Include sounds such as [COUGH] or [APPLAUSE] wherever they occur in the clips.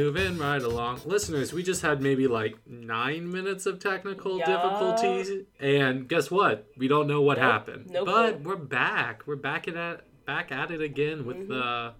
moving right along. Listeners, we just had maybe like nine minutes of technical Yeah. difficulties, and guess what? We don't know what happened. no but we're back. We're back at it, back at it again with the.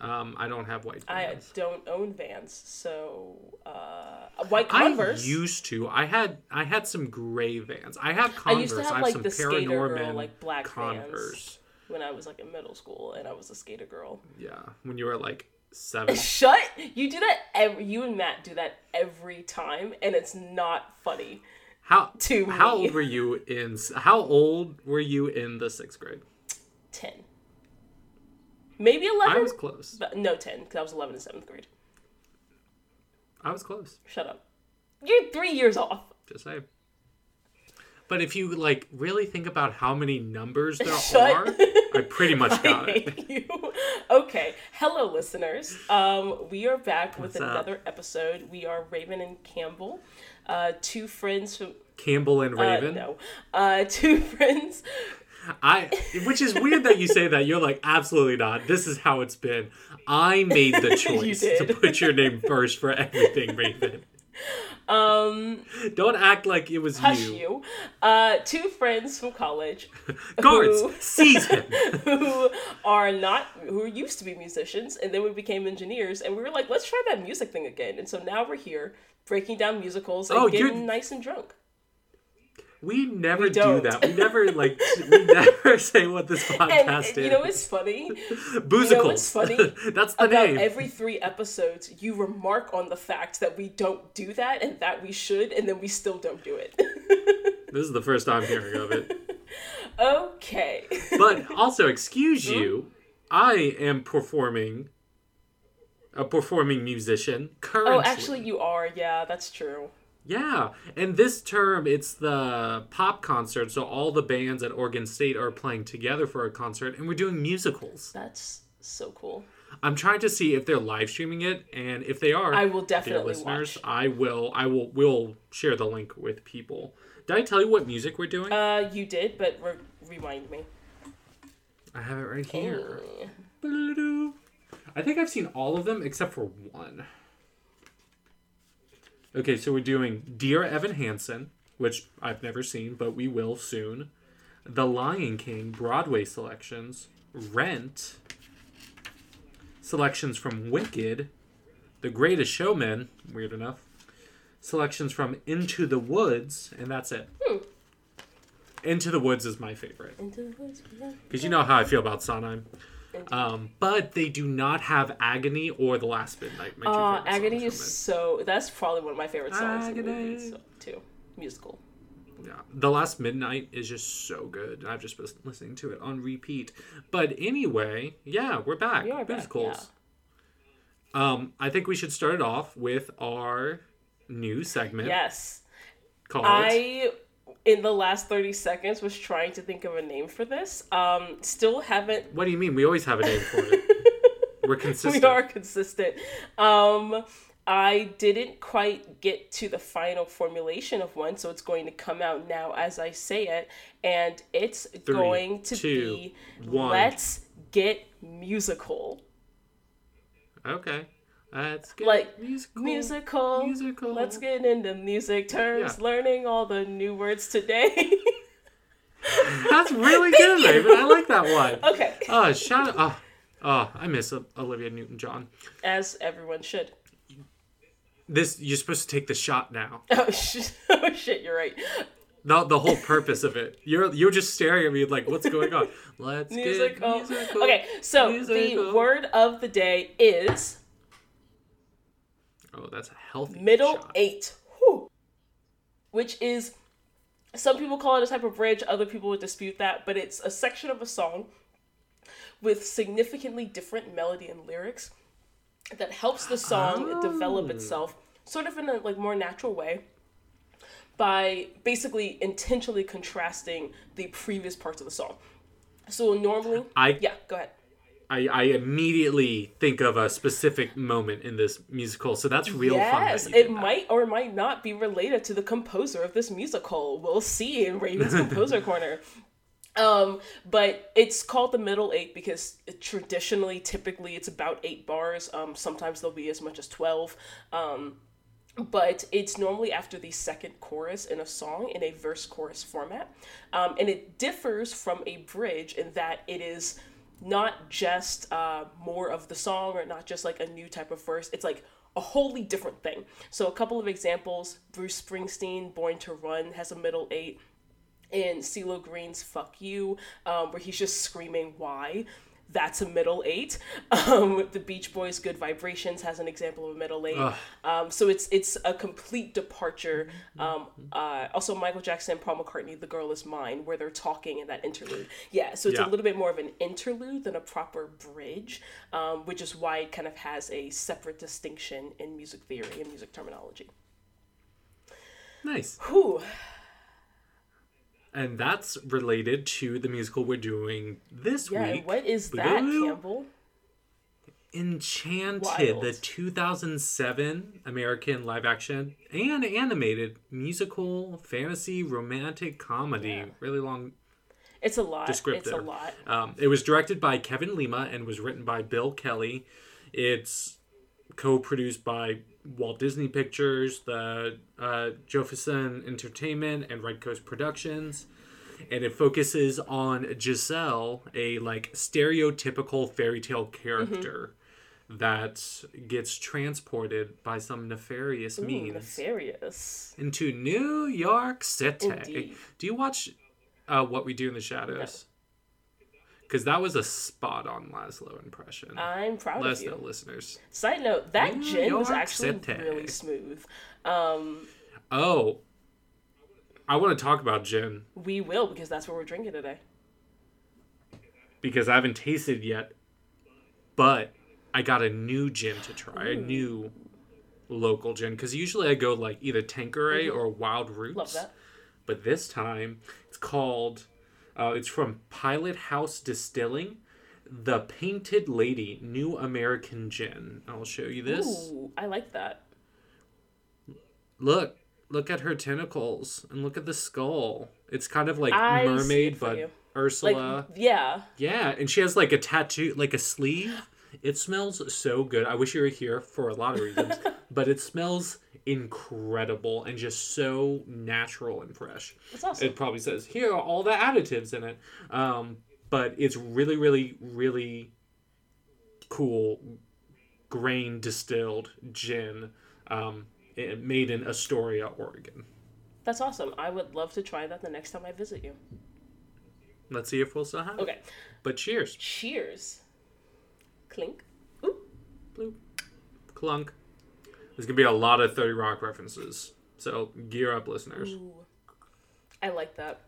Um, I don't have white Mm-hmm. I don't own Vans, so uh, white I Converse. used to. I had I had some gray Vans. I have Converse. I used to have have like some the skater girl, like black Converse. Vans when I was like in middle school, and I was a skater girl. Yeah, when you were like seven. [LAUGHS] Shut! You do that. Every, you and Matt do that every time, and it's not funny. How To how me. old were you in? How old were you in the sixth grade? Ten, maybe eleven. I was close. But no, ten because I was eleven in seventh grade. I was close. Shut up. You're three years off. Just saying. But if you like really think about how many numbers there [LAUGHS] Shut. are, I pretty much [LAUGHS] got it. you. Okay, hello, listeners. Um, we are back with What's up? another episode. We are Raven and Campbell, uh, two friends from. Campbell and Uh, Raven. no, uh, [LAUGHS] two friends. I which is weird that you say that. You're like, absolutely not. This is how it's been. I made the choice to put your name first for everything, Raven. Um, Don't act like it was hush you. you. Uh, two friends from college [LAUGHS] Guards, Who- seize him. [LAUGHS] who are not who used to be musicians, and then we became engineers, and we were like, let's try that music thing again. And so now we're here breaking down musicals and Oh, getting nice and drunk. We never We do that. We never like we [LAUGHS] never say what this podcast and you is. know what's funny? Boozicals. you know what's [LAUGHS] funny [LAUGHS] That's the about name. every three episodes you remark on the fact that we don't do that and that we should and then we still don't do it This is the first time hearing of it. okay But also, excuse you, I am performing a performing musician oh, currently. oh actually you are yeah that's true Yeah, and this term it's the pop concert, so all the bands at Oregon State are playing together for a concert, and we're doing musicals. that's so cool I'm trying to see if they're live streaming it, and if they are, I will definitely listeners, watch. I will, I will, will share the link with people. Did I tell you what music we're doing? uh you did but re- remind me I have it right here. Eh. I think I've seen all of them except for one. Okay, so we're doing Dear Evan Hansen, which I've never seen, but we will soon. The Lion King Broadway selections, Rent, selections from Wicked, The Greatest Showman, weird enough, selections from Into the Woods, and that's it. Hmm. Into the Woods is my favorite Into the woods because you know how I feel about Sondheim. Um, but they do not have Agony or The Last Midnight. My two uh agony is so that's probably one of my favorite songs in the movie Agony. so, too musical. Yeah, The Last Midnight is just so good. I've just been listening to it on repeat. But anyway, yeah, we're back. We are back, Musicals. Um, I think we should start it off with our new segment yes called I in the last 30 seconds was trying to think of a name for this. Um still haven't What do you mean? We always have a name for it. [LAUGHS] We're consistent. we are consistent. Um I didn't quite get to the final formulation of one, so it's going to come out now as I say it, and it's going to two, be one. Let's Get Musical. Okay. Let's get Like, musical. Musical. Musical. Let's get into music terms, Yeah. learning all the new words today. [LAUGHS] That's really good, Raven. I like that one. [LAUGHS] okay. Oh, shout! Oh, oh, I miss Olivia Newton-John. As everyone should. This you're supposed to take the shot now. [LAUGHS] Oh, sh- oh shit, you're right. The, the whole purpose of it. You're you're just staring at me like, what's going on? Let's Musical. get musical. Okay, so Musical. the word of the day is Oh, that's a healthy middle shot. eight, Whew. which is some people call it a type of bridge, other people would dispute that, but it's a section of a song with significantly different melody and lyrics that helps the song oh. develop Oh. itself sort of in a like more natural way by basically intentionally contrasting the previous parts of the song. So normally, I yeah, go ahead. I, I immediately think of a specific moment in this musical, so that's real fun. Yes, it might or might not be related to the composer of this musical. We'll see in Raven's Composer Corner. Um, but it's called the middle eight because it, traditionally, typically, it's about eight bars. Um, sometimes there'll be as much as twelve. Um, but it's normally after the second chorus in a song in a verse chorus format. Um, and it differs from a bridge in that it is not just uh, more of the song or not just like a new type of verse. It's like a wholly different thing. So, a couple of examples Bruce Springsteen, Born to Run, has a middle eight. In CeeLo Green's Fuck You, um, where he's just screaming, Why? That's a middle eight. [LAUGHS] Um, the Beach Boys' "Good Vibrations" has an example of a middle eight. Um, so it's it's a complete departure. Um, uh, also, Michael Jackson, Paul McCartney, "The Girl Is Mine," where they're talking in that interlude. Yeah, so it's Yeah. a little bit more of an interlude than a proper bridge, um, which is why it kind of has a separate distinction in music theory and music terminology. Nice. Whew. And that's related to the musical we're doing this week. Yeah, week. what is that, Boogaloo. Campbell? Enchanted, Wild. the 2007 American live action and animated musical fantasy romantic comedy. Yeah. Really long. It's a lot. Descriptive. It's a lot. Um, it was directed by Kevin Lima and was written by Bill Kelly. It's co-produced by Walt Disney Pictures, the uh, Entertainment, and Right Coast Productions. And it focuses on Giselle, a like stereotypical fairy tale character that gets transported by some nefarious Ooh, means nefarious. into New York City. Indeed. Do you watch uh, What We Do in the Shadows? Because that was a spot on Laszlo impression. I'm proud Let of you. know, listeners. Side note, that New gin was actually City. really smooth. Um, Oh, I want to talk about gin we will because that's what we're drinking today. because I haven't tasted yet, but I got a new gin to try, a new local gin. Because usually I go like either Tanqueray or Wild Roots. Mm-hmm. Love that. but this time it's called uh, it's from pilot house distilling the painted lady new american gin. I'll show you this. Ooh, I like that. look look at her tentacles and look at the skull. It's kind of like I mermaid but you. ursula. Like, yeah, yeah and she has like a tattoo like a sleeve it smells so good i wish you were here for a lot of reasons [LAUGHS] but it smells incredible and just so natural and fresh it's awesome. it probably says here are all the additives in it um, but it's really really really cool grain distilled gin um, made in astoria oregon That's awesome. I would love to try that the next time I visit you. let's see if we'll still have it Okay, but cheers cheers. Clink. Ooh, Bloop. clunk there's gonna be a lot of 30 rock references so gear up listeners ooh. I like that.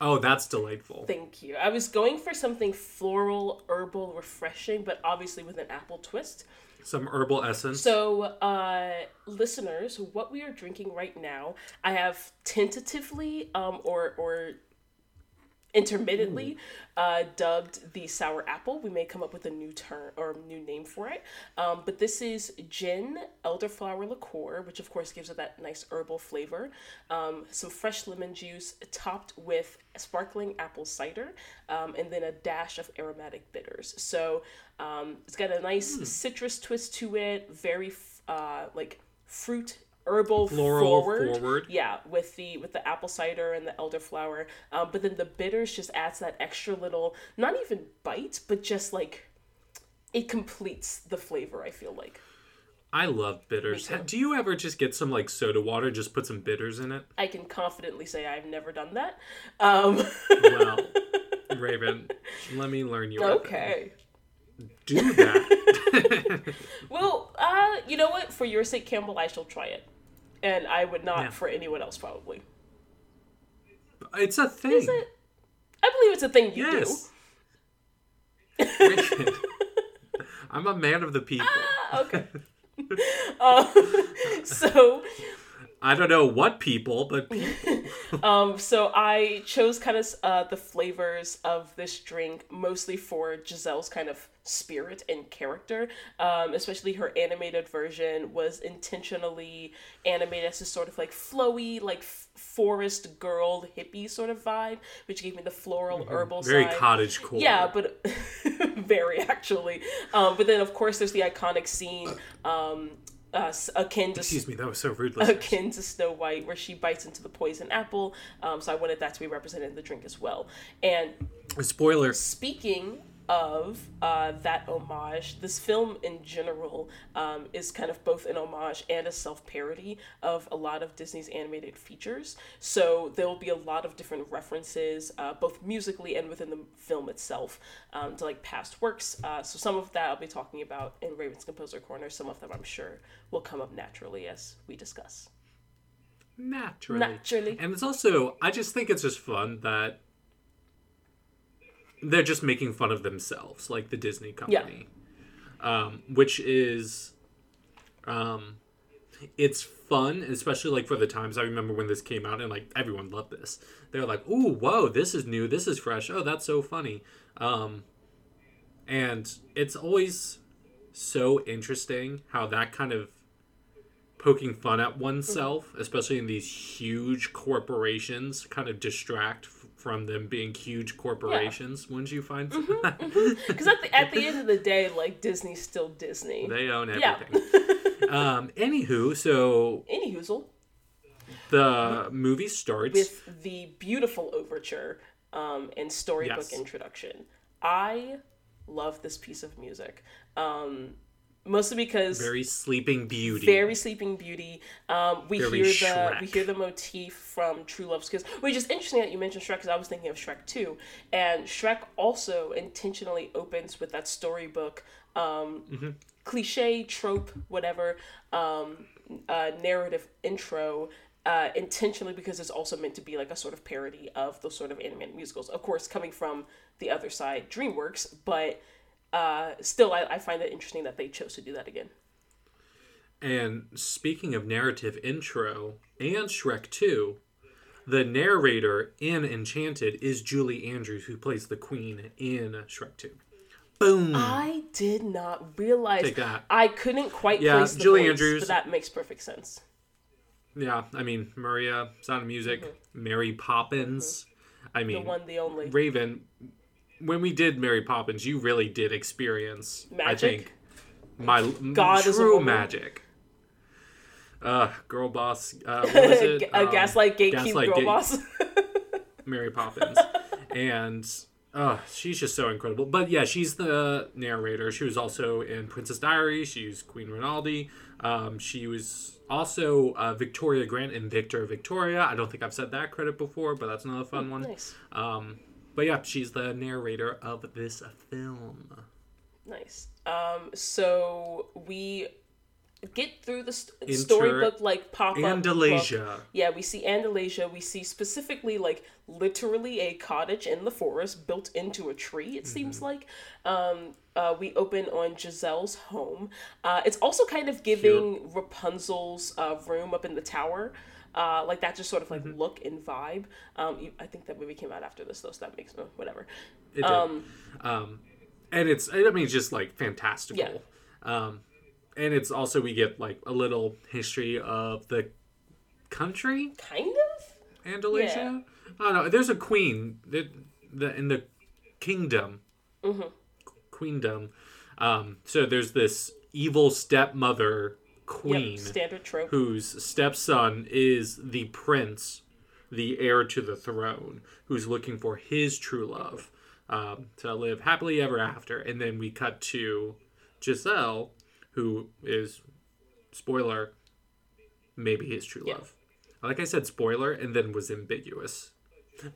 oh that's delightful Thank you. I was going for something floral, herbal, refreshing, but obviously with an apple twist. some herbal essence So, uh, listeners, what we are drinking right now, I have tentatively um, or or intermittently uh, dubbed the sour apple. We may come up with a new term or new name for it. Um, but this is gin elderflower liqueur, which of course gives it that nice herbal flavor. Um, some fresh lemon juice topped with sparkling apple cider, um, and then a dash of aromatic bitters. So um, it's got a nice citrus twist to it. Very uh, like fruit herbal Floral forward. forward. Yeah, with the with the apple cider and the elderflower, um, but then the bitters just adds that extra little, not even bite, but just like it completes the flavor. I feel like i love bitters do you ever just get some like soda water just put some bitters in it I can confidently say I've never done that. Um, Well, [LAUGHS] Raven, let me learn you. okay. Do that. [LAUGHS] Well, uh, you know what? For your sake, Campbell, I shall try it, and I would not Yeah. for anyone else probably. it's a thing. Is it? I believe it's a thing you Yes. Raven, [LAUGHS] [LAUGHS] I'm a man of the people. do. Okay. [LAUGHS] um, so I don't know what people, but [LAUGHS] people. Um, so I chose kind of uh, the flavors of this drink mostly for Giselle's kind of spirit and character. Um, especially her animated version was intentionally animated as a sort of like flowy, like f- forest girl hippie sort of vibe, which gave me the floral herbal very side. cottage core. Yeah, but [LAUGHS] very actually. Um, but then of course there's the iconic scene um, uh, akin to Excuse me, that was so rude. listeners. akin to Snow White, where she bites into the poison apple. Um, so I wanted that to be represented in the drink as well. And Spoiler. speaking of uh, that homage, this film in general um, is kind of both an homage and a self parody of a lot of Disney's animated features. So there will be a lot of different references, uh, both musically and within the film itself, um, to like past works. Uh, so some of that I'll be talking about in Raven's Composer Corner. Some of them I'm sure will come up naturally as we discuss. Naturally. Naturally. And it's also, I just think it's just fun that they're just making fun of themselves, like the Disney company. Um, which is, um, it's fun, especially like for the times. I remember when this came out and like everyone loved this. They're like, "Ooh, whoa, this is new. This is fresh. Oh, that's so funny." Um, and it's always so interesting how that kind of poking fun at oneself, especially in these huge corporations, kind of distract from them being huge corporations. Wouldn't you find Because at the, at the end of the day, like Disney's still Disney. they own Yeah. everything? [LAUGHS] um, anywho, so Any hoozle. the movie starts. with the beautiful overture um, and storybook Yes. introduction. I love this piece of music, um, mostly because very, Sleeping Beauty. Very Sleeping Beauty. Um, we Very hear the Shrek. we hear the motif from True Love's Kiss, which is interesting that you mentioned Shrek because I was thinking of Shrek too, and Shrek also intentionally opens with that storybook. Um, Mm-hmm. cliche trope whatever um, uh, narrative intro uh, intentionally because it's also meant to be like a sort of parody of those sort of animated musicals of course coming from the other side dreamworks but uh, still I, I find it interesting that they chose to do that again And speaking of narrative intro and Shrek 2, the narrator in Enchanted is Julie Andrews, who plays the queen in Shrek 2. Boom! i did not realize Take that. i couldn't quite Yeah, place the Julie voice, Andrews- but that makes perfect sense Yeah, I mean, Maria, Sound of Music, Mary Poppins. I Mm-hmm. the mean, one the only Raven, when we did Mary Poppins, you really did experience, I think, my God true magic. Uh, girl boss. Uh, what [LAUGHS] was it? a Um, gaslight gatekeep Gaslight girl Gate- boss [LAUGHS] Mary Poppins, and uh, she's just so incredible. But yeah, she's the narrator. She was also in Princess Diaries. She's Queen Renaldi. Um, she was also uh, Victoria Grant in Victor Victoria. I don't think I've said that credit before, but that's another fun one. nice Um, but yeah, she's the narrator of this film. Nice. Um, so we get through the st- Inter- storybook like pop up. Andalasia. Yeah, we see Andalasia. We see specifically like literally a cottage in the forest built into a tree. It seems Mm-hmm. like. Um, uh, we open on Giselle's home. Uh, it's also kind of giving Rapunzel's uh, room up in the tower. Uh, like that just sort of like Mm-hmm. look and vibe. Um, I think that movie came out after this though, so that makes no whatever. It did. Um, and it's I mean it's just like fantastical. Um, and it's also we get like a little history of the country Kind of. Andalasia. I don't know. There's a queen that the in the kingdom, Mm-hmm. queendom. Um, so there's this evil stepmother queen standard trope. whose stepson is the prince, the heir to the throne, who's looking for his true love um, to live happily ever after. And then we cut to Giselle, who is, spoiler, maybe his true Yeah. love. Like I said, spoiler, and then was ambiguous.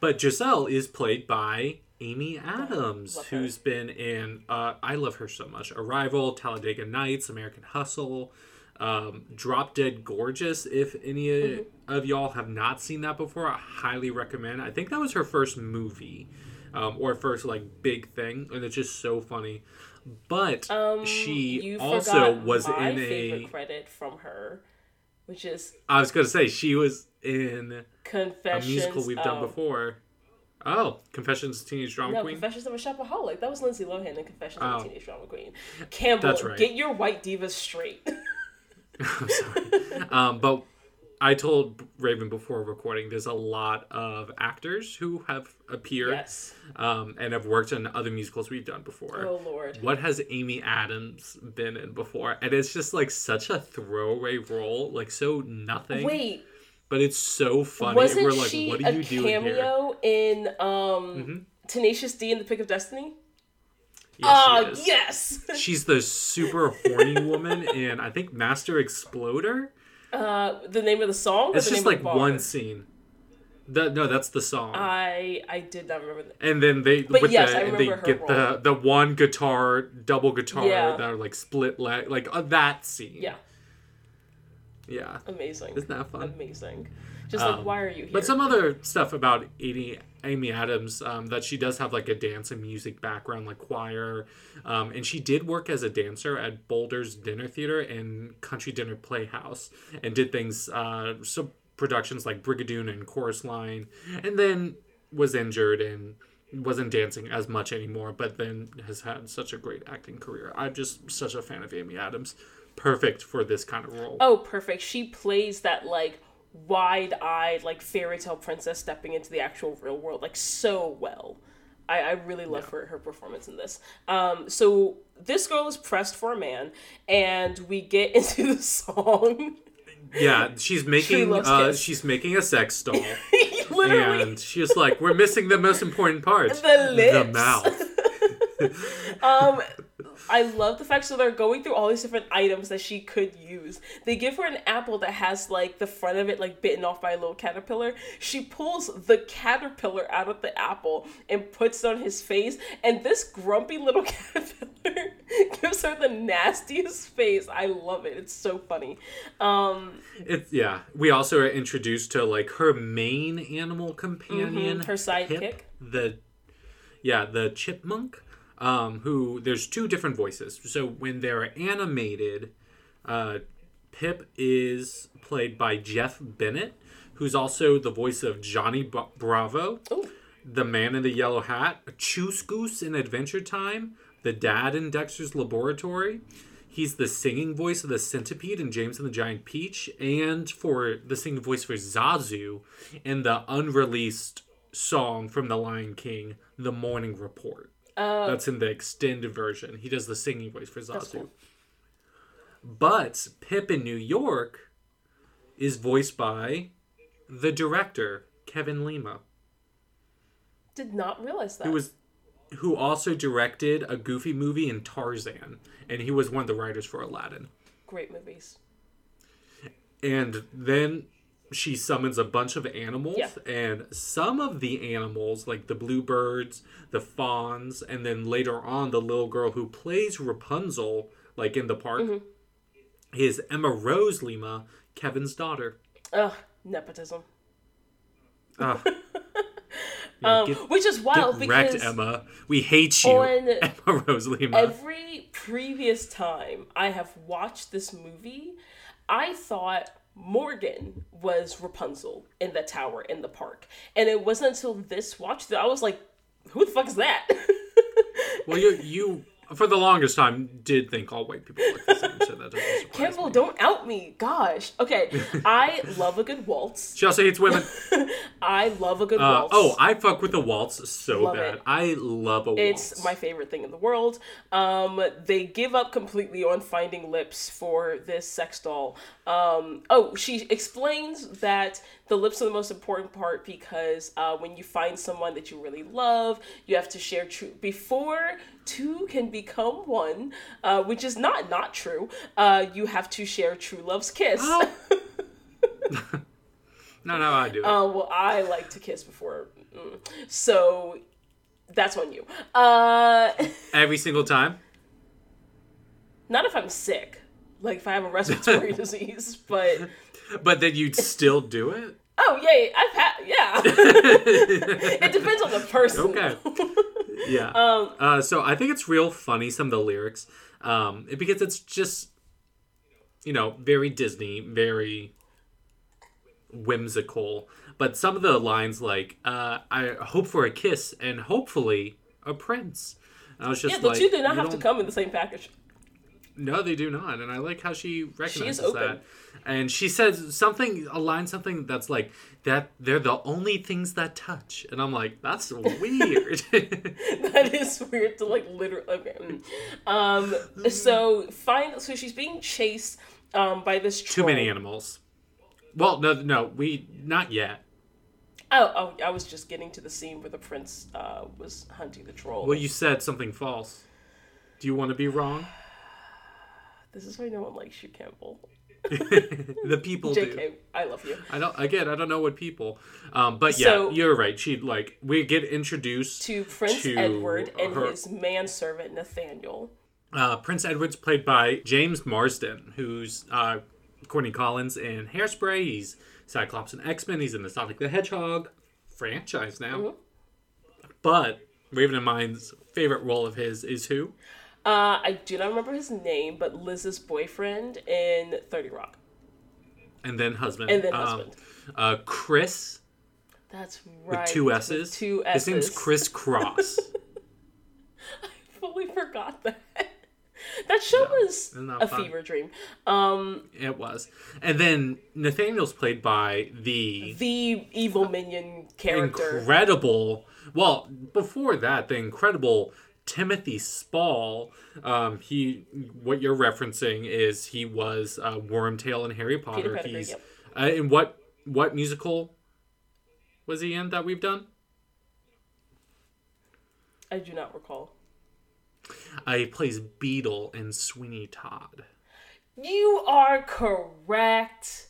But Giselle is played by Amy Adams, who's been in, uh, I love her so much Arrival, Talladega Nights, American Hustle, um, Drop Dead Gorgeous. If any Mm-hmm. of y'all have not seen that before, I highly recommend. I think that was her first movie. Um, or first like big thing, and it's just so funny. But Um, she also was in a credit from her. which is I was gonna say she was in a musical we've done oh, before. Oh, Confessions of a Teenage Drama No, Queen. Confessions of a Shopaholic. That was Lindsay Lohan in Confessions of Oh. a Teenage Drama Queen. Campbell, right. get your white divas straight. [LAUGHS] [LAUGHS] I'm sorry. um, but I told Raven before recording, there's a lot of actors who have appeared yes. um, and have worked in other musicals we've done before. Oh lord. What has Amy Adams been in before? And it's just like such a throwaway role, like so nothing. Wait, But it's so funny. wasn't We're like, she what are a you doing here? Mm-hmm. cameo in um Tenacious D in the Pick of Destiny? Ah, she yes. She's the super horny woman in I think Master Exploder. Uh, the name of the song. It's the just name like of the one scene. That no, that's the song. I I did not remember that. and then they But with yes, the, I and they remember her get the the one guitar, double guitar Yeah. that are like split leg, like uh, that scene. Yeah, yeah. amazing. Isn't that fun? Amazing. Just like, Um, why are you here? But some other stuff about Amy, Amy Adams, um, that she does have like a dance and music background, like choir, um, and she did work as a dancer at Boulder's Dinner Theater and Country Dinner Playhouse, and did things, uh, so productions like Brigadoon and Chorus Line, and then was injured and wasn't dancing as much anymore, but then has had such a great acting career. I'm just such a fan of Amy Adams. Perfect for this kind of role. oh, perfect. She plays that like wide-eyed like fairy tale princess stepping into the actual real world like so well. I, I really love her her performance in this. Um, so this girl is pressed for a man, and we get [LAUGHS] into the song. Yeah, she's making uh, she's making a sex [LAUGHS] doll. Literally, and she's like, "We're missing the most important part: [LAUGHS] The lips." The mouth." um I love the fact so they're going through all these different items that she could use. They give her an apple that has like the front of it like bitten off by a little caterpillar. She pulls the caterpillar out of the apple and puts it on his face, and this grumpy little [LAUGHS] caterpillar gives her the nastiest face. I love it. It's so funny. Um It's yeah. We also are introduced to like her main animal companion, Mhm, her sidekick. The yeah, the chipmunk. Um, who there's two different voices. So when they're animated, uh, Pip is played by Jeff Bennett, who's also the voice of Johnny Ba- Bravo. Ooh. the man in the yellow hat, Choose Goose in Adventure Time, the dad in Dexter's Laboratory. He's the singing voice of the centipede in James and the Giant Peach, and for the singing voice for Zazu in the unreleased song from The Lion King, The Morning Report. Uh That's in the extended version. He does the singing voice for Zazu. cool. But Pip in New York is voiced by the director, Kevin Lima. did not realize that. who was who also directed a goofy movie in Tarzan and he was one of the writers for Aladdin. Great movies. And then she summons a bunch of animals Yeah. and some of the animals like the bluebirds, the fawns, and then later on the little girl who plays Rapunzel like in the park Mm-hmm. is Emma Rose Lima, Kevin's daughter. Ugh, nepotism. Ah. [LAUGHS] Yeah, Um, get, which is get wild wrecked, because Emma. We hate you, on [LAUGHS] Emma Rose Lima. every previous time I have watched this movie, I thought Morgan was Rapunzel in the tower in the park. And it wasn't until this watch that I was like, who the fuck is that? [LAUGHS] Well, you you for the longest time did think all white people look the same, so that doesn't Campbell, me. don't out me. Gosh. Okay. [LAUGHS] I love a good waltz. She also hates women. [LAUGHS] I love a good Uh, waltz. oh, I fuck with the waltz so Love bad. it. I love a waltz. It's my favorite thing in the world. Um, they give up completely on finding lips for this sex doll. Um, oh, she explains that the lips are the most important part because uh, when you find someone that you really love, you have to share true before two can become one, uh, which is not not true. Uh, you have to share true love's kiss. Oh. [LAUGHS] no, no, I do. Uh, well, I like to kiss before, mm. so that's on you. Uh, [LAUGHS] Every single time. Not if I'm sick. Like if I have a respiratory [LAUGHS] disease, but But then you'd still do it? oh yeah, I've had yeah. [LAUGHS] it depends on the person. Okay. Yeah. [LAUGHS] Um, uh, so I think it's real funny, some of the lyrics, um, because it's just, you know, very Disney, very whimsical. But some of the lines, like uh, "I hope for a kiss and hopefully a prince," I was just Yeah, the like, two do not have to don't- come in the same package. No, they do not, and I like how she recognizes open. that. And she says something, a line, something that's like that. They're the only things that touch, and I'm like, that's weird. [LAUGHS] [LAUGHS] that is weird to like literally. Okay. mm. Um. So fine. So she's being chased um by this Too many animals. Well, no, no, we not yet. Oh, oh, I was just getting to the scene where the prince uh was hunting the troll. Well, you said something false. Do you want to be wrong? This is why no one likes you, Campbell. [LAUGHS] the people do. Jk, I love you. I don't. Again, I don't know what people. Um, but yeah, So- you're right. She like we get introduced To Prince to Edward and her- his manservant Nathaniel. Uh, Prince Edward's played by James Marsden, who's uh, Corny Collins in Hairspray. He's Cyclops in X Men. He's in the Sonic the Hedgehog franchise now. Mm-hmm. But Raven and Mine's favorite role of his is who? Uh, I do not remember his name, but Liz's boyfriend in Thirty Rock. And then husband. And then Um, husband. uh, Criss That's right. with two with S's. Two His name's Criss [LAUGHS] Chros. I fully forgot that. That show was isn't a fun? fever dream. Um, it was. And then Nathaniel's played by the the evil minion character. incredible. Well, before that, the incredible Timothy Spall. Um, he, what you're referencing is he was uh, Wormtail in Harry Potter. Pettigrew, He's yep. uh, in what what musical was he in that we've done? I do not recall. Uh, he plays Beadle in Sweeney Todd. You are correct.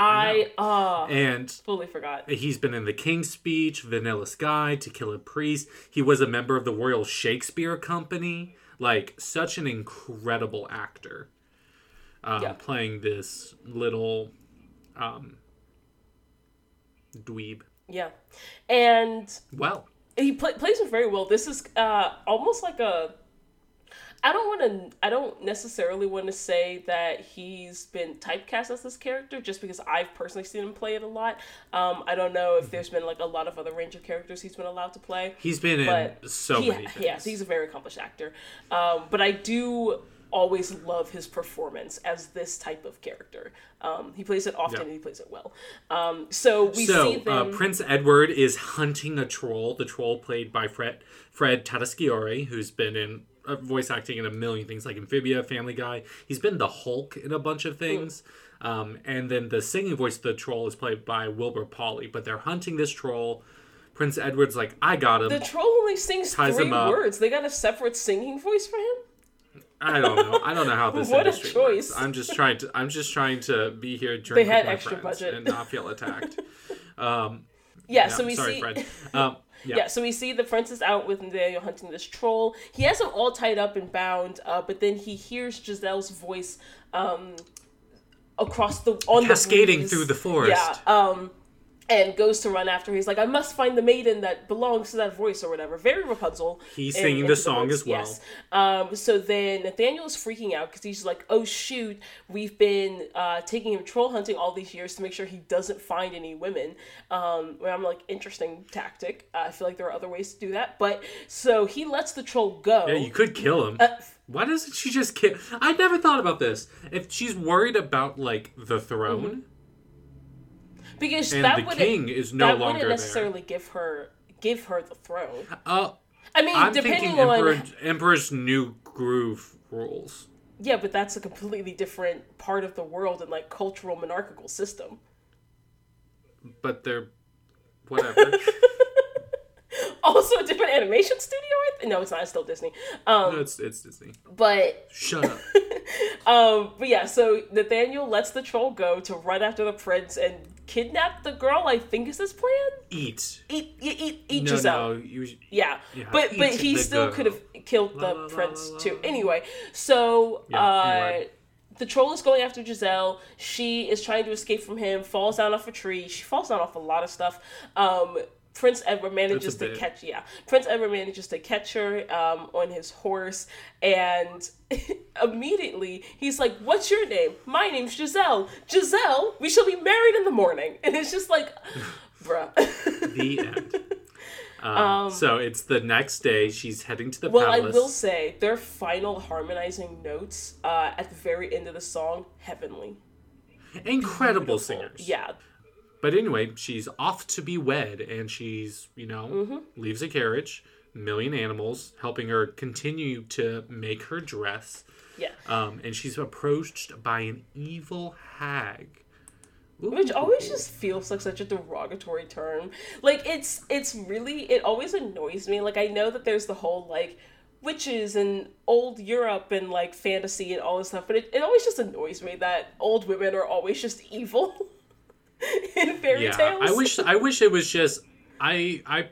I uh And fully forgot. He's been in The King's Speech, Vanilla Sky, To Kill a Priest. He was a member of the Royal Shakespeare Company. Like, such an incredible actor. Um, Yeah. Playing this little um, dweeb. Yeah, and Well, he pla plays it very well. This is uh almost like a. I don't want to. I don't necessarily want to say that he's been typecast as this character, just because I've personally seen him play it a lot. Um, I don't know if there's been like a lot of other range of characters he's been allowed to play. he's been in so he, many things. Yes, he's a very accomplished actor. Um, but I do always love his performance as this type of character. Um, he plays it often Yeah. and he plays it well. Um, so we see so uh. Prince Edward is hunting a troll. The troll played by Fred Fred Tatasciore, who's been in uh, voice acting in a million things like Amphibia, Family Guy. He's been the Hulk in a bunch of things. Um, and then the singing voice of the troll is played by Wilbur Pauley. But they're hunting this troll. Prince Edward's like, I got him. the troll only sings three words. They got a separate singing voice for him. I don't know. I don't know how this [LAUGHS] What a choice. works. I'm just trying to. I'm just trying to be here, drink had with my extra budget. and not feel attacked. [LAUGHS] Um, Yeah. yeah, so we sorry, see. Fred. Um, [LAUGHS] yeah. Yeah, so we see the princess out with Nathaniel hunting this troll. He has them all tied up and bound, uh, but then he hears Giselle's voice um, across the on Cascading the through the forest. Yeah, um, and goes to run after. her. He's like, "I must find the maiden that belongs to that voice or whatever." Very Rapunzel. He's in- singing the song Woods, as well. Yes. Um, so then Nathaniel is freaking out because he's like, "Oh shoot, we've been uh, taking him troll hunting all these years to make sure he doesn't find any women." Um, where I'm like, interesting tactic. Uh, I feel like there are other ways to do that, but so he lets the troll go. Yeah, you could kill him. Uh, Why doesn't she just kill? I never thought about this. If she's worried about like the throne, because and that the wouldn't king is no that longer wouldn't necessarily give her give her the throne. uh, I mean, I'm depending on Emperor, Emperor's New Groove rules. yeah, but that's a completely different part of the world and like cultural monarchical system. But they're whatever. [LAUGHS] [LAUGHS] Also, a different animation studio. I th- no, it's not. It's still Disney. Um, no, it's it's Disney. but Shut up. [LAUGHS] um, but yeah. So Nathaniel lets the troll go to run after the prince and kidnap the girl. I think is his plan. Eat. Eat, eat, eat, eat No, Giselle. no. You, Yeah, Yeah, but but he still could have killed the La, la, prince la, too. Anyway, so Yeah, uh, anyway. the troll is going after Giselle. She is trying to escape from him. Falls down off a tree. She falls down off a lot of stuff. Um, Prince Edward manages to catch yeah. Prince Edward manages to catch her um, on his horse and [LAUGHS] immediately he's like what's your name? My name's Giselle. Giselle we shall be married in the morning. And it's just like [SIGHS] bruh. The end. [LAUGHS] Um, so it's the next day. She's heading to the well I will say their final harmonizing notes uh, at the very end of the song heavenly. Incredible singers. yeah But anyway, she's off to be wed, and she's you know Mm-hmm. leaves a carriage, million animals helping her continue to make her dress. yeah Um, and she's approached by an evil hag. Ooh. which always just feels like such a derogatory term like it's it's really it always annoys me like i know that there's the whole like witches and old europe and like fantasy and all this stuff but it, it always just annoys me that old women are always just [LAUGHS] evil [LAUGHS] in fairy yeah, tales I wish I wish it was just I I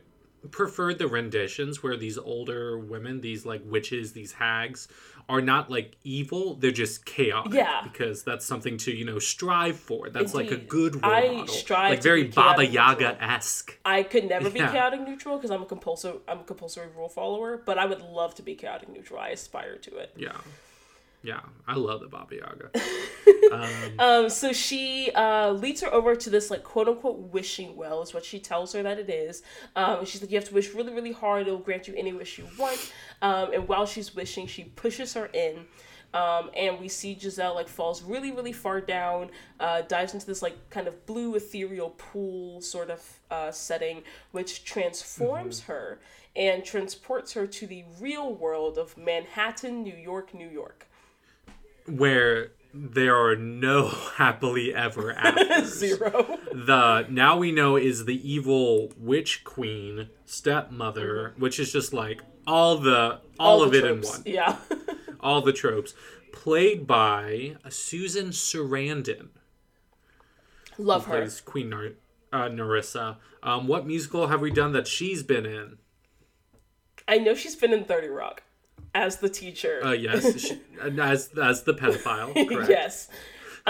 preferred the renditions where these older women, these like witches, these hags, are not like evil. They're just chaotic. Yeah. because that's something to you know strive for. That's like a good role I model. strive like very Baba Yaga esque. I could never be Yeah. chaotic neutral because I'm a compulsive I'm a compulsory rule follower, but I would love to be chaotic neutral. I aspire to it. Yeah, yeah, I love the Baba Yaga. [LAUGHS] Um, so she uh, leads her over to this like quote unquote wishing well is what she tells her that it is. Um, she's like, you have to wish really, really hard. It'll grant you any wish you want. Um, and while she's wishing, she pushes her in. Um, and we see Giselle like falls really, really far down, uh, dives into this like kind of blue ethereal pool sort of uh, setting, which transforms her and transports her to the real world of Manhattan, New York, New York. Where there are no [LAUGHS] happily ever [LAUGHS] after. Zero. the now we know is the evil witch queen stepmother which is just like all the all, of the it in one Yeah. [LAUGHS] all the tropes played by susan sarandon Love her. plays queen Nar- uh, narissa um, what musical have we done that she's been in I know she's been in 30 Rock as the teacher. uh, yes [LAUGHS] she, as as the pedophile [LAUGHS] correct yes.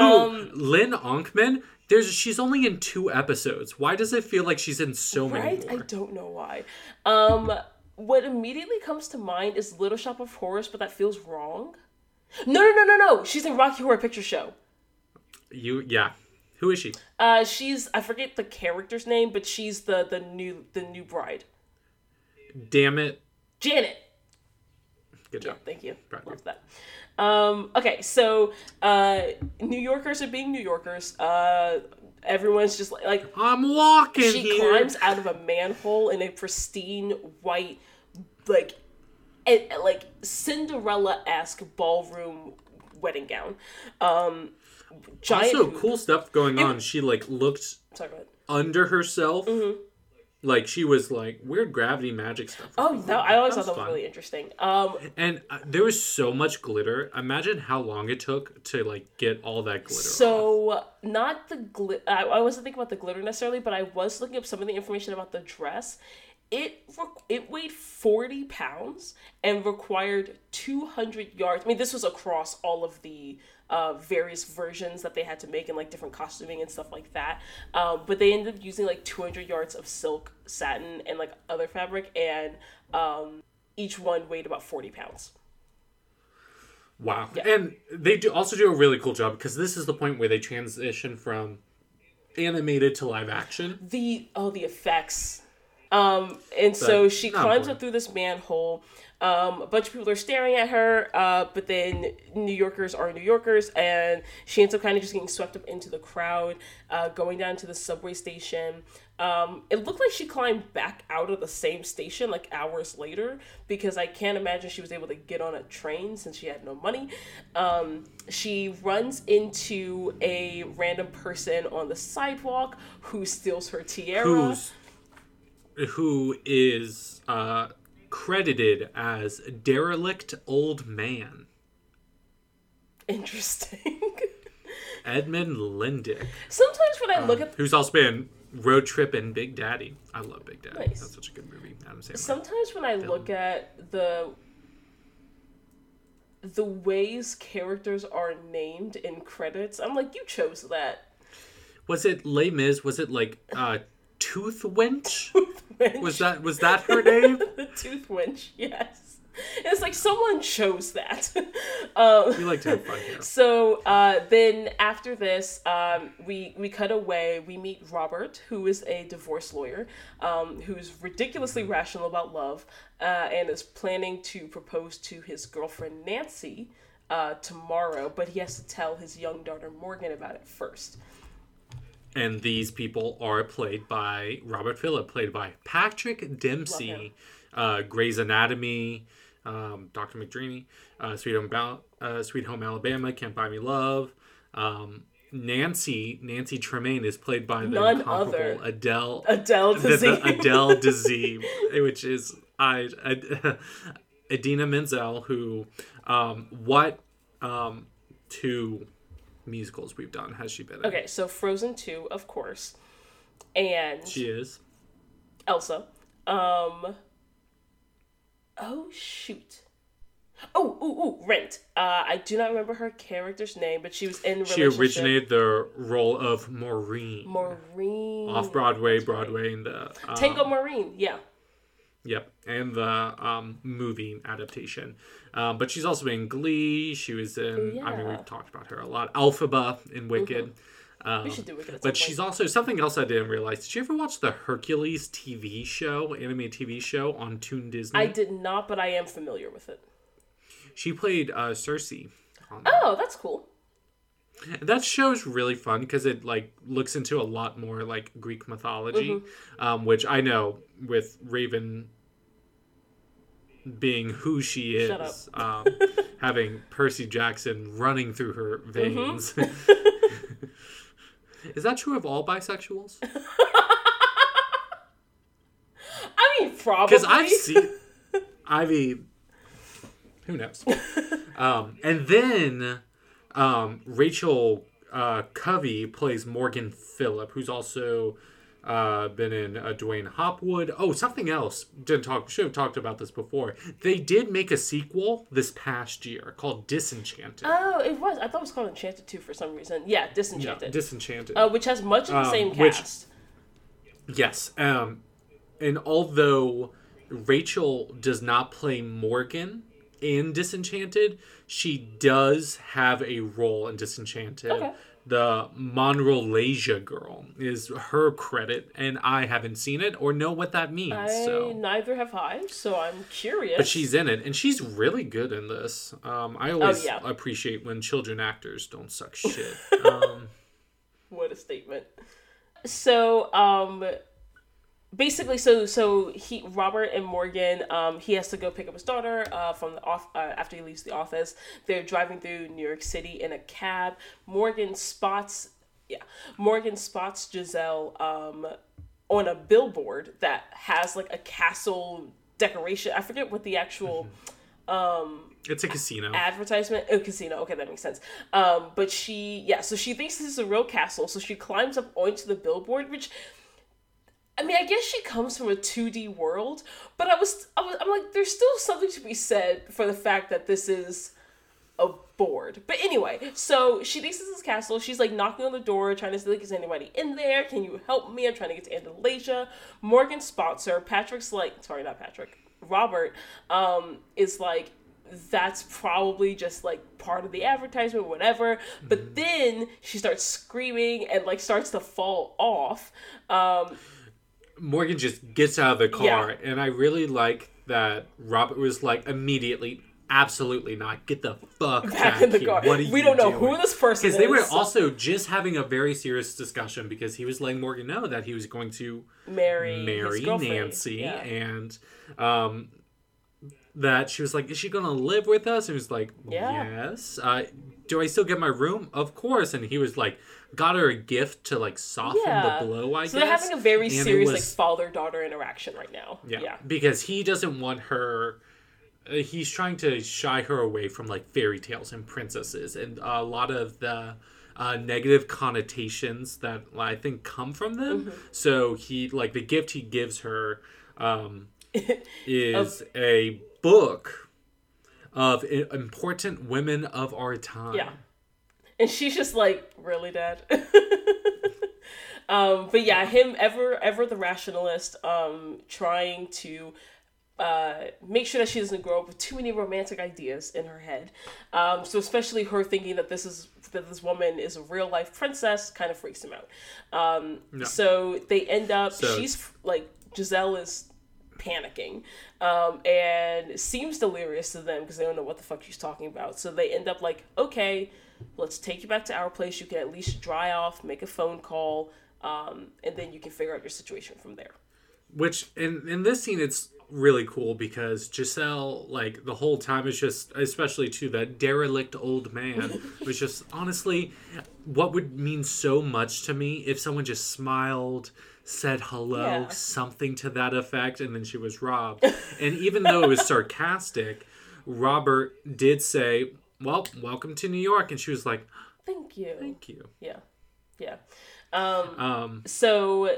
Ooh, lynn onkman there's she's only in two episodes why does it feel like she's in so many Right? I don't know why. Um, what immediately comes to mind is Little Shop of Horrors, but that feels wrong. No, no, no, no, no. She's in Rocky Horror Picture Show. you yeah who is she Uh, she's I forget the character's name, but she's the the new the new bride, damn it Janet. Good job Thank you. Right. Love that. Um, okay, so uh, New Yorkers are being New Yorkers. Uh, everyone's just like, like I'm walking she here. climbs out of a manhole in a pristine white like a, like cinderella-esque ballroom wedding gown um giant also, boob- cool stuff going on. She like looked sorry under herself, Mm-hmm. Like she was like weird gravity magic stuff. oh that, i always That thought that was fun. really interesting um And uh, there was so much glitter. Imagine how long it took to like get all that glitter. off. so not the glit I, I wasn't thinking about the glitter necessarily but i was looking up some of the information about the dress it it weighed 40 pounds and required 200 yards i mean this was across all of the uh, various versions that they had to make and like different costuming and stuff like that um, but they ended up using like 200 yards of silk satin and like other fabric and um, each one weighed about 40 pounds wow. And they do also do a really cool job because this is the point where they transition from animated to live action. the oh the effects um and so she climbs important. up through this manhole. Um a bunch of people are staring at her uh but then new yorkers are new yorkers and she ends up kind of just getting swept up into the crowd uh going down to the subway station. Um it looked like she climbed back out of the same station like hours later because i can't imagine she was able to get on a train since she had no money. Um she runs into a random person on the sidewalk who steals her tiara. Who's who is uh, credited as derelict old man interesting [LAUGHS] Edmund Lyndeck. sometimes when i look at who's also been Road Trip and Big Daddy. I love Big Daddy. Nice. That's such a good movie. Adam Sandler. sometimes when i look at the the ways characters are named in credits i'm like you chose that was it Les Mis? Was it like uh, Tooth Wench. Wench. Was that was that her name? [LAUGHS] the tooth winch? Yes. It's like someone chose that. [LAUGHS] um, We like to have fun here. [LAUGHS] So uh, then after this, um, we we cut away. We meet Robert, who is a divorce lawyer, um, who's ridiculously rational about love, uh, and is planning to propose to his girlfriend Nancy uh, tomorrow. But he has to tell his young daughter Morgan about it first. And these people are played by Robert Philip, played by Patrick. Dempsey, uh, Grey's Anatomy, um, Dr. McDreamy, uh, Sweet Home uh, Sweet Home Alabama, Can't Buy Me Love. Um, Nancy Nancy Tremaine is played by the None incomparable other. Adele Adele the, Dazeem. Adele [LAUGHS] Dazeem, which is I, I [LAUGHS] Idina Menzel, who um, what um, two musicals we've done has she been in? okay, so Frozen two, of course, and She is. Elsa. Um. Oh shoot. Oh, ooh, ooh, Rent. Uh, I do not remember her character's name, but she was in. She originated the role of Maureen Maureen. off Broadway, Broadway, and the um, Tango Maureen. Yeah. Yep, and the um, movie adaptation. Um, but she's also in Glee. She was in. I mean, Mm-hmm. we've talked about her a lot. Elphaba in Wicked. Um, We should do Wicked at some But she's also something else I didn't realize. Did you ever watch the Hercules TV show, anime TV show on Toon Disney? I did not, but I am familiar with it. She played uh, Circe. on Oh, that's cool. that show's really fun because it like looks into a lot more like Greek mythology, Mm-hmm. um, which I know with Raven being who she is, um, [LAUGHS] having Percy Jackson running through her veins. Mm-hmm. [LAUGHS] is that true of all bisexuals? I mean, probably. Because I've seen. I mean, who knows? [LAUGHS] um, and then um, Rachel uh, Covey plays Morgan Philip, who's also uh, been in uh, Dwayne Hopwood. Oh, something else. Didn't talk. Should have talked about this before. They did make a sequel this past year called Disenchanted. Oh, it was. I thought it was called Enchanted too for some reason. Yeah, yeah, Disenchanted. Disenchanted. uh, which has much of the Um, same which- cast. Yes. Um, and although Rachel does not play Morgan in Disenchanted, she does have a role in Disenchanted. Okay. The Monrolasia girl is her credit, and I haven't seen it or know what that means. I so, neither have I, so I'm curious. but she's in it, and she's really good in this. Um, I always Oh, yeah. appreciate when children actors don't suck [LAUGHS] shit. um, what a statement. So, um, basically, so so he Robert and Morgan, um, he has to go pick up his daughter uh, from the off uh, after he leaves the office. They're driving through New York City in a cab. Morgan spots, yeah, Morgan spots Giselle um, on a billboard that has like a castle decoration. I forget what the actual. Um It's a casino. advertisement oh casino okay that makes sense um but she yeah so she thinks this is a real castle so she climbs up onto the billboard which I mean, I guess she comes from a 2D world, but I was, I was, I'm like, there's still something to be said for the fact that this is a board. But anyway, so she thinks this castle. She's like knocking on the door, trying to see like, is anybody in there? Can you help me? I'm trying to get to Andalasia. Morgan spots her. Patrick's like, sorry, not Patrick. Robert um, is like, that's probably just like part of the advertisement, whatever. But then she starts screaming and like starts to fall off. Um, Morgan just gets out of the car, Yeah. and I really like that Robert was like immediately, absolutely not. Get the fuck back in the here. car. We don't know doing? who this person is. Because they were also just having a very serious discussion because he was letting Morgan know that he was going to marry marry. Nancy, Yeah. and um, that she was like, "Is she gonna live with us?" And he was like, Yeah. "Yes." Uh, do I still get my room? Of course. And he was like, got her a gift to like soften Yeah. the blow. I guess. So guess. they're having a very And serious like father daughter interaction right now. yeah, Yeah. because he doesn't want her. Uh, he's trying to shy her away from like fairy tales and princesses, and a lot of the uh, negative connotations that I think come from them. Mm-hmm. So he like the gift he gives her um, [LAUGHS] is a book of important women of our time. Yeah. And she's just like, really, Dad? [LAUGHS] Um, but yeah, him ever ever the rationalist, um, trying to uh, make sure that she doesn't grow up with too many romantic ideas in her head. Um, so especially her thinking that this is that this woman is a real life princess kind of freaks him out. Um, No. So they end up. So- she's like Giselle is panicking um, and seems delirious to them because they don't know what the fuck she's talking about. So they end up like, okay, let's take you back to our place. You can at least dry off, make a phone call, um, and then you can figure out your situation from there. Which in in this scene it's really cool because Giselle like the whole time is just especially to that derelict old man [LAUGHS] was just honestly what would mean so much to me if someone just smiled said hello Yeah. something to that effect and then she was robbed and even though it was sarcastic Robert did say well welcome to New York. And she was like Thank you. thank you. Yeah, yeah. Um, um so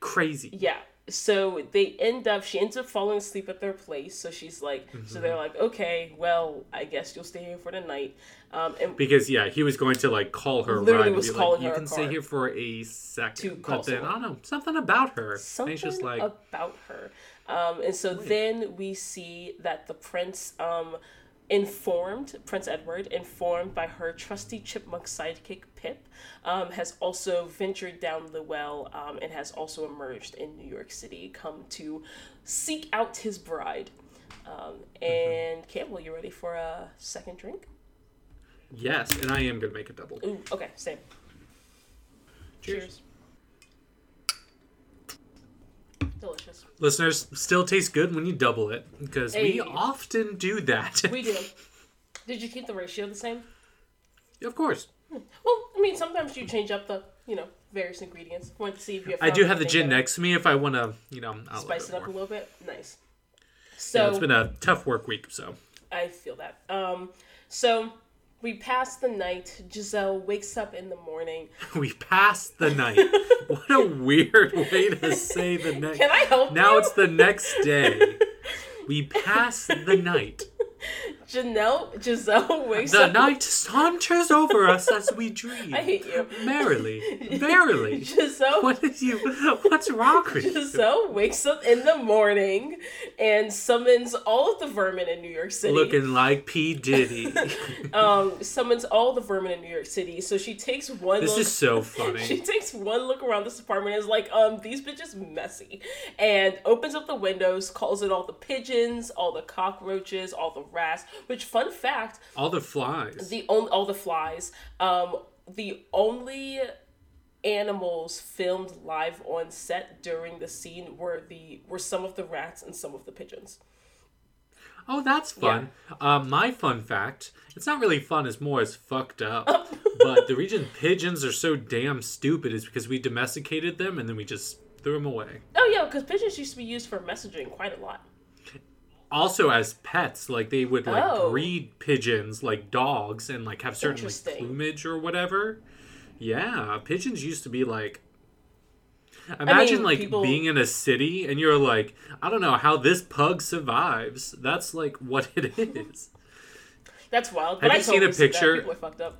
crazy. Yeah. So they end up she ends up falling asleep at their place. So she's like so they're like okay well i guess you'll stay here for the night. Um and Because yeah, he was going to like call her Literally was calling like, you her a can stay here for a second. to call but then I don't know something about her. something and just like about her. Um and so then we see that the prince um informed prince edward informed by her trusty chipmunk sidekick pip um, has also ventured down the well um, and has also emerged in new york city come to seek out his bride. Um, and campbell you ready for a second drink? Yes, and I am gonna make a double. Ooh, okay same. Cheers. cheers delicious Listeners, still tastes good when you double it because we often do that. we do did you keep the ratio the same of course, Well, I mean, sometimes you change up the, you know, various ingredients. Want to see if you have. I do have the gin better. next to me if I want to, you know, I'll Spice it up a little bit. Nice. Yeah, So it's been a tough work week, so I feel that. Um, so we pass the night. Giselle wakes up in the morning. [LAUGHS] we passed the night. [LAUGHS] what a weird way to say the [LAUGHS] next. Can I help Now you? it's the next day. We pass the night. Janelle. Giselle [LAUGHS] wakes The up. The night saunters over us as we [LAUGHS] dream. I hate you. Merrily, [LAUGHS] merrily. Giselle. What is you? What's wrong with you? Giselle wakes up in the morning and summons all of the vermin in New York City. Looking like P Diddy. um, summons all the vermin in New York City. So she takes one. This look, is so funny. She takes one look around this apartment and is like, um, these bitches messy. And opens up the windows, calls it all the pigeons, all the cockroaches, all the rats. [LAUGHS] Which, fun fact, All the flies. the only all the flies. Um, the only animals filmed live on set during the scene were the were some of the rats and some of the pigeons. Oh, that's fun. Um, my fun fact. It's not really fun. It's more as fucked up. [LAUGHS] but the reason pigeons are so damn stupid is because we domesticated them and then we just threw them away. Oh yeah, because pigeons used to be used for messaging quite a lot. Also as pets like they would like Oh. breed pigeons like dogs and like have certain like, plumage or whatever yeah pigeons used to be like imagine like people- being in a city and you're like i don't know how this pug survives that's like what it [LAUGHS] is That's wild. Have but I you seen a see that. picture- People are fucked up.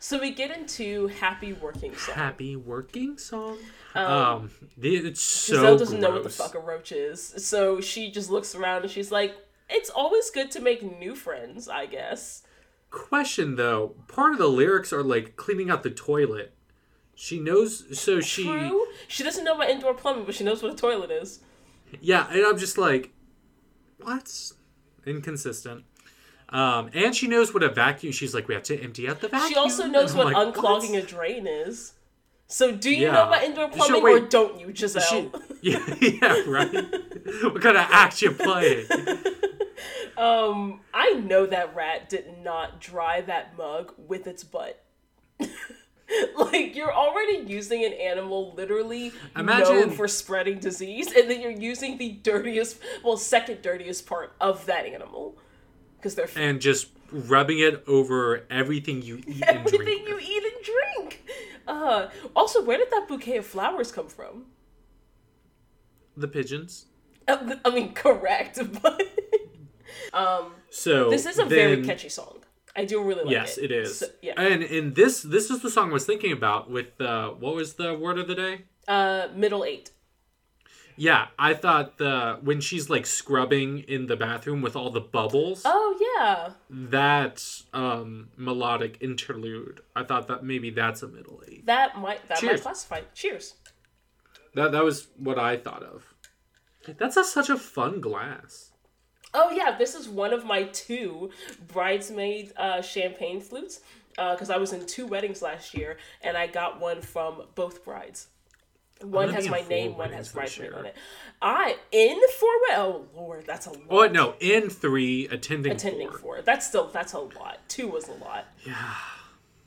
So we get into happy working song. happy working song um, it's so Giselle doesn't know what the fuck a roach is, so she just looks around and she's like, "It's always good to make new friends, I guess." question though part of the lyrics are like cleaning out the toilet she knows so she True. She doesn't know about indoor plumbing, but she knows what a toilet is. Yeah, and I'm just like, what? Inconsistent. Um, and she knows what a vacuum. She's like, we have to empty out the vacuum. She also knows what like, unclogging what? a drain is. So do you Yeah. know about indoor plumbing or don't you, Giselle? She, [LAUGHS] yeah, yeah, right. [LAUGHS] what kind of act you playing? [LAUGHS] Um, I know that rat did not dry that mug with its butt. like you're already using an animal literally Imagine- known for spreading disease, and then you're using the dirtiest, well, second dirtiest part of that animal because they're And just rubbing it over everything you eat and everything drink. you eat and drink. Uh, also, where did that bouquet of flowers come from? The pigeons. Uh, I mean, correct, [LAUGHS] but um, So this is a then, very catchy song. I do really like it. yes, it. it is. So, yeah. And and this this is the song I was thinking about with uh what was the word of the day? Uh, middle eight. Yeah, I thought the when she's like scrubbing in the bathroom with all the bubbles, Oh yeah. that um melodic interlude. I thought that maybe that's a middle eight. That might that Cheers. might classify. Cheers. That that was what I thought of. That's a, such a fun glass. Oh yeah, this is one of my two bridesmaid uh, champagne flutes because I was in two weddings last year and I got one from both brides. One has my name, one has this bridesmaid on it. I in four Oh lord, that's a lot. Oh no, in three, attending, Attending four. four. That's still that's a lot. Two was a lot. Yeah,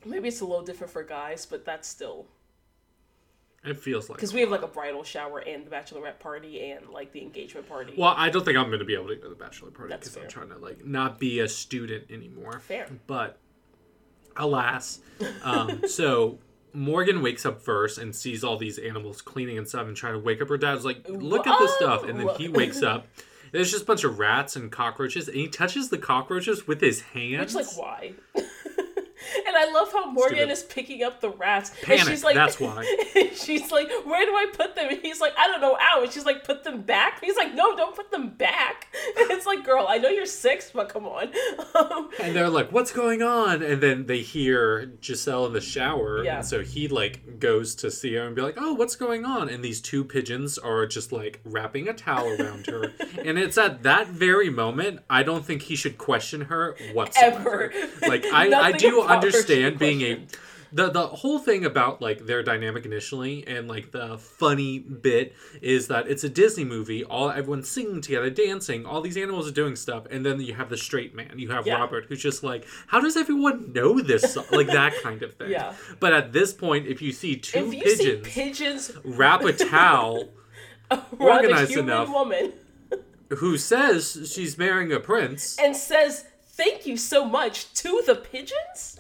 Maybe it's a little different for guys, but that's still it feels like. because we have like a bridal shower and the bachelorette party and like the engagement party. Well, I don't think I'm going to be able to go to the bachelor party because I'm trying to like not be a student anymore. Fair. But alas, um, [LAUGHS] so Morgan wakes up first and sees all these animals cleaning and stuff and trying to wake up her dad's like, look at this stuff, and then he wakes up. [LAUGHS] There's just a bunch of rats and cockroaches, and he touches the cockroaches with his hands. Which like why? [LAUGHS] and I love how Morgan Stupid. is picking up the rats. Panic, And she's like, that's why. [LAUGHS] she's like, where do I put them? And he's like, I don't know. Ow. And she's like, put them back. He's like, no, don't put them back. [LAUGHS] And it's like, girl, I know you're six, but come on. Um, And they're like, "What's going on?" And then they hear Giselle in the shower, Yeah. and so he like goes to see her and be like, "Oh, what's going on?" And these two pigeons are just like wrapping a towel around her, and it's at that very moment I don't think he should question her whatsoever. Ever. Like I, I do Oh, understand should being a the the whole thing about like their dynamic initially and like the funny bit is that it's a Disney movie. All everyone's singing together, dancing. All these animals are doing stuff, and then you have the straight man. You have Yeah. Robert, who's just like, how does everyone know this? song?" like that kind of thing. [LAUGHS] Yeah. But at this point, if you see two if you pigeons see pigeons wrap a towel, [LAUGHS] organized enough. woman who says she's marrying a prince, and says, thank you so much to the pigeons,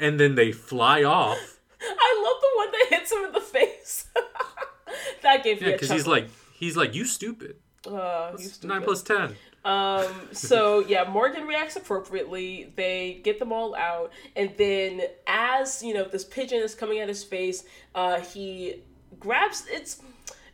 and then they fly off. [LAUGHS] I love the one that hits him in the face. [LAUGHS] that gave me Yeah, a because he's like, he's like, you stupid. uh, you stupid. Nine plus ten. Um, so [LAUGHS] yeah, Morgan reacts appropriately. They get them all out, and then as you know, this pigeon is coming at his face. Uh, he grabs. It's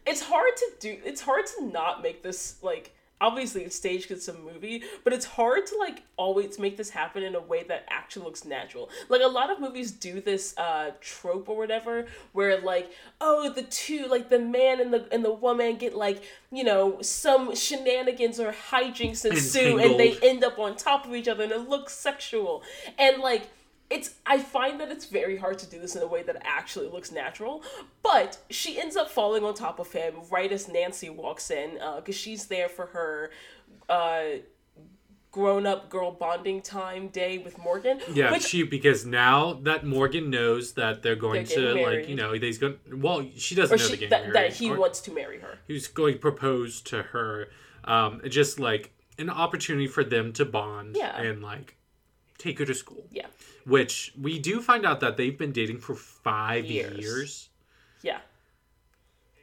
it's hard to do. It's hard to not make this like. Obviously, it's staged 'cause it's a movie, but it's hard to like always make this happen in a way that actually looks natural. Like a lot of movies do this uh, trope or whatever, where like, oh, the two, like the man and the and the woman get like, you know, some shenanigans or hijinks ensue, and they end up on top of each other, and it looks sexual. And like, it's I find that it's very hard to do this in a way that actually looks natural. But she ends up falling on top of him right as Nancy walks in, because she's there for her. Uh, grown up girl bonding time day with Morgan. Yeah, which she because now that Morgan knows that they're going They're to getting like you know he's going well she doesn't or know she, that, married. that he wants to marry her. He's going to propose to her. Um, just like an opportunity for them to bond Yeah. and like take her to school. Yeah. Which we do find out that they've been dating for five Years. years. Yeah.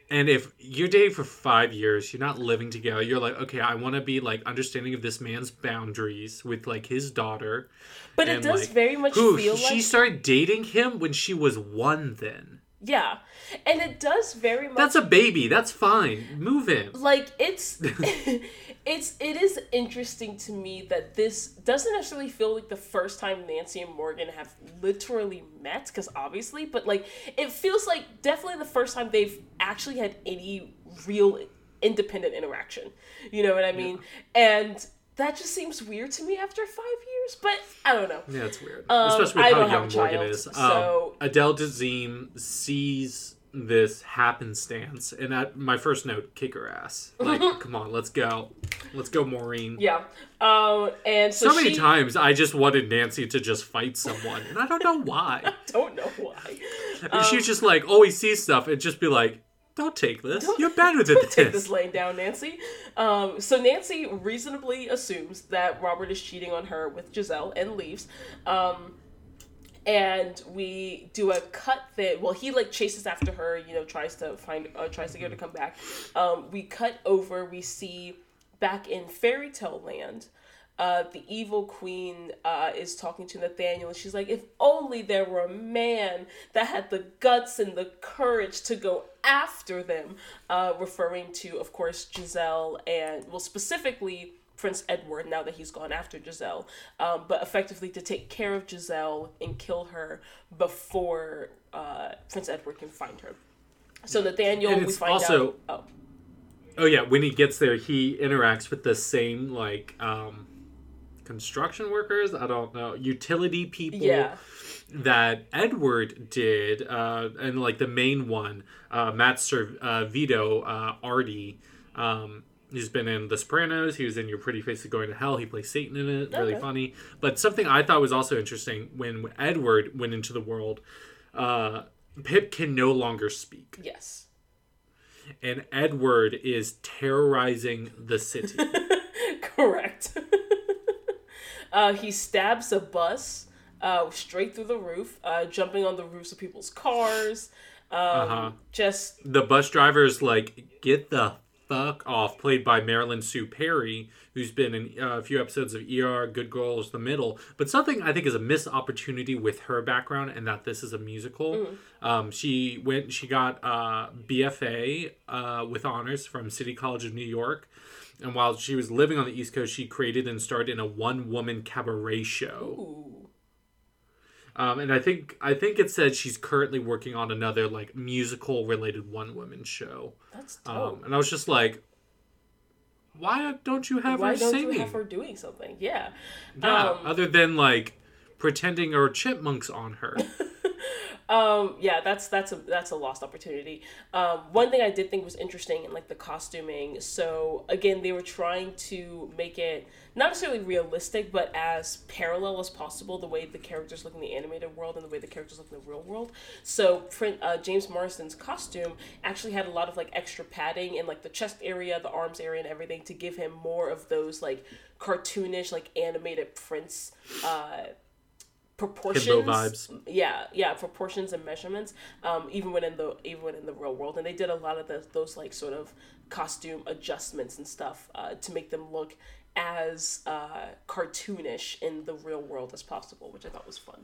And if you're dating for five years, you're not living together. You're like, okay, I want to be like understanding of this man's boundaries with like his daughter. But it does like, very much Who feel she like she started dating him when she was one. Then yeah. And it does very much that's a baby. That's fine. Move in. like it's [LAUGHS] [LAUGHS] it's it is interesting to me that this doesn't necessarily feel like the first time Nancy and Morgan have literally met because obviously but like it feels like definitely the first time they've actually had any real independent interaction. You know what I mean? And that just seems weird to me after five years but I don't know. Yeah, it's weird, Um, especially I with how young Morgan child, is. Um, so- Adele Dazeem sees this happenstance, and at my first note, kick her ass. [LAUGHS] Like, come on, let's go, let's go, Maureen. yeah um and so, So many she, times I just wanted Nancy to just fight someone, and I don't know why. [LAUGHS] don't know why she was just like always sees stuff and just be like, "Don't take this. You're better [LAUGHS] than take this." this laying down, Nancy. Um, so Nancy reasonably assumes that Robert is cheating on her with Giselle and leaves. Um, and we do a cut that well he like chases after her you know tries to find uh, tries to get her to come back. Um, we cut over we see back in fairy tale land uh, the evil queen uh, is talking to Nathaniel, and she's like, "If only there were a man that had the guts and the courage to go after them," uh, referring to, of course, Giselle and well, specifically Prince Edward. Now that he's gone after Giselle, um, but effectively to take care of Giselle and kill her before uh, Prince Edward can find her. So Nathaniel, And we find also- out. Oh, Oh yeah, when he gets there, he interacts with the same like um, construction workers. I don't know utility people. yeah. that Edward did, uh, and like the main one, uh, Matt Ser- uh, Vito uh, Artie. Um, he's been in The Sopranos. He was in Your Pretty Face is Going to Hell. He plays Satan in it. Really Okay. funny. But something I thought was also interesting when Edward went into the world, uh, Pip can no longer speak, Yes. and Edward is terrorizing the city. [LAUGHS] Correct. [LAUGHS] uh, he stabs a bus uh, straight through the roof, uh, jumping on the roofs of people's cars. Um, Uh-huh. Just the bus driver's like, get the fuck off, played by Marilyn Sue Perry, who's been in uh, a few episodes of ER, Good Girls, The Middle. But something I think is a missed opportunity with her background, and that this is a musical. Um, she went, she got uh, BFA uh, with honors from City College of New York. And while she was living on the East Coast, she created and starred in a one-woman cabaret show. ooh, Um, and I think I think it said she's currently working on another like musical related one woman show. that's dope. Um, and I was just like, why don't you have Why her don't singing? you have her doing something? Yeah. yeah, Um, other than like pretending are chipmunks on her. [LAUGHS] Um, yeah, that's that's a that's a lost opportunity. Um, one thing I did think was interesting in like the costuming. So again, they were trying to make it not necessarily realistic, but as parallel as possible. The way the characters look in the animated world and the way the characters look in the real world. So print uh, James Morrison's costume actually had a lot of like extra padding in like the chest area, the arms area, and everything to give him more of those like cartoonish, like animated prints. Uh, proportions vibes. yeah yeah proportions and measurements um even when in the even when in the real world and they did a lot of the, those like sort of costume adjustments and stuff uh, to make them look as uh, cartoonish in the real world as possible which i thought was fun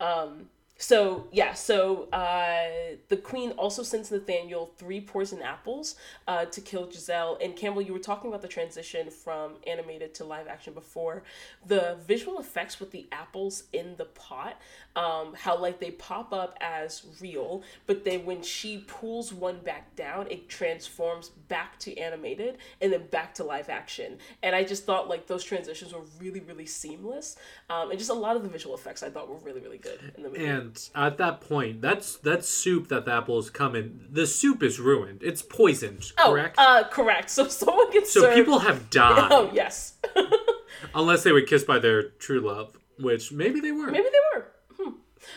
um so yeah so uh the queen also sends nathaniel three poison apples uh to kill giselle. And campbell you were talking about the transition from animated to live action before. The visual effects with the apples in the pot um how like they pop up as real but then when she pulls one back down it transforms back to animated and then back to live action and i just thought like those transitions were really really seamless um and just a lot of the visual effects i thought were really really good in the movie and at that point, that's that soup that the apples come in. The soup is ruined. It's poisoned. Correct. Oh, uh, correct. So [LAUGHS] someone gets so served. people have died [LAUGHS] Oh, yes. [LAUGHS] unless they were kissed by their true love, which maybe they were. Maybe they were.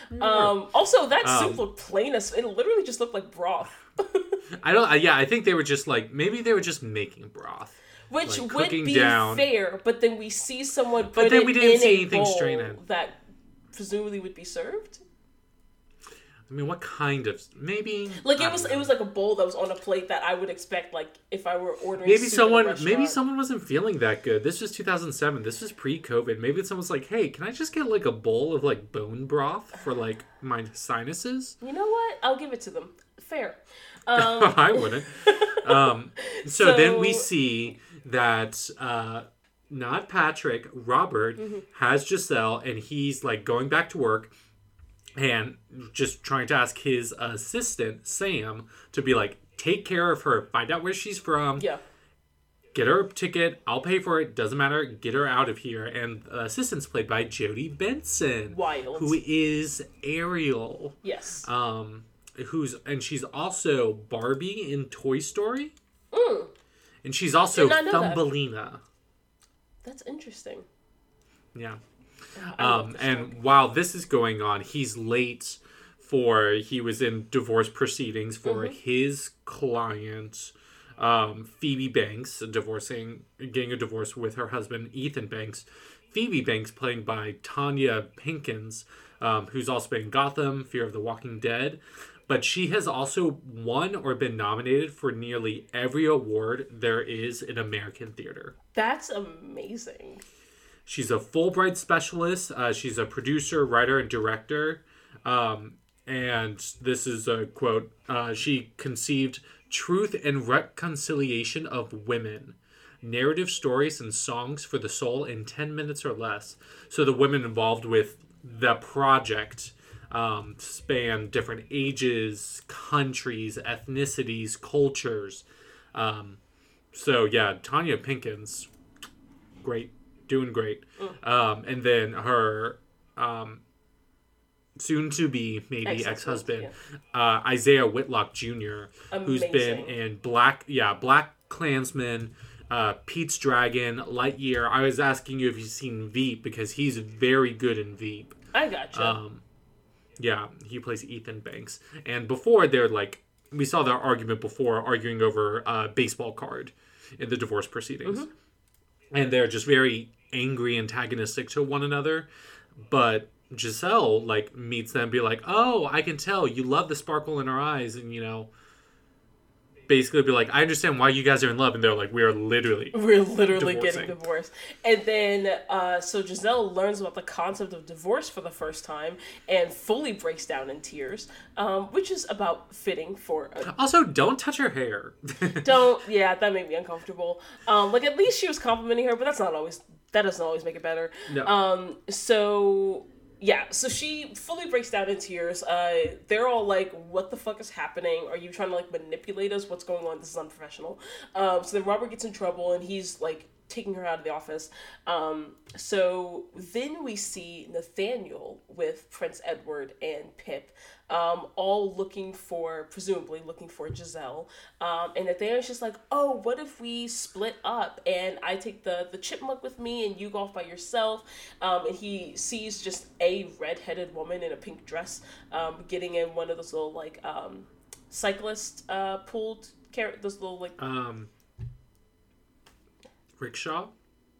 Hmm. Um, also, that Um, soup looked plain as it literally just looked like broth, [LAUGHS] I don't. uh, Yeah, I think they were just like maybe they were just making broth. which Like, would be down. fair. But then we see someone put then it we didn't in see a anything bowl in. that presumably would be served. I mean, what kind of maybe? Like it was, know. it was like a bowl that was on a plate that I would expect, like if I were ordering. Maybe soup at a someone, maybe someone wasn't feeling that good. This was 2007. This was pre-COVID. Maybe someone's like, "Hey, can I just get like a bowl of like bone broth for like my sinuses?" You know what? I'll give it to them. Fair. [LAUGHS] Um, I wouldn't. Um, [LAUGHS] so, then we see that uh, not Patrick, Robert Mm-hmm. has Giselle, and he's like going back to work and just trying to ask his assistant Sam to be like, take care of her, find out where she's from, yeah. get her a ticket. I'll pay for it. Doesn't matter. Get her out of here. And the assistant's played by Jodi Benson, Wild. who is Ariel. Yes. Um, who's and she's also Barbie in Toy Story, and she's also know that. Thumbelina. That's interesting. Yeah. Um, and while this is going on, he's late for he was in divorce proceedings for Mm-hmm. his client, um, Phoebe Banks, divorcing, getting a divorce with her husband Ethan Banks. Phoebe Banks, playing by Tonya Pinkins, um, who's also been in Gotham, Fear of the Walking Dead. But she has also won or been nominated for nearly every award there is in American theater. That's amazing. She's a Fulbright specialist. Uh, she's a producer, writer, and director. Um, and this is a quote. Uh, she conceived truth and reconciliation of women narrative stories and songs for the soul in 10 minutes or less. So the women involved with the project um, span different ages, countries, ethnicities, cultures. Um, so yeah, Tonya Pinkins, great, doing great. Um, and then her um, soon to be maybe Ex-husband, ex husband, uh, Isaiah Whitlock Jr., who's been in Black, yeah, Black Klansman, uh, Pete's Dragon, Lightyear. I was asking you if you've seen Veep because he's very good in Veep. I gotcha. Um, yeah, he plays Ethan Banks. And before they're like, we saw their argument before, arguing over a baseball card in the divorce proceedings. And they're just very angry, antagonistic to one another. But Giselle, like, meets them be like, oh, I can tell you love the sparkle in her eyes. And, you know, basically be like, I understand why you guys are in love. And they're like, we are literally. [LAUGHS] We're literally Divorcing. getting divorced. And then, uh, so Giselle learns about the concept of divorce for the first time and fully breaks down in tears, um, which is about fitting for a Also, don't touch her hair. [LAUGHS] don't yeah that made me uncomfortable um like at least she was complimenting her but that's not always that doesn't always make it better. No. um so yeah so she fully breaks down in tears. Uh they're all like what the fuck is happening? Are you trying to like manipulate us? What's going on? This is unprofessional. Um so then robert gets in trouble and he's like taking her out of the office. Um so then we see nathaniel with prince edward and pip um, all looking for, presumably looking for Giselle. Um, and Nathaniel's just like, oh, what if we split up and I take the, the chipmunk with me and you go off by yourself? Um, and he sees just a redheaded woman in a pink dress um, getting in one of those little, like, um, cyclist uh, pulled, car- those little, like, um, Rickshaw?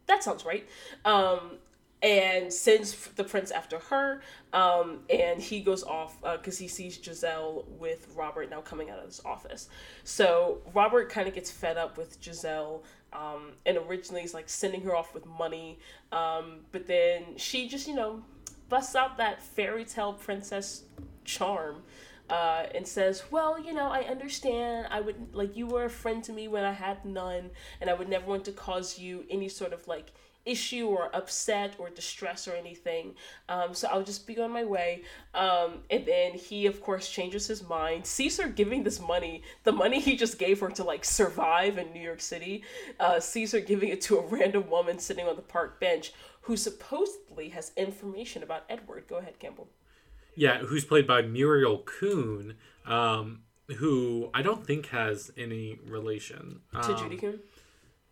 that sounds right. Um, and sends the prince after her. Um, and he goes off because he sees Giselle with Robert now coming out of his office. So Robert kind of gets fed up with Giselle. Um, and originally he's like sending her off with money. Um, but then she just, you know, busts out that fairy tale princess charm uh, and says, "Well, you know, I understand. I would like you were a friend to me when I had none, and I would never want to cause you any sort of like issue or upset or distress or anything. Um, so I'll just be on my way." Um, and then he, of course, changes his mind, sees her giving this money, the money he just gave her to like survive in New York City, uh, sees her giving it to a random woman sitting on the park bench who supposedly has information about Edward. Go ahead, Campbell. Yeah, who's played by Muriel Kuhn, um, who I don't think has any relation To um, Judy Kuhn.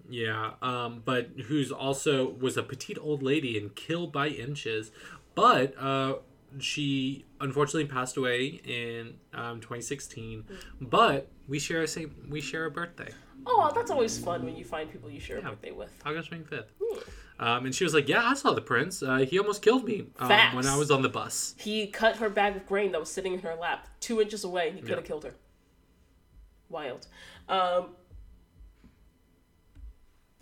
Yeah, um, but who's also was a petite old lady and killed by inches, but uh, she unfortunately passed away in um, 2016. But we share a same we share a birthday, Oh, that's always fun when you find people you share a birthday with. August 25th. Um, and she was like, "Yeah, I saw the prince. Uh, he almost killed me um, Facts. when I was on the bus." He cut her bag of grain that was sitting in her lap two inches away. He could have Yeah. killed her. Wild. Um,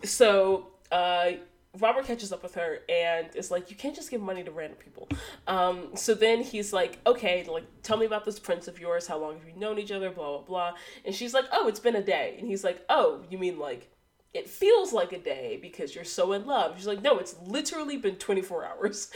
so uh, Robert catches up with her and is like, "You can't just give money to random people." Um, so then he's like, "Okay, like tell me about this prince of yours. How long have you known each other? Blah blah blah." And she's like, "Oh, it's been a day." And he's like, "Oh, you mean like?" It feels like a day because you're so in love. She's like, no, it's literally been 24 hours.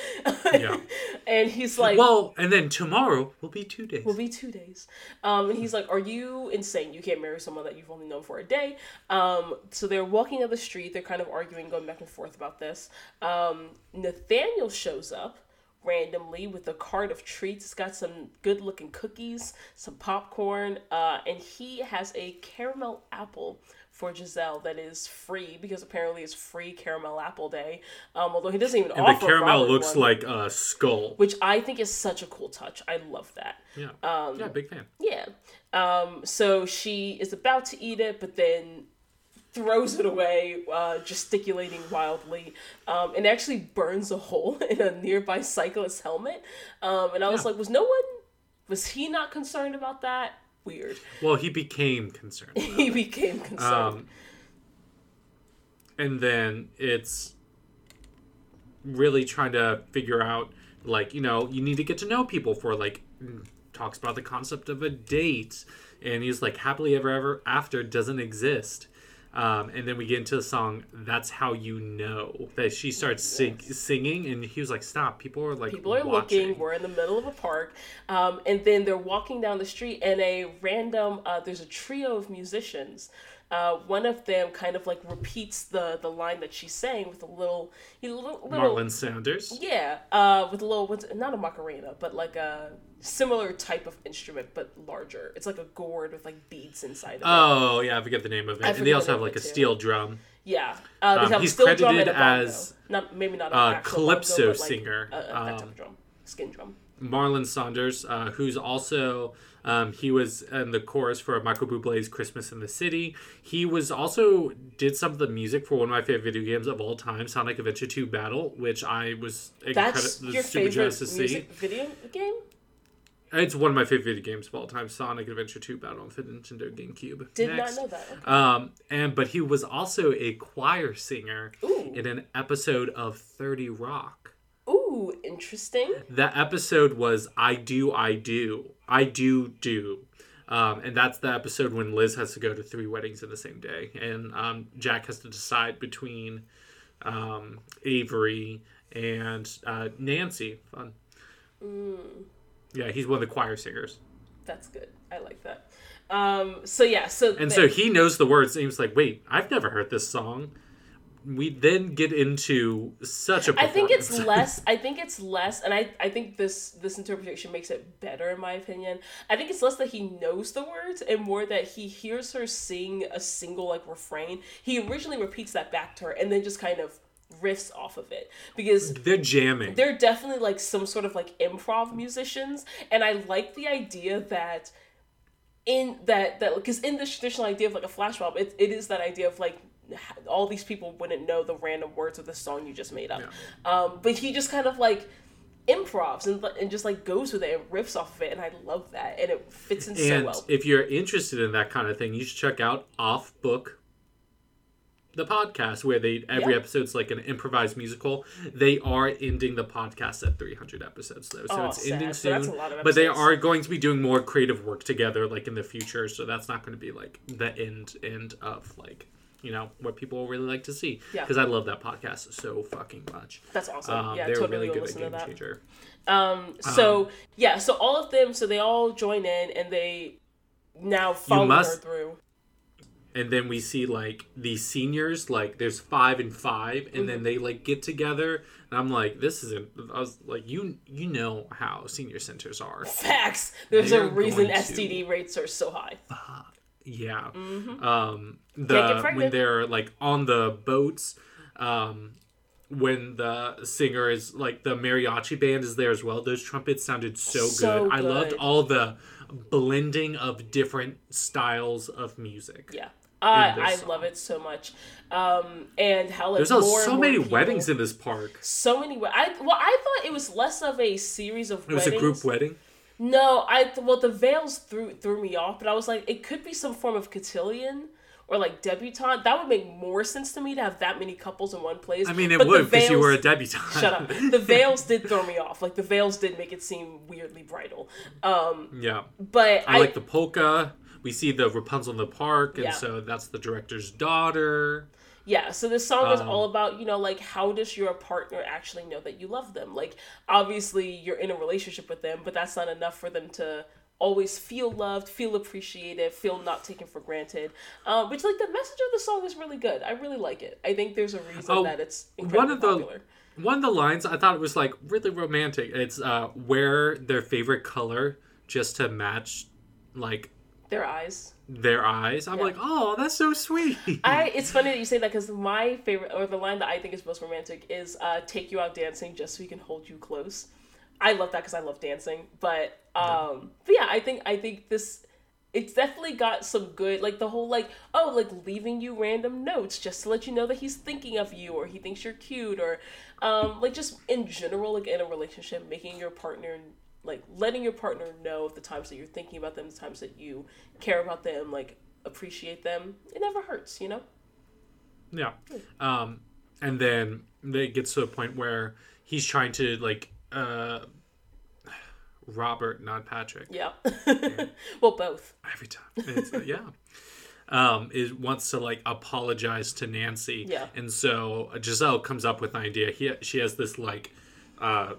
Yeah. [LAUGHS] and he's like, Well, and then tomorrow will be two days. will be two days. Um, and he's like, Are you insane? You can't marry someone that you've only known for a day. Um, so they're walking down the street. They're kind of arguing, going back and forth about this. Um, Nathaniel shows up randomly with a cart of treats. It's got some good looking cookies, some popcorn, uh, and he has a caramel apple for Giselle that is free because apparently it's free caramel apple day. Um, although he doesn't even and the caramel looks one, like a skull. which I think is such a cool touch. I love that. Yeah, Um, yeah, big fan. Yeah. Um, so she is about to eat it, but then throws it away, uh, gesticulating wildly, um, and actually burns a hole [LAUGHS] in a nearby cyclist's helmet. Um, and I was Yeah. like, was no one, was he not concerned about that? Weird. Well, he became concerned. [LAUGHS] he became concerned. Um, and then it's really trying to figure out like you know you need to get to know people for like talks about the concept of a date and he's like happily ever ever after doesn't exist um, and then we get into the song "That's How You Know" that she starts sing- singing, and he was like, "Stop! People are like People are watching. looking. We're in the middle of a park, um, and then they're walking down the street, and a random uh, there's a trio of musicians. Uh, one of them kind of like repeats the the line that she's saying with a little, you know, little, little Marlon Saunders. yeah, uh, with a little what's not a macarena, but like a similar type of instrument, but larger. It's like a gourd with like beads inside of it. Oh yeah, I forget the name of it. And they also have like a too. steel drum. Yeah, uh, they Um, have he's steel drum and credited a bongo. as, not maybe not a uh, calypso bongo, like singer. a, a, that type Um, of drum, skin drum. Marlon Saunders, uh, who's also um, he was in the chorus for Michael Bublé's "Christmas in the City." He was also did some of the music for one of my favorite video games of all time, Sonic Adventure 2 Battle, which I was That's incredi- your favorite to see. music video game? It's one of my favorite video games of all time, Sonic Adventure 2 Battle on the Nintendo GameCube. Did Next. not know that. Okay. Um, and but he was also a choir singer Ooh. in an episode of 30 Rock. Ooh, interesting. That episode was I Do, I Do. I Do, Do. Um, and that's the episode when Liz has to go to three weddings in the same day. And um, Jack has to decide between um, Avery and uh, Nancy. Fun. Yeah, he's one of the choir singers. That's good. I like that. Um, so yeah, so And the- so he knows the words, and he was like, wait, I've never heard this song. We then get into such a I think it's [LAUGHS] less. I think it's less, and I I think this this interpretation makes it better in my opinion. I think it's less that he knows the words and more that he hears her sing a single like refrain. He originally repeats that back to her and then just kind of riffs off of it. Because They're jamming. they're definitely like some sort of like improv musicians. And i like the idea that in that that because in the traditional idea of like a flash mob it, it is that idea of like all these people wouldn't know the random words of the song you just made up. Um but he just kind of like improvs and, and just like goes with it and riffs off of it and i love that. And it fits in so and well. if you're interested in that kind of thing, you should check out Off Book, the podcast, where they every Yeah. episode's like an improvised musical. They are ending the podcast at 300 episodes though, so Oh, it's ending sad. So that's soon. of but they are going to be doing more creative work together, like in the future. So that's not going to be like the end end of like you know what people really like to see. Yeah. because I love that podcast so fucking much. that's awesome Um, yeah they're totally really good at Game that Changer. Um, so yeah, so all of them, so they all join in and they now follow must- her through. And then we see like the seniors like there's five and five and Mm-hmm. then they like get together and i'm like this isn't i was like you you know how senior centers are Facts. There's They're a reason to- STD rates are so high. yeah Mm-hmm. um the when they're like on the boats um when the singer is like the mariachi band is there as well those trumpets sounded so, So good i loved all the blending of different styles of music Yeah. I, this I song. love it so much. Um, and how like there's more so many people- weddings in this park So many. I well, I thought it was less of a series of weddings. it was a group wedding No, I well the veils threw threw me off, but I was like, it could be some form of cotillion or like debutante. That would make more sense to me to have that many couples in one place. I mean, it But the would because you were a debutante. Shut up. The veils did throw me off. Like the veils did make it seem weirdly bridal. Um, yeah, but I, like the polka. We see the Rapunzel in the park, and Yeah. so that's the director's daughter. Yeah, so this song is Um, all about, you know, like how does your partner actually know that you love them? Like obviously you're in a relationship with them, but that's not enough for them to always feel loved, feel appreciated, feel not taken for granted. Um, which like the message of the song is really good. I really like it. I think there's a reason Oh, that it's one of the- popular. One of the lines I thought it was like really romantic. It's uh, wear their favorite color just to match like Their eyes. their eyes. I'm Yeah. like, oh, that's so sweet. I it's funny that you say that because my favorite or the line that I think is most romantic is uh, "Take you out dancing just so we can hold you close." I love that because I love dancing, but um, but yeah, I think I think this it's definitely got some good like the whole like oh like leaving you random notes just to let you know that he's thinking of you or he thinks you're cute or um, like just in general like in a relationship making your partner like letting your partner know the times that you're thinking about them the times that you care about them like appreciate them it never hurts you know Yeah. Um, and then it gets to a point where he's trying to like uh Robert, not Patrick. Yeah. [LAUGHS] well, both. Every time. Uh, yeah. Um, is wants to like apologize to Nancy. Yeah. And so Giselle comes up with an idea. He she has this like uh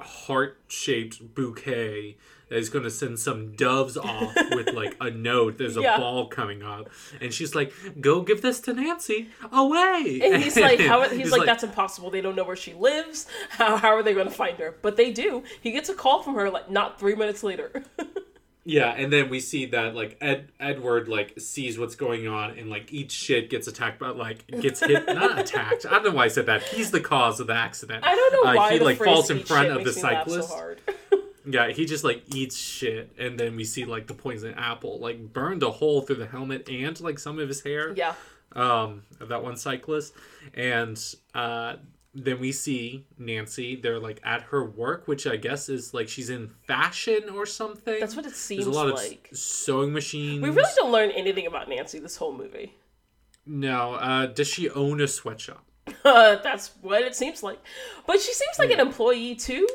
heart shaped bouquet that is going to send some doves off with like a [LAUGHS] note. There's a Yeah. ball coming up, and she's like, "Go give this to Nancy away." And he's [LAUGHS] like, how, he's, like, that's impossible. They don't know where she lives. How, how are they going to find her? But they do. He gets a call from her like not three minutes later. [LAUGHS] Yeah, and then we see that like Ed Edward like sees what's going on and like eats shit, gets attacked, but like gets hit, [LAUGHS] not attacked. I don't know why I said that. He's the cause of the accident. I don't know Uh, why he like falls in front of the makes me laugh cyclist. So. [LAUGHS] Yeah, he just like eats shit, and then we see like the poison apple like burned a hole through the helmet and like some of his hair. yeah. um of that one cyclist and uh then we see Nancy they're like at her work which I guess is like she's in fashion or something That's what it seems there's a lot like. of sewing machines We really don't learn anything about Nancy this whole movie. no uh does she own a sweatshop Uh, [LAUGHS] that's what it seems like. But she seems like an employee too.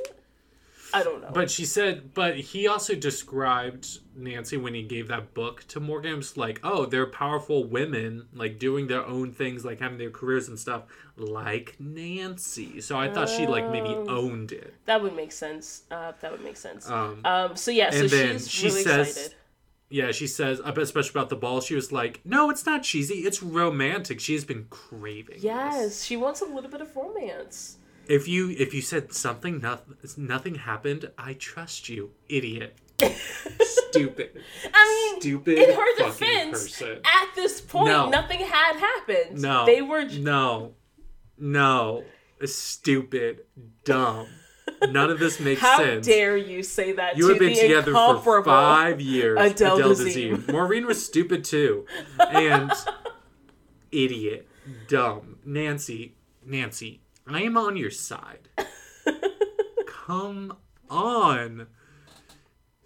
I don't know. but she said but he also described Nancy when he gave that book to Morgan was like oh they're powerful women like doing their own things like having their careers and stuff like Nancy so I thought she like maybe Oh. owned it that would make sense. Uh, that would make sense. um Um. So yeah. So she's she really says- excited. Yeah, she says, especially about the ball. She was like, "No, it's not cheesy. It's romantic. She's been craving." this." Yes, she wants a little bit of romance. If you if you said something, nothing nothing happened. I trust you, idiot. Stupid. [LAUGHS] I mean, Stupid. in her defense, person. at this point, No. nothing had happened. No. they were. No. No. Stupid. Dumb. None of this makes [LAUGHS] How sense. How dare you say that You to have been the together for five years. Adele Adele. Dazeem. [LAUGHS] Maureen was stupid too. And idiot. Dumb. Nancy. Nancy, I am on your side. [LAUGHS] Come on.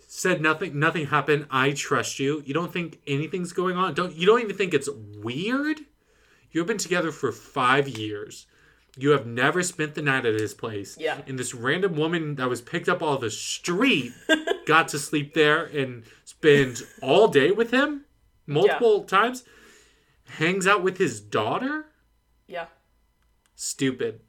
Said nothing nothing happened. I trust you. You don't think anything's going on? Don't you don't even think it's weird? You've been together for five years. You have never spent the night at his place. Yeah. And this random woman that was picked up off the street [LAUGHS] got to sleep there and spend all day with him multiple times. Hangs out with his daughter? Yeah, Stupid.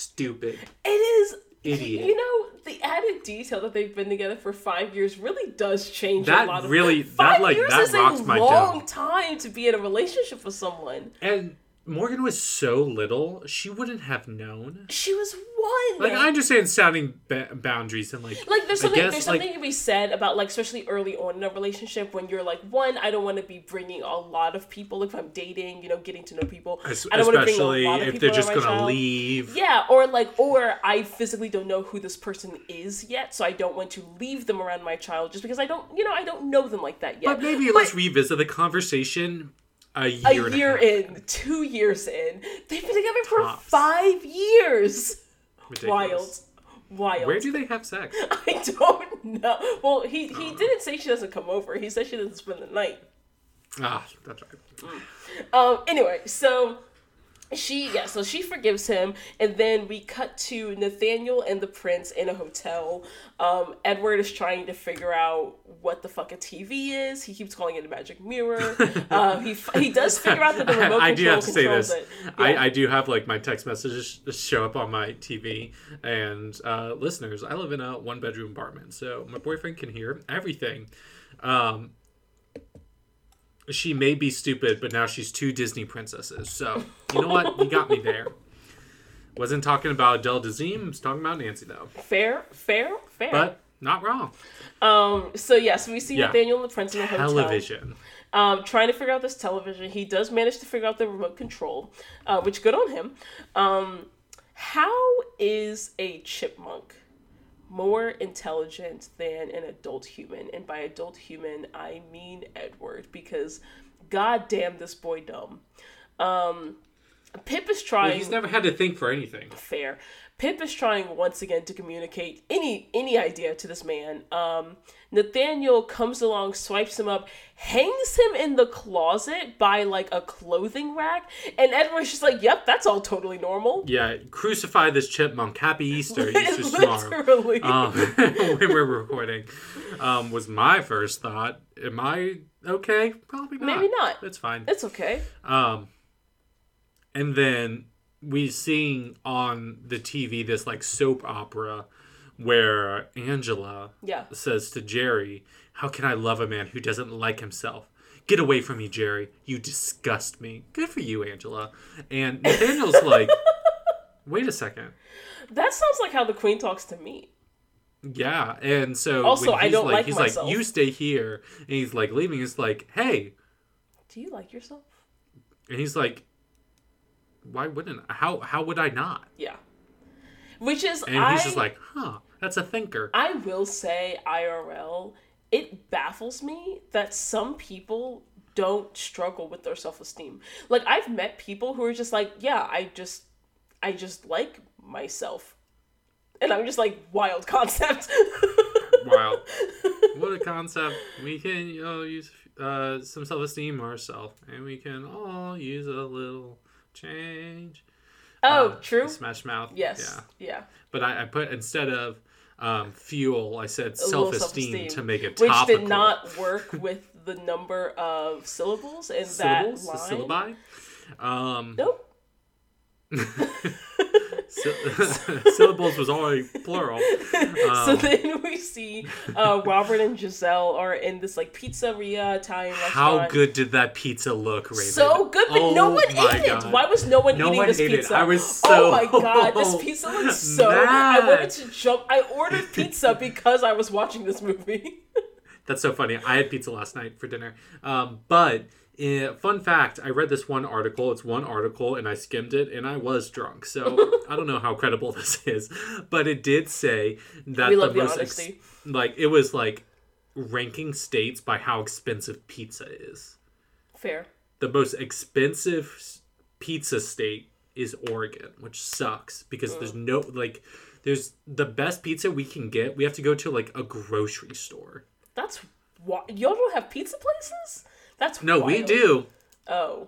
Stupid. it is. Idiot. You know, the added detail that they've been together for five years really does change That a lot of. really- that, five like, years that is rocks a long time to be in a relationship with someone. And Morgan was so little, she wouldn't have known. She was one. Like I understand sounding ba- boundaries and like like there's something guess, there's like- something to be said about like especially early on in a relationship when you're like one I don't want to be bringing a lot of people if I'm dating you know getting to know people I don't want to bring a lot of people if they're just gonna child. leave. yeah or like or I physically don't know who this person is yet so I don't want to leave them around my child just because I don't you know I don't know them like that yet But maybe let's revisit the conversation a year. a year in two years in they've been together for Tops. five years wild Ridiculous. wild Where do they have sex? [LAUGHS] I don't know. Well, he he didn't say she doesn't come over. He said she doesn't spend the night. ah, that's right. Um. Anyway, so she yeah, so she forgives him, and then we cut to Nathaniel and the prince in a hotel. Um. Edward is trying to figure out what the fuck a TV is. He keeps calling it a magic mirror. um. [LAUGHS] He he does figure out that the [LAUGHS] remote I do control have to say this. it. I, I do have like my text messages show up on my TV, and uh, listeners, I live in a one bedroom apartment, so my boyfriend can hear everything. Um, she may be stupid, but now she's two Disney princesses. So you know what? You got me there. Wasn't talking about Adele Dazeem. Was talking about Nancy though, fair, fair, fair. but not wrong. um. So yes, we see Yeah. Nathaniel and the prince in the hotel. Television. um, trying to figure out this television. He does manage to figure out the remote control, uh, which good on him. Um, how is a chipmunk more intelligent than an adult human? And by adult human, I mean Edward, because god damn this boy dumb. Um, Pip is trying. He's never had to think for anything. fair. Pip is trying once again to communicate any any idea to this man. Um, Nathaniel comes along, swipes him up, hangs him in the closet by like a clothing rack, and Edward's just like, "Yep, that's all totally normal." Yeah, crucify this chipmunk. Happy Easter, [LAUGHS] tomorrow. Literally. Um, [LAUGHS] when we're recording, um, was my first thought. Am I okay? Probably not. Maybe not. It's fine. it's okay. Um, and then we seeing on the TV this like soap opera where Angela Yeah. says to Jerry, "How can I love a man who doesn't like himself?" Get away from me, Jerry. You disgust me. Good for you, Angela. And Nathaniel's [LAUGHS] like, wait a second. That sounds like how the queen talks to me. Yeah, and so Also, I he's don't like, like he's myself. like, you stay here, and he's like leaving. He's like, hey, Do you like yourself? and he's like, why wouldn't? I? How how would I not? Yeah. Which is And I he's just like, huh, that's a thinker. I will say IRL, it baffles me that some people don't struggle with their self-esteem. Like I've met people who are just like, yeah, I just I just like myself. And I'm just like wild concept. [LAUGHS] wild. what a concept. We can you know, use uh, some self esteem ourselves, and we can all use a little change. oh, Uh, true. Smash Mouth. Yes. Yeah. Yeah. But I, I put instead of um, fuel, I said self esteem to make it Which did not work [LAUGHS] with the number of syllables in syllables, that the line. syllabi. Um, Nope. [LAUGHS] [LAUGHS] sy- [LAUGHS] [LAUGHS] syllables was already plural. [LAUGHS] so then we see uh, Robert and Giselle are in this like pizzeria Italian restaurant. How good did that pizza look, Raven? So good, but no one ate God. it. Why was no one No eating one this ate it. pizza? I was so. oh my god, this pizza looks so good. I wanted to jump. I ordered pizza because I was watching this movie. That's so funny. I had pizza last night for dinner. Um, but uh, fun fact, I read this one article. It's one article, and I skimmed it, and I was drunk. So [LAUGHS] I don't know how credible [LAUGHS] this is, but it did say that We the most ex- like it was like ranking states by how expensive pizza is. Fair. The most expensive pizza state is Oregon, which sucks because there's no like. There's the best pizza we can get. We have to go to like a grocery store. That's why y'all don't have pizza places. That's No, we do. Oh.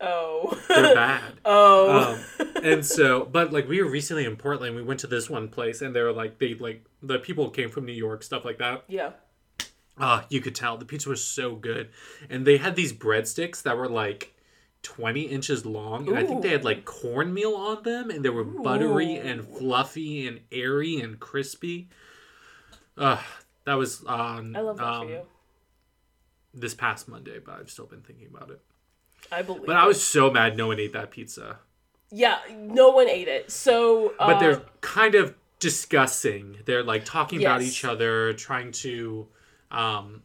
Oh. They're [LAUGHS] bad. oh. um, and so, but like we were recently in Portland, we went to this one place, and they were like, they like the people came from New York, stuff like that. yeah. Ah, you could tell the pizza was so good, and they had these breadsticks that were like. 20 inches long and i think they had like cornmeal on them and they were buttery and fluffy and airy and crispy uh that was on I love that um, for you. This past monday but i've still been thinking about it I believe. but i was so mad no one ate that pizza Yeah, no one ate it. So. Uh, but they're kind of discussing. They're like talking about each other, trying to, um,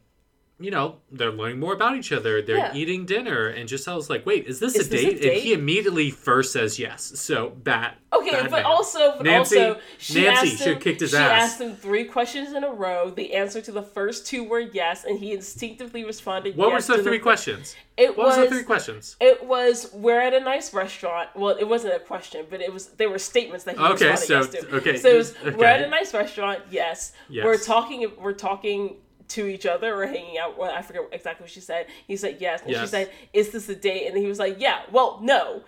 you know, they're learning more about each other. They're Yeah. eating dinner, and Giselle's like, "Wait, is this, Is a, this a date? And he immediately first says yes. So bad. Okay, but man. also, but Nancy- also, she Nancy asked him, kicked his ass. she ass. asked him three questions in a row. The answer to the first two were yes, and he instinctively responded. what yes was the three questions? It What was, was, the three questions? It was we're at a nice restaurant. Well, it wasn't a question, but it was there were statements that he Okay, responded so- yes to. okay, so it was okay. [LAUGHS] we're at a nice restaurant. Yes, Yes. we're talking. We're talking to each other or hanging out. Well, I forget exactly what she said. He said yes, and she said, "Is this a date?" And he was like, "Yeah." Well, no.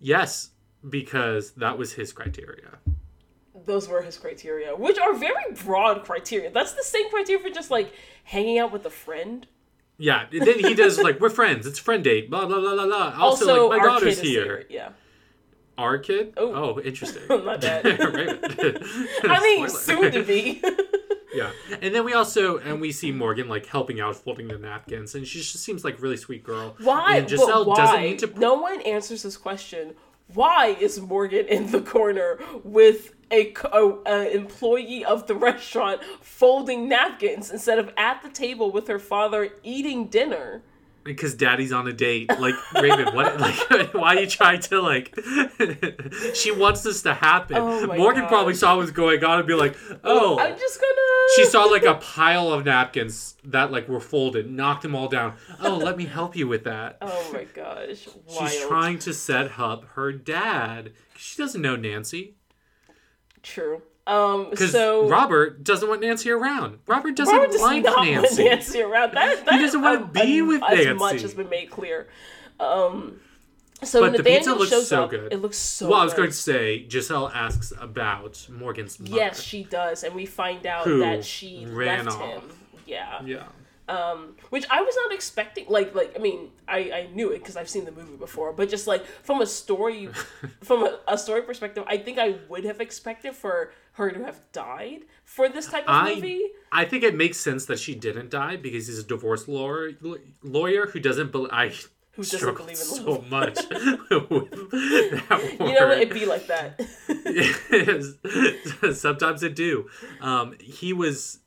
Yes, because that was his criteria. those were his criteria, which are very broad criteria. That's the same criteria for just like hanging out with a friend. Yeah. Then he does like, "We're friends. It's friend date." Blah blah blah blah blah. Also, Also, like, my daughter's here. there. Yeah, Our kid? Oh. Oh, interesting. [LAUGHS] My bad. [LAUGHS] [LAUGHS] I mean, soon to be. Yeah, and then we also and we see Morgan like helping out folding the napkins, and she just seems like a really sweet girl. why? And Giselle why? doesn't need to. No one answers this question. Why is Morgan in the corner with a, co- a, a employee of the restaurant folding napkins instead of at the table with her father eating dinner? Because Daddy's on a date. Like Raven, what? [LAUGHS] Like, why are you trying to like? [LAUGHS] she wants this to happen. Oh Morgan gosh. probably saw what was going on and be like, "Oh, I'm just gonna. She saw like a pile of napkins that like were folded, knocked them all down. Oh, let me help you with that. Oh my gosh. Wild. She's trying to set up her dad. She doesn't know Nancy. True. Um, Because so Robert doesn't want Nancy around. Robert doesn't Robert does like Nancy. want Nancy around. That, that doesn't wanna um, be with as much has been made clear. Um, so But the Nathaniel pizza looks shows so up. good. It looks so. well, I was good. going to say, Giselle asks about Morgan's mother. Yes, she does, and we find out Who that she ran left off. him. Yeah. Yeah. Um, which I was not expecting. Like, like I mean, I, I knew it because I've seen the movie before, but just like from a story, [LAUGHS] from a, a story perspective, I think I would have expected for her to have died for this type of I movie. I think it makes sense that she didn't die because he's a divorce lawyer lawyer who doesn't believe. I Who doesn't believe in so much [LAUGHS] with that word. You know, what? it'd be like that. Yes. [LAUGHS] Sometimes it do. Um, he was.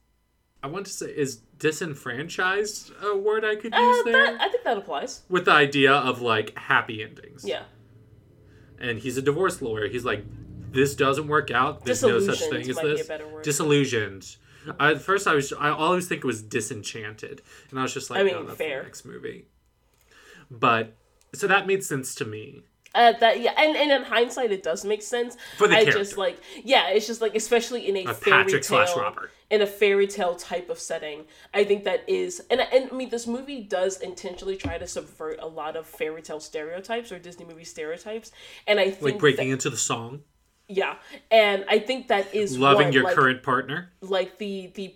I want to say is disenfranchised a word I could Uh, use there that, I think that applies. with the idea of like happy endings. Yeah. And he's a divorce lawyer. He's like, this doesn't work out. There's no such thing as might be a this. Disillusioned. At first, I was I always think it was disenchanted, and I was just like, I mean, no, that's fair. the next movie. But so that made sense to me. Uh, that yeah, and, and in hindsight, it does make sense. For the I character. just like yeah, it's just like especially in a Uh, fairy Patrick tale, in a fairy tale type of setting. I think that is, and and I mean, this movie does intentionally try to subvert a lot of fairy tale stereotypes or Disney movie stereotypes, and I think Like breaking that- into the song, yeah, and I think that is loving one, your like, current partner. like the the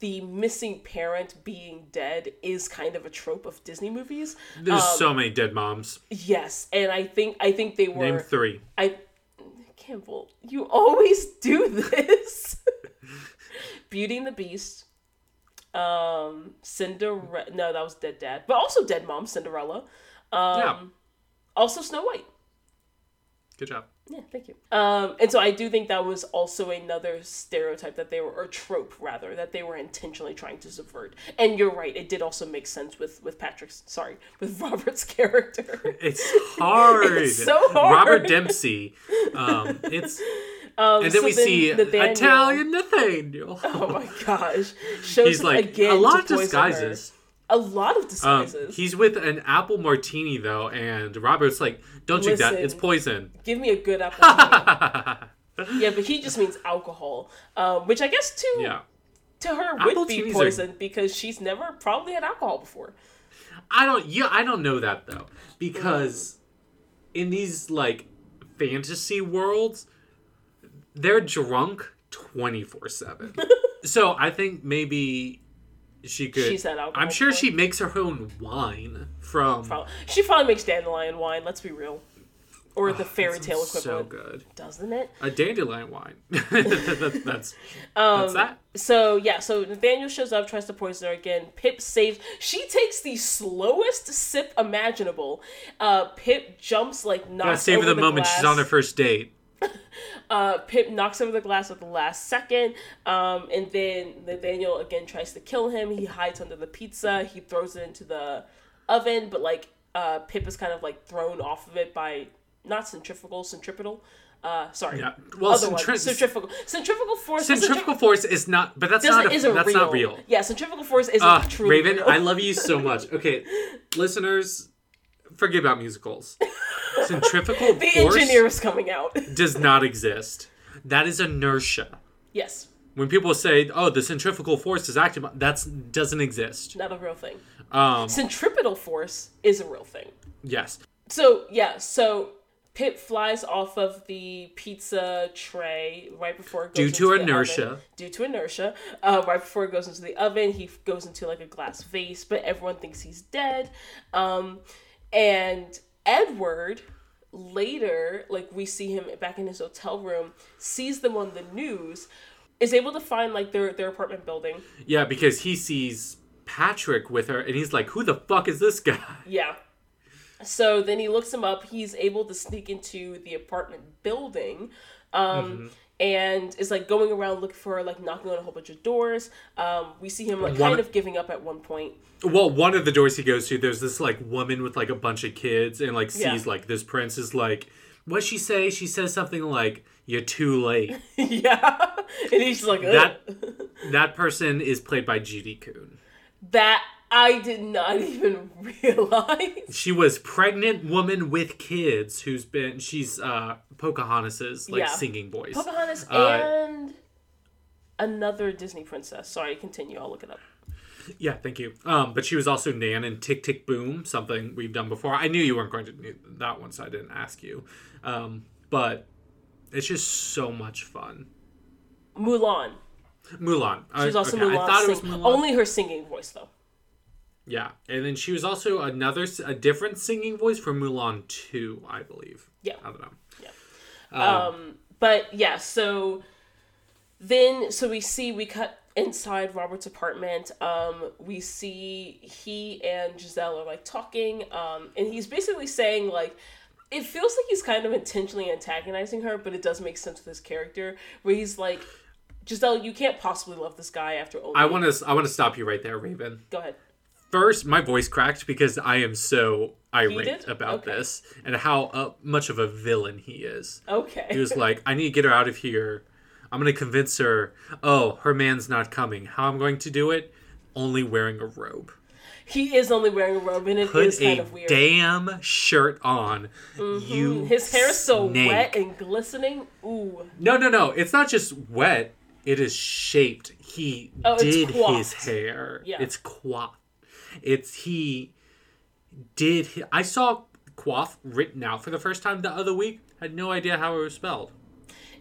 the missing parent being dead is kind of a trope of Disney movies. There's um, so many dead moms. Yes, and I think I think they were Name three. I Campbell, you always do this. [LAUGHS] Beauty and the Beast. Um Cinderella no, that was Dead Dad. But also Dead Mom, Cinderella. Um yeah. also Snow White. Good job. Yeah, thank you. Um, and so I do think that was also another stereotype that they were, or trope rather, that they were intentionally trying to subvert. And you're right; it did also make sense with with Patrick's, sorry, with [LAUGHS] Robert's character. It's hard. [LAUGHS] It's so hard. Robert Dempsey. Um, it's [LAUGHS] Um, and then so we see Nathaniel- Italian Nathaniel. Oh my gosh! Shows He's like again a lot of poison her. disguises. A lot of Um, disguises. he's with an apple martini though, and Robert's like, "Don't drink that; it's poison." Give me a good apple. [LAUGHS] martini. yeah, but he just means alcohol, um, which I guess to yeah, to her Apple would be martinis are- poison because she's never probably had alcohol before. I don't. Yeah, I don't know that though, because in these like fantasy worlds, they're drunk twenty four seven. [LAUGHS] So I think maybe she could. She's had alcohol I'm sure before. she makes her own wine from. Probably. She probably makes dandelion wine. Let's be real, or the fairy tale equivalent. So good. doesn't it? A dandelion wine. [LAUGHS] that's that's, Um, that's that. So yeah, so Nathaniel shows up, tries to poison her again. Pip saves. She takes the slowest sip imaginable. Uh, Pip jumps like not. Gotta savor over the, the moment glass. she's on her first date. [LAUGHS] Uh, Pip knocks over the glass at the last second, um, and then Nathaniel again tries to kill him. He hides under the pizza. He throws it into the oven, but like uh, Pip is kind of like thrown off of it by not centrifugal, centripetal. Uh, sorry, Yeah. Well, centri- centrifugal, centrifugal force. Centrifugal force is not, but that's doesn't. A, isn't that's real. not real. Yeah, centrifugal force isn't Uh, truly Raven, real. I love you so much. [LAUGHS] Okay, listeners, forget about musicals. Centrifugal [LAUGHS] the force engineer is coming out. [LAUGHS] does not exist. That is inertia. yes, When people say, "Oh, the centrifugal force is active," that's doesn't exist. not a real thing. Um, Centripetal force is a real thing. yes, So yeah, so Pip flies off of the pizza tray right before it goes Due into to the inertia. oven. Due to inertia, uh, right before it goes into the oven, he goes into like a glass vase, but everyone thinks he's dead. Um, and Edward later, like we see him back in his hotel room, sees them on the news, is able to find like their their apartment building. yeah, because he sees Patrick with her, and he's like, "Who the fuck is this guy?" [LAUGHS] Yeah. So then he looks him up. He's able to sneak into the apartment building, um, and is like going around looking for like knocking on a whole bunch of doors. Um, we see him like One- kind of giving up at one point. Well, one of the doors he goes to, there's this like woman with like a bunch of kids, and like sees Yeah. like this prince is like What she say? She says something like, "You're too late." [LAUGHS] yeah, and he's like "Ugh." That- that person is played by Judy Kuhn. that I did not [LAUGHS] even realize. She was pregnant woman with kids who's been she's uh Pocahontas's like Yeah. singing voice. Pocahontas Uh, and another Disney princess. Sorry, continue. I'll look it up. Yeah, thank you. Um, but she was also Nan in Tick Tick Boom, something we've done before. I knew you weren't going to do that one, so I didn't ask you. Um, but it's just so much fun. Mulan. Mulan. She's also okay, Mulan. I thought it was Mulan. Only her singing voice though. Yeah, and then she was also another a different singing voice for Mulan two, I believe. Yeah. I don't know. Yeah. Um, Um, but yeah, so then so we see we cut inside Robert's apartment. Um, we see he and Giselle are like talking, um, and he's basically saying like it feels like he's kind of intentionally antagonizing her, but it does make sense with his character, where he's like, Giselle, you can't possibly love this guy after only. I want to I want to stop you right there, Raven. go ahead. First, my voice cracked because I am so irate about Okay. this and how uh, much of a villain he is. Okay. He was like, I need to get her out of here. I'm going to convince her, oh, her man's not coming. How I'm going to do it? Only wearing a robe. he is only wearing a robe, and it is Put kind a of weird. damn shirt on. You His hair is so snake. wet and glistening. Ooh. No, no, no. It's not just wet. It is shaped. He Oh, did his hair. Yeah. It's coiffed. It's he did. I saw quaff written out for the first time the other week. Had no idea how it was spelled.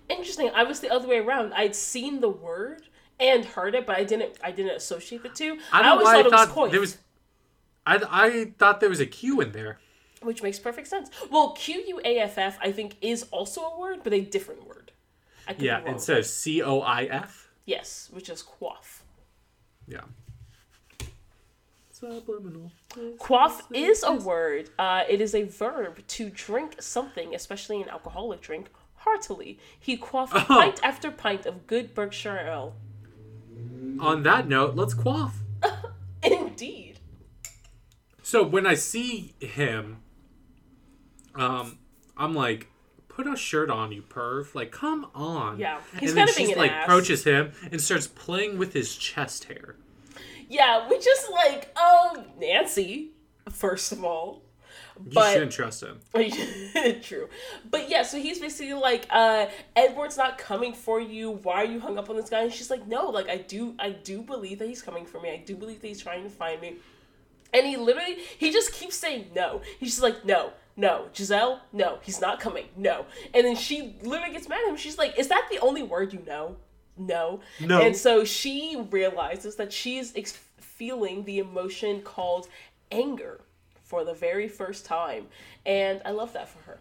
Interesting. I was the other way around. I'd seen the word and heard it, but I didn't. I didn't associate the two. I I, always thought I it was coif, there was. I, I thought there was a Q in there. which makes perfect sense. Well, Q U A F F, I think, is also a word, but a different word. I Yeah, instead of C O I F. yes, which is quaff. Yeah. Subliminal. Quaff is a word. Uh, it is a verb to drink something, especially an alcoholic drink, heartily. He quaffed Oh. pint after pint of good Berkshire ale. On that note, let's quaff. [LAUGHS] Indeed. So when I see him, um, I'm like, put a shirt on, you perv. Like, come on. Yeah. He's and then she's like ass. approaches him and starts playing with his chest hair. Yeah, which is like, um, Nancy, first of all. You shouldn't trust him. [LAUGHS] True. But yeah, so he's basically like, uh, Edward's not coming for you. Why are you hung up on this guy? And she's like, No, like I do I do believe that he's coming for me. I do believe that he's trying to find me. And he literally he just keeps saying no. He's just like, No, no, Giselle, no, he's not coming. No. And then she literally gets mad at him. She's like, Is that the only word you know? No. No. And so she realizes that she's ex- feeling the emotion called anger for the very first time. And I love that for her.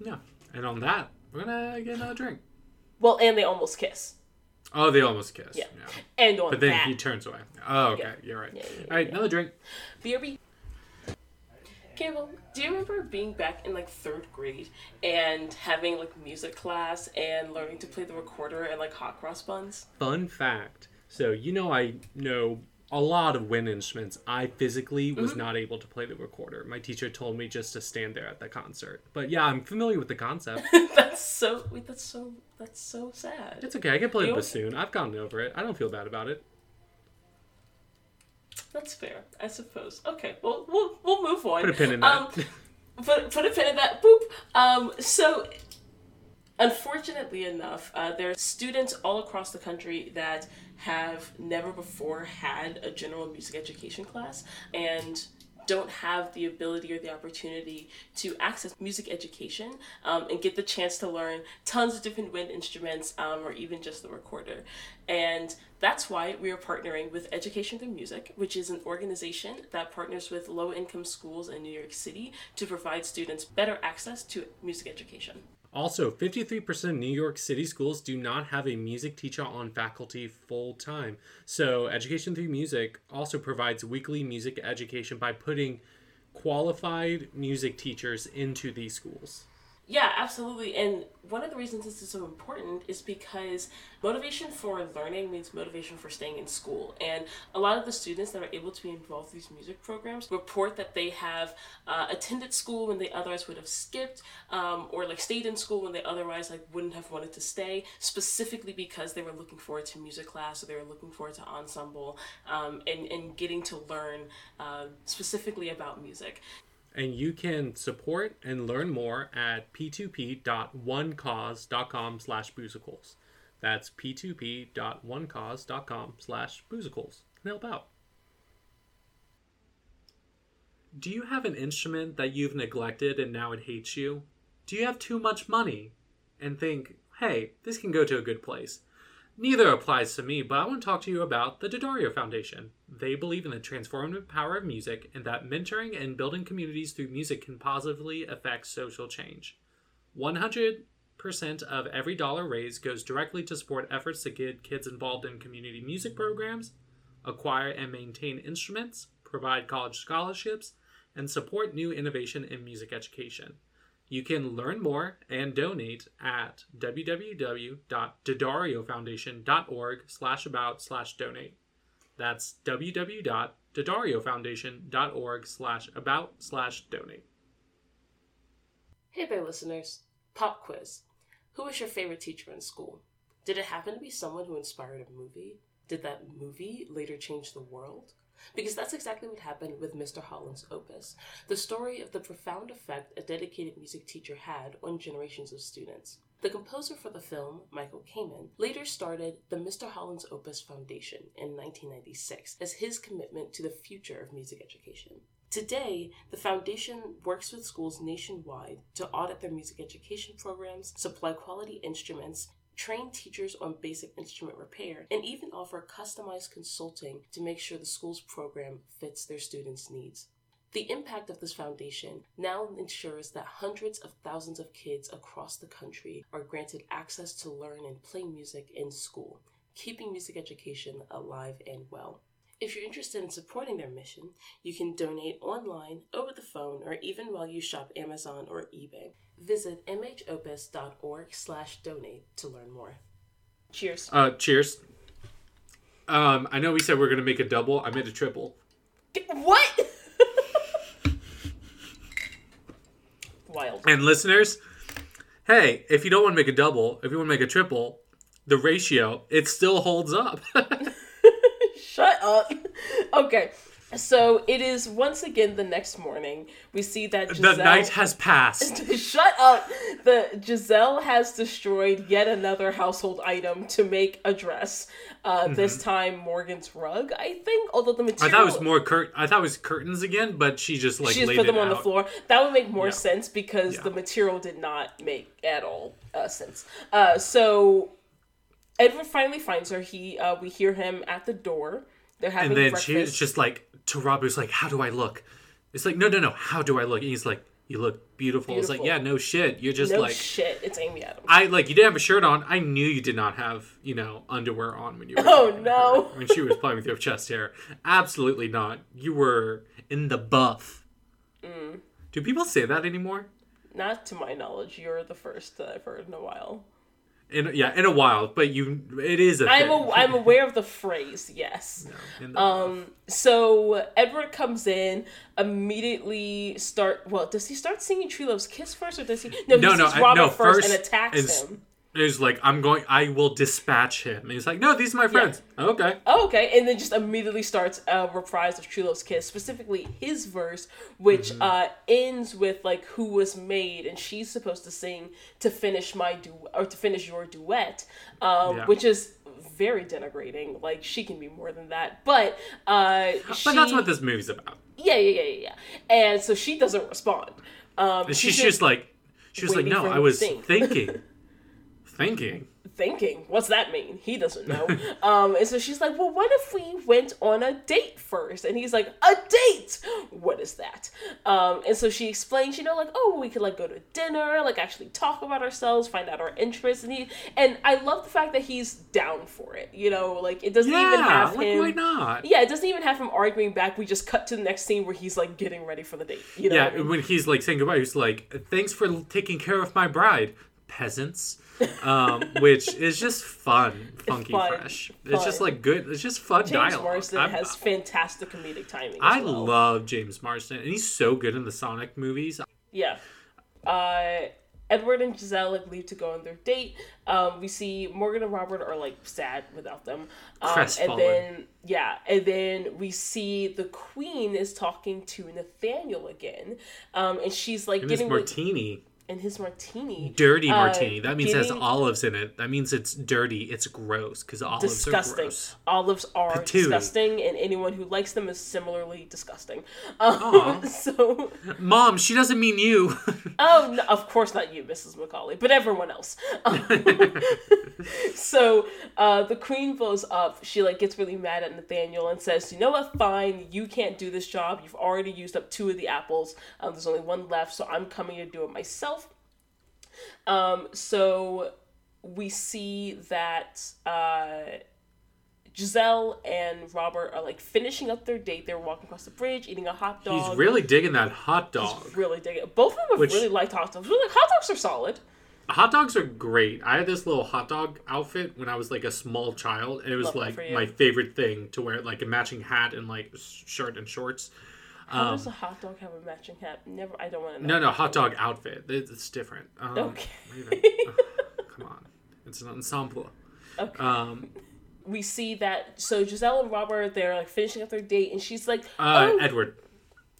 Yeah. And on that, we're gonna get another drink. Well, and they almost kiss. Oh, they almost kiss. Yeah. Yeah. And on But then that, he turns away. Oh, okay. Yeah. You're right. Yeah, All right, another drink. BRB. Campbell, do you remember being back in like third grade and having like music class and learning to play the recorder and like hot cross buns? Fun fact. So you know I know a lot of wind instruments. I physically was Mm-hmm. not able to play the recorder. My teacher told me just to stand there at the concert. But yeah, I'm familiar with the concept. [LAUGHS] that's so. Wait, that's so. That's so sad. it's okay. I can play the You- bassoon. I've gotten over it. I don't feel bad about it. That's fair, I suppose. Okay, well, we'll we'll move on. Put a pin in that. Um, put put a pin in that. Boop. Um. So, unfortunately enough, uh, there are students all across the country that have never before had a general music education class and don't have the ability or the opportunity to access music education um, and get the chance to learn tons of different wind instruments um, or even just the recorder. And that's why we are partnering with Education Through Music, which is an organization that partners with low income schools in New York City to provide students better access to music education. Also, 53% of New York City schools do not have a music teacher on faculty full time. So, Education Through Music also provides weekly music education by putting qualified music teachers into these schools. Yeah, absolutely. And one of the reasons this is so important is because motivation for learning means motivation for staying in school. And a lot of the students that are able to be involved in these music programs report that they have uh, attended school when they otherwise would have skipped, um, or like stayed in school when they otherwise like wouldn't have wanted to stay, specifically because they were looking forward to music class or they were looking forward to ensemble um, and, and getting to learn uh, specifically about music and you can support and learn more at p2p.onecause.com slash boozicals. That's p2p.onecause.com slash boozicals. And help out. Do you have an instrument that you've neglected and now it hates you? Do you have too much money and think, hey, this can go to a good place? Neither applies to me, but I want to talk to you about the D'Addario Foundation. They believe in the transformative power of music and that mentoring and building communities through music can positively affect social change. 100% of every dollar raised goes directly to support efforts to get kids involved in community music programs, acquire and maintain instruments, provide college scholarships, and support new innovation in music education. You can learn more and donate at www.d'addariofoundation.org slash about slash donate. That's www.d'addariofoundation.org slash about slash donate. Hey there, listeners. Pop quiz. Who was your favorite teacher in school? Did it happen to be someone who inspired a movie? Did that movie later change the world? Because that's exactly what happened with Mr. Holland's opus the story of the profound effect a dedicated music teacher had on generations of students. The composer for the film, Michael Kamen, later started the Mr. Holland's Opus Foundation in 1996 as his commitment to the future of music education. Today, the foundation works with schools nationwide to audit their music education programs, supply quality instruments, train teachers on basic instrument repair, and even offer customized consulting to make sure the school's program fits their students' needs. The impact of this foundation now ensures that hundreds of thousands of kids across the country are granted access to learn and play music in school, keeping music education alive and well. If you're interested in supporting their mission, you can donate online, over the phone, or even while you shop Amazon or eBay. Visit mhopus.org slash donate to learn more. Cheers. Uh, cheers. Um, I know we said we are gonna make a double. I made a triple. What? [LAUGHS] Wild. And listeners, hey, if you don't want to make a double, if you want to make a triple, the ratio it still holds up. [LAUGHS] [LAUGHS] Shut up. Okay. So it is once again the next morning. We see that Giselle, the night has passed. [LAUGHS] Shut up. The Giselle has destroyed yet another household item to make a dress. Uh, mm-hmm. This time Morgan's rug, I think. Although the material, I thought it was more curt. I thought it was curtains again, but she just like she just put them on out. the floor. That would make more yeah. sense because yeah. the material did not make at all uh, sense. Uh, so Edward finally finds her. He uh, we hear him at the door. They're having and then breakfast. she's just like to Rob, who's like, "How do I look?" It's like, "No, no, no. How do I look?" And he's like, "You look beautiful." beautiful. It's like, "Yeah, no shit. You're just no like shit. It's Amy Adams." I like you didn't have a shirt on. I knew you did not have you know underwear on when you were. [LAUGHS] Oh no! when she was playing with your chest hair, absolutely not. You were in the buff. Mm. Do people say that anymore? Not to my knowledge. You're the first that I've heard in a while in yeah in a while but you it is a i'm a, i'm aware of the phrase yes. [LAUGHS] No, um so edward comes in immediately start well does he start singing true love's kiss first or does he no, no he no, sees robert no, first, first and attacks him He's like, I'm going. I will dispatch him. And he's like, No, these are my friends. Yeah. Okay. Oh, okay. And then just immediately starts a reprise of True Love's Kiss, specifically his verse, which mm-hmm. uh, ends with like "Who was made," and she's supposed to sing to finish my du or to finish your duet, um, yeah. which is very denigrating. Like she can be more than that, but uh, but she, that's what this movie's about. Yeah, yeah, yeah, yeah. And so she doesn't respond. Um, she's, she's just like, she was like, no, I was [LAUGHS] thinking. Thinking. thinking, what's that mean? He doesn't know. [LAUGHS] um, and so she's like, well, what if we went on a date first? And he's like, a date? What is that? Um, and so she explains, you know, like, oh, we could like go to dinner, like actually talk about ourselves, find out our interests. And he, and I love the fact that he's down for it. You know, like it doesn't Yeah, even have like him. why not? Yeah, it doesn't even have him arguing back. We just cut to the next scene where he's like getting ready for the date. You know? Yeah, I mean? when he's like saying goodbye, he's like, "Thanks for taking care of my bride, peasants," um, which is just fun, funky, fun, fresh. It's just like good. It's just fun James dialogue. Marsden I'm- has fantastic comedic timing. I well. love James Marsden, and he's so good in the Sonic movies. Yeah. Uh, Edward and Giselle like leave to go on their date. Um, we see Morgan and Robert are like sad without them. Um, and then yeah, and then we see the Queen is talking to Nathaniel again, um, and she's like And getting martini, and his martini. dirty uh, martini. That means it has olives in it. That means it's dirty. It's gross because olives are disgusting. gross. Olives are Patootie. disgusting, and anyone who likes them is similarly disgusting. [LAUGHS] Um, so, [LAUGHS] Mom, she doesn't mean you. [LAUGHS] oh, no, of course not you, Mrs. Macaulay, but everyone else. So, uh, the queen blows up. She like gets really mad at Nathaniel and says, "You know what? Fine, you can't do this job. You've already used up two of the apples. Um, there's only one left, so I'm coming to do it myself." Um, so we see that uh, Giselle and Robert are like finishing up their date. They're walking across the bridge, eating a hot dog. He's really digging that hot dog. really digging. it. Both of them have Which- really liked hot dogs. Really, hot dogs are solid. Hot dogs are great. I had this little hot dog outfit when I was like a small child, and it was Love like my favorite thing to wear, like a matching hat and like shirt and shorts. How does a hot dog have a matching hat? Never. I don't want to know. Um, No, no, hot dog outfit. It's different. Um, Okay. ugh, come on, it's an ensemble. Okay. Um, we see that so Giselle and Robert they're like finishing up their date, and she's like, uh, "Oh, Edward.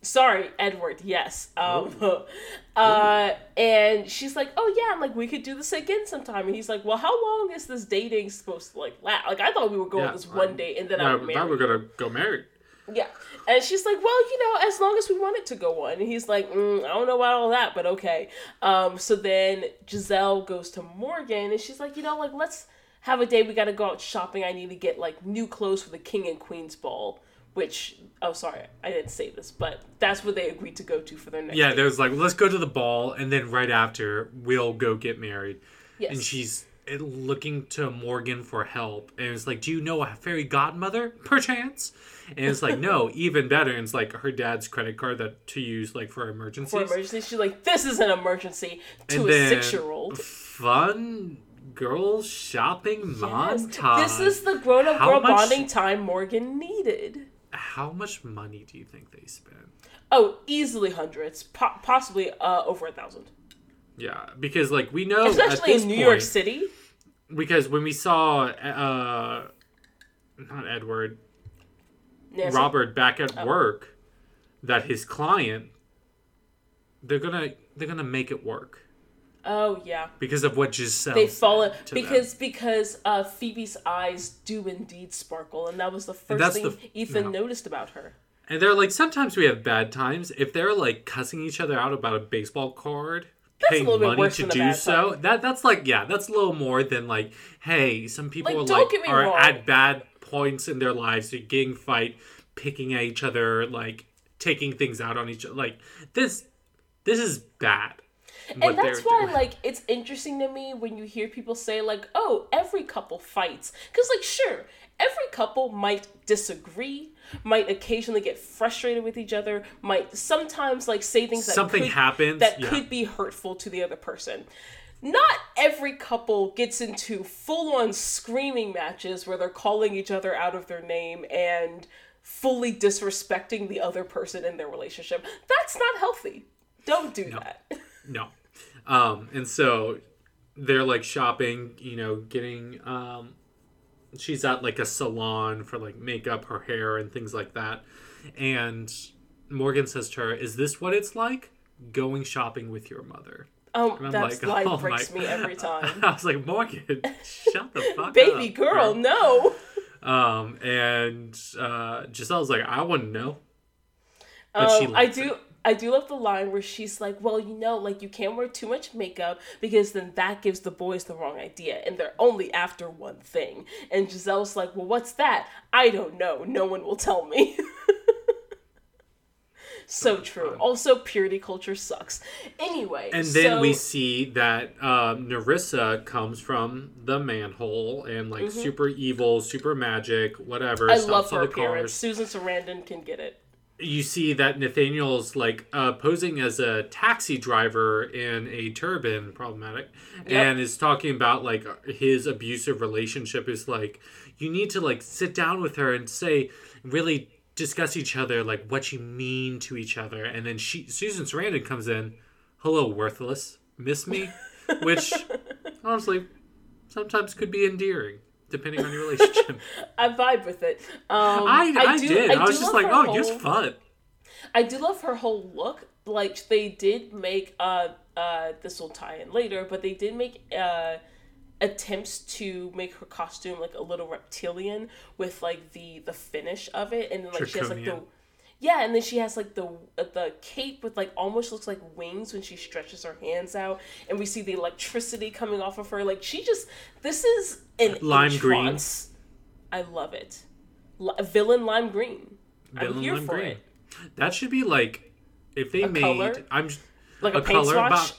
sorry, Edward. Yes. Um, [LAUGHS] uh, and she's like, "Oh yeah, I'm like we could do this again sometime." And he's like, "Well, how long is this dating supposed to like last? Like I thought we would go Yeah, on this one I- date and then Yeah, I I thought we were gonna go married. Yeah. And she's like, well, you know, as long as we want it to go on. And he's like, mm, I don't know about all that, but okay. Um, so then Giselle goes to Morgan and she's like, you know, like, let's have a day. We got to go out shopping. I need to get, like, new clothes for the King and Queen's Ball. Which, oh, sorry, I didn't say this, but that's what they agreed to go to for their next Yeah, date. there was like, let's go to the ball, and then right after we'll go get married. Yes. And she's looking to Morgan for help, and it's like, do you know a fairy godmother, perchance? And it's like, no, [LAUGHS] even better. And it's like her dad's credit card that to use like for emergencies. For emergency, she's like, this is an emergency to And a then- six year old. Fun girl shopping montage. This is the grown up How girl much- bonding time Morgan needed. How much money do you think they spent? Oh, easily hundreds, po- possibly uh, over a thousand. Yeah, because like we know, Especially in New point, York City. Because when we saw, uh, not Edward, Nancy. Robert back Oh. at work, that his client, they're gonna they're gonna make it work Oh yeah, because of what Giselle. they fall in said them. because because uh, Phoebe's eyes do indeed sparkle, and that was the first thing the- Ethan no. noticed about her. And they're like, sometimes we have bad times. If they're like cussing each other out about a baseball card, That's a little money to do so, time. that that's like yeah, that's a little more than like, hey, some people Like, are like are wrong. at bad points in their lives, they're getting fight, picking at each other, like taking things out on each other. Like this, this is bad. and that's why doing. like it's interesting to me when you hear people say like oh every couple fights because like sure every couple might disagree might occasionally get frustrated with each other might sometimes like say things that Something could, happens, that yeah. could be hurtful to the other person. Not every couple gets into full-on screaming matches where they're calling each other out of their name and fully disrespecting the other person in their relationship. That's not healthy. Don't do that. [LAUGHS] No. Um, and so they're like shopping, you know, getting um she's at like a salon for like makeup, her hair and things like that. And Morgan says to her, Is this what it's like? Going shopping with your mother. Oh, I'm like, [LAUGHS] oh breaks my- me every [LAUGHS] time. I was like, Morgan, shut the fuck up. Baby girl, no. [LAUGHS] Um, and uh Giselle's like, I wouldn't know. But she Um, I do. I do love the line where she's like, "Well, you know, like you can't wear too much makeup because then that gives the boys the wrong idea, and they're only after one thing." And Giselle's like, "Well, what's that? I don't know. No one will tell me." [LAUGHS] so true. Also, purity culture sucks. Anyway, And then so- we see that uh, Narissa comes from the manhole and like super evil, super magic, whatever. Mm-hmm. I love her the appearance. cars. Susan Sarandon can get it. You see that Nathaniel's like uh, posing as a taxi driver in a turban, problematic, and is talking about like his abusive relationship. Is like you need to like sit down with her and say really discuss each other like what you mean to each other and then she susan sarandon comes in hello worthless miss me [LAUGHS] which honestly sometimes could be endearing depending on your relationship [LAUGHS] I vibe with it. Um, I, I, do- did i, do was just like oh whole- you're fun I do love her whole look. Like they did make uh uh this will tie in later, but they did make uh attempts to make her costume like a little reptilian with like the the finish of it and then like she has like the Draconian. Yeah and then she has like the the cape with like almost looks like wings when she stretches her hands out and we see the electricity coming off of her. Like she just this is an Lime green. i love it. Li- villain lime green. I'm here lime for green. it. That should be like if they made color? i'm like a, a paint color swatch about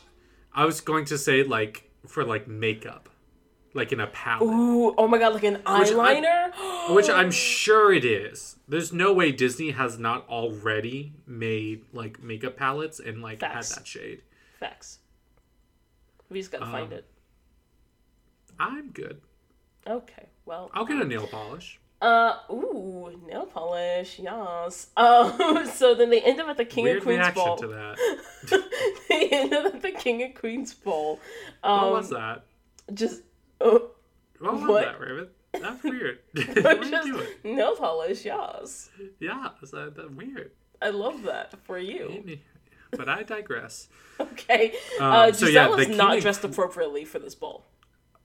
i was going to say like for like makeup like in a palette Ooh, oh my god, like an Which I- eyeliner? [GASPS] which I'm sure it is. There's no way Disney has not already made like makeup palettes and like Facts. had that shade. Facts. We just gotta Um, find it. I'm good. Okay, well. I'll get a nail polish. Uh, ooh, nail polish, yes. [LAUGHS] Um, so then they end up at the King Weird and Queen's reaction ball. to that. [LAUGHS] they end up at the King and Queen's ball. Um, What was that? Just, oh, What was what? that, Raven? That's weird. [LAUGHS] [LAUGHS] what are you doing? nail polish, yes. Yeah, is that, that weird? I love that for you. But I digress. [LAUGHS] Okay. Um, uh, so yeah, the is King not and dressed appropriately for this ball.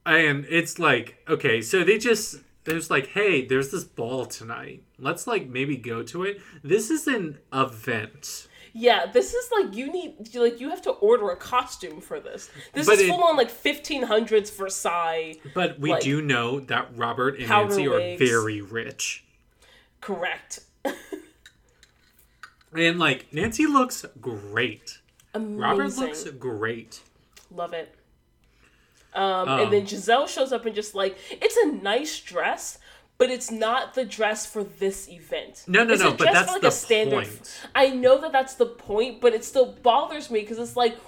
and it's like okay so they just there's like hey there's this ball tonight let's like maybe go to it this is an event Yeah, this is like you need like you have to order a costume for this. This But is it- full on like 1500s Versailles. but we Like, do know that robert and nancy wigs. are very rich Correct. and like nancy looks great Amazing. robert looks great Love it. Um, Um, and then Giselle shows up and just like it's a nice dress, but it's not the dress for this event. No, no, It's a no, but that's for, the point. I know that that's the point, but it still bothers me because it's like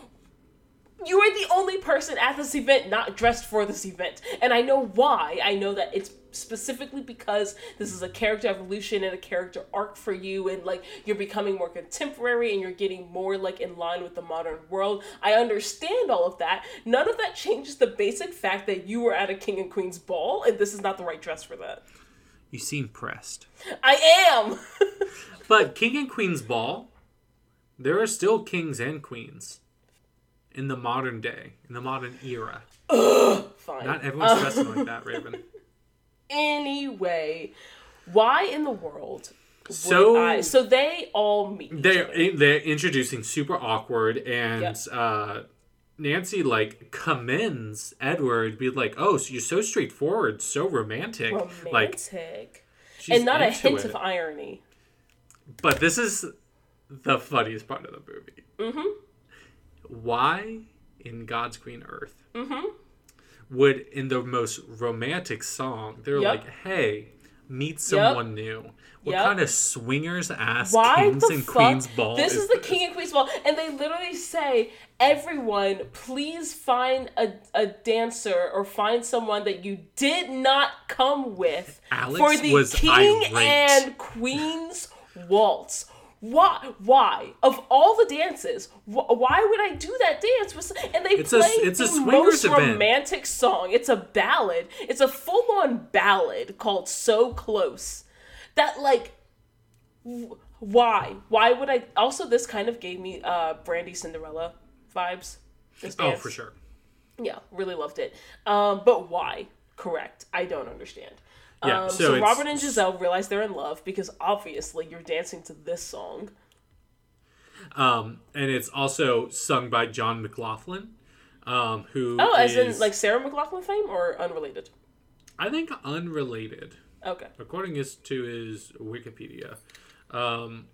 you are the only person at this event not dressed for this event, and I know why. I know that it's specifically because this is a character evolution and a character arc for you, and like you're becoming more contemporary and you're getting more like in line with the modern world. I understand all of that. None of that changes the basic fact that you were at a king and queen's ball, and this is not the right dress for that. You seem pressed I am. [LAUGHS] but king and queen's ball there are still kings and queens in the modern day in the modern era Fine. not everyone's dressing like that [LAUGHS] raven anyway, why in the world? would So- I, so they all meet. they're they're introducing super awkward and Yep. uh nancy like commends edward be like oh so you're so straightforward so romantic like romantic, she's and not a hint it. of irony. but this is the funniest part of the movie Mm-hmm. why in god's green earth Mm-hmm. would in the most romantic song they're Yep. like hey meet someone new what Yep. kind of swingers ass Why kings and fuck? queens ball this is, is the this? king and queen's ball, and they literally say, "Everyone, please find a, a dancer or find someone that you did not come with Alex for the king irate. and queen's waltz." Why? Why? Of all the dances, wh- why would I do that dance? With, and they It's a- play it's a the swingers most event. romantic song. It's a ballad. It's a full-on ballad called "So Close." That like w- why? Why would i also this kind of gave me uh brandy cinderella vibes. Oh dance. for sure. Yeah really loved it. Um but why? Correct. I don't understand. Yeah, um, so so, robert and giselle realize they're in love because obviously you're dancing to this song. Um, and it's also sung by Jon McLaughlin, um, who Oh, as in like Sarah McLachlan fame or unrelated? I think unrelated. Okay. according is to his Wikipedia. Um,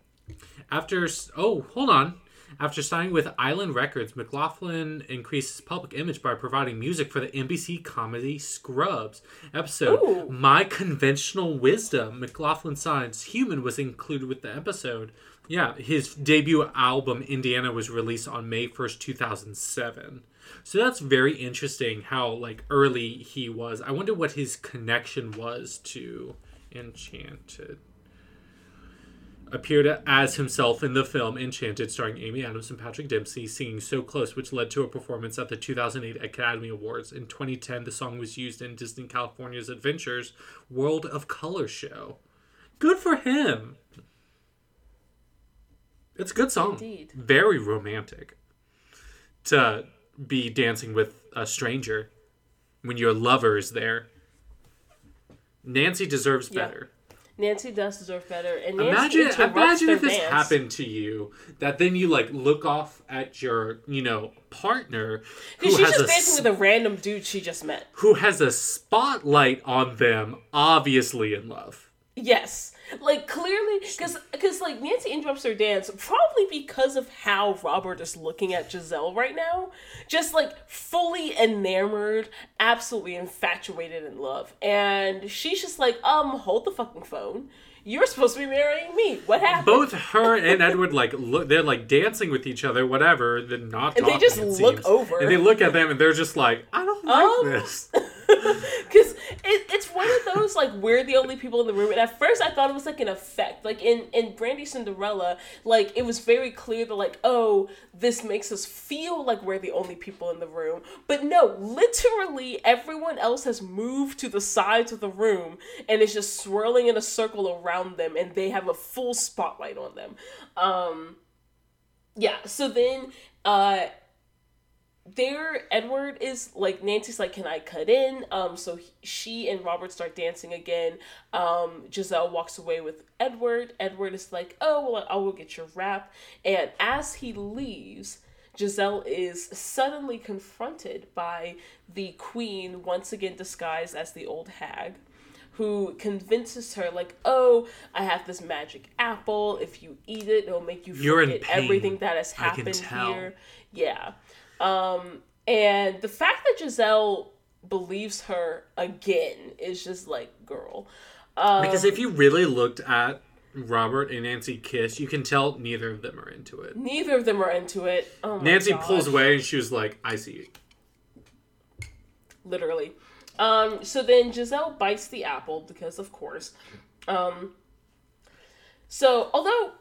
after oh, hold on. After signing with Island Records, McLaughlin increased his public image by providing music for the NBC comedy Scrubs episode Ooh. "My Conventional Wisdom." McLaughlin signs "Human" was included with the episode. Yeah, his debut album "Indiana" was released on May first, two thousand seven. So that's very interesting how like early he was. I wonder what his connection was to Enchanted. Appeared as himself in the film Enchanted, starring Amy Adams and Patrick Dempsey, singing "So Close," which led to a performance at the 2008 Academy Awards. In 2010, the song was used in Disney California's Adventures World of Color show. Good for him. It's a good song. Indeed. Very romantic. To be dancing with a stranger when your lover is there. Nancy deserves Yeah. better. Nancy does deserve better. And Nancy Imagine, imagine if this dance. happened to you. That then you like look off at your, you know, partner who Because she's has just a dancing s- with a random dude she just met. who has a spotlight on them, obviously in love. Yes. Like clearly because because like Nancy interrupts her dance probably because of how Robert is looking at Giselle right now. Just like fully enamored, absolutely infatuated in love. And she's just like, um, hold the fucking phone. You're supposed to be marrying me. What happened? Both her and Edward like look. They're like dancing with each other, whatever. They're not. And they just look seems. over. and they look at them, and they're just like, "I don't like Um, this." [LAUGHS] Because it, it's one of those like we're the only people in the room, and at first I thought it was like an effect. Like in in Brandy Cinderella, like it was very clear that like oh this makes us feel like we're the only people in the room, but no, literally everyone else has moved to the sides of the room and is just swirling in a circle around them, and they have a full spotlight on them. Um, yeah. So then, uh there edward is like nancy's like can i cut in? Um so he- she and robert start dancing again. Um giselle walks away with edward. Edward is like oh well i will get your wrap. And as he leaves giselle is suddenly confronted by the queen once again disguised as the old hag who convinces her like oh i have this magic apple. If you eat it it'll make you You're forget everything that has happened here. Yeah. Um, and the fact that Giselle believes her again is just like, girl. Um, because if you really looked at Robert and Nancy kiss, you can tell neither of them are into it. neither of them are into it. Oh Nancy gosh. pulls away, and she was like, "I see you." Literally. Um, so then Giselle bites the apple because, of course. Um, so, although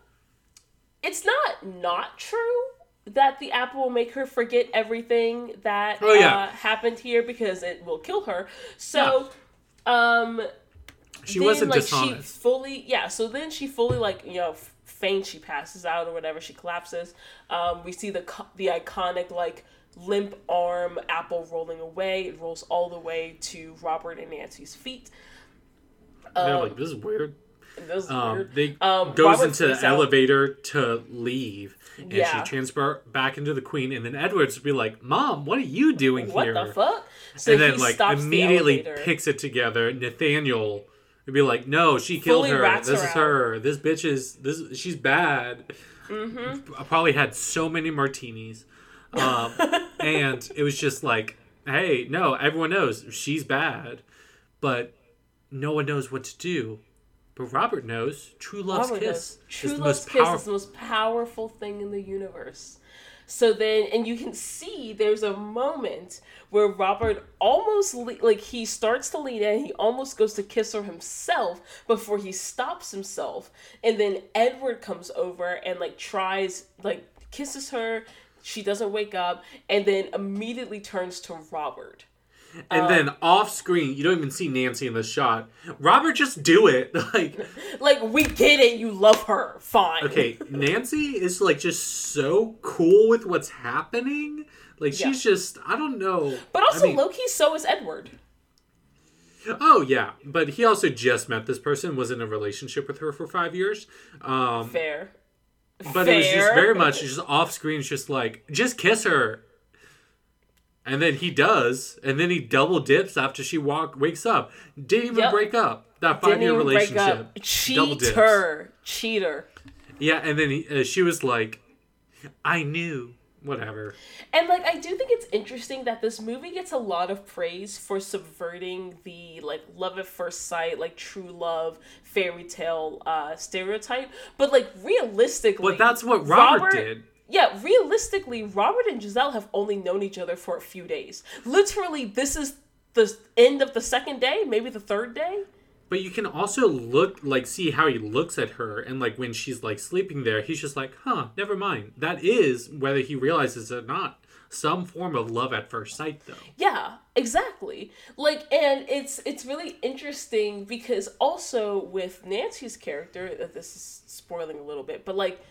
it's not not true that the apple will make her forget everything that Oh, yeah. uh, happened here because it will kill her. So, um, She then, wasn't like dishonest. she fully yeah so then she fully like you know faints she passes out or whatever she collapses um we see the the iconic like limp arm apple rolling away it rolls all the way to robert and nancy's feet They're um, like, "This is weird." And [LAUGHS] this is Um, weird they Um, goes into the out. elevator to leave, and Yeah. she transport back into the queen, and then Edwards would be like, "Mom, what are you doing what here?" What the fuck so and then like stops the immediately picks it together. Nathaniel would be like, "No, she killed Fully her. This her is out." her. This bitch is this. She's bad." Mm-hmm. I probably had so many martinis, um, [LAUGHS] and it was just like, "Hey, no, everyone knows she's bad, but no one knows what to do." But Robert knows. True love's Robert kiss. True is the love's most kiss is the most powerful thing in the universe. So then, and you can see there's a moment where Robert almost le- like he starts to lean in, he almost goes to kiss her himself before he stops himself, and then Edward comes over and like tries like kisses her. She doesn't wake up, and then immediately turns to Robert. And then off screen, you don't even see Nancy in the shot. Robert, just do it. [LAUGHS] Like, Like we get it, you love her, fine. okay, Nancy is like just so cool with what's happening. Like Yeah. she's just I don't know. But also, I mean- Loki, so is Edward. Oh yeah, but he also just met this person, was in a relationship with her for five years. Um, Fair. But it was just very much just off screen. It's just like just kiss her, and then he does, and then he double dips after she walk wakes up. Didn't even Yep. break up. That five year relationship. up. Double dips. Cheater. Cheater. Yeah, and then he, uh, she was like, "I knew." Whatever. And like I do think it's interesting that this movie gets a lot of praise for subverting the like love at first sight, like true love fairy tale uh stereotype. But like realistically But that's what Robert, did. Yeah, realistically, Robert and Giselle have only known each other for a few days. Literally, this is the end of the second day, maybe the third day. But you can also look like see how he looks at her and like when she's like sleeping there, he's just like, huh, never mind. That is, whether he realizes it or not, some form of love at first sight though. Yeah, exactly. Like and it's it's really interesting because also with Nancy's character, uh, this is spoiling a little bit, but like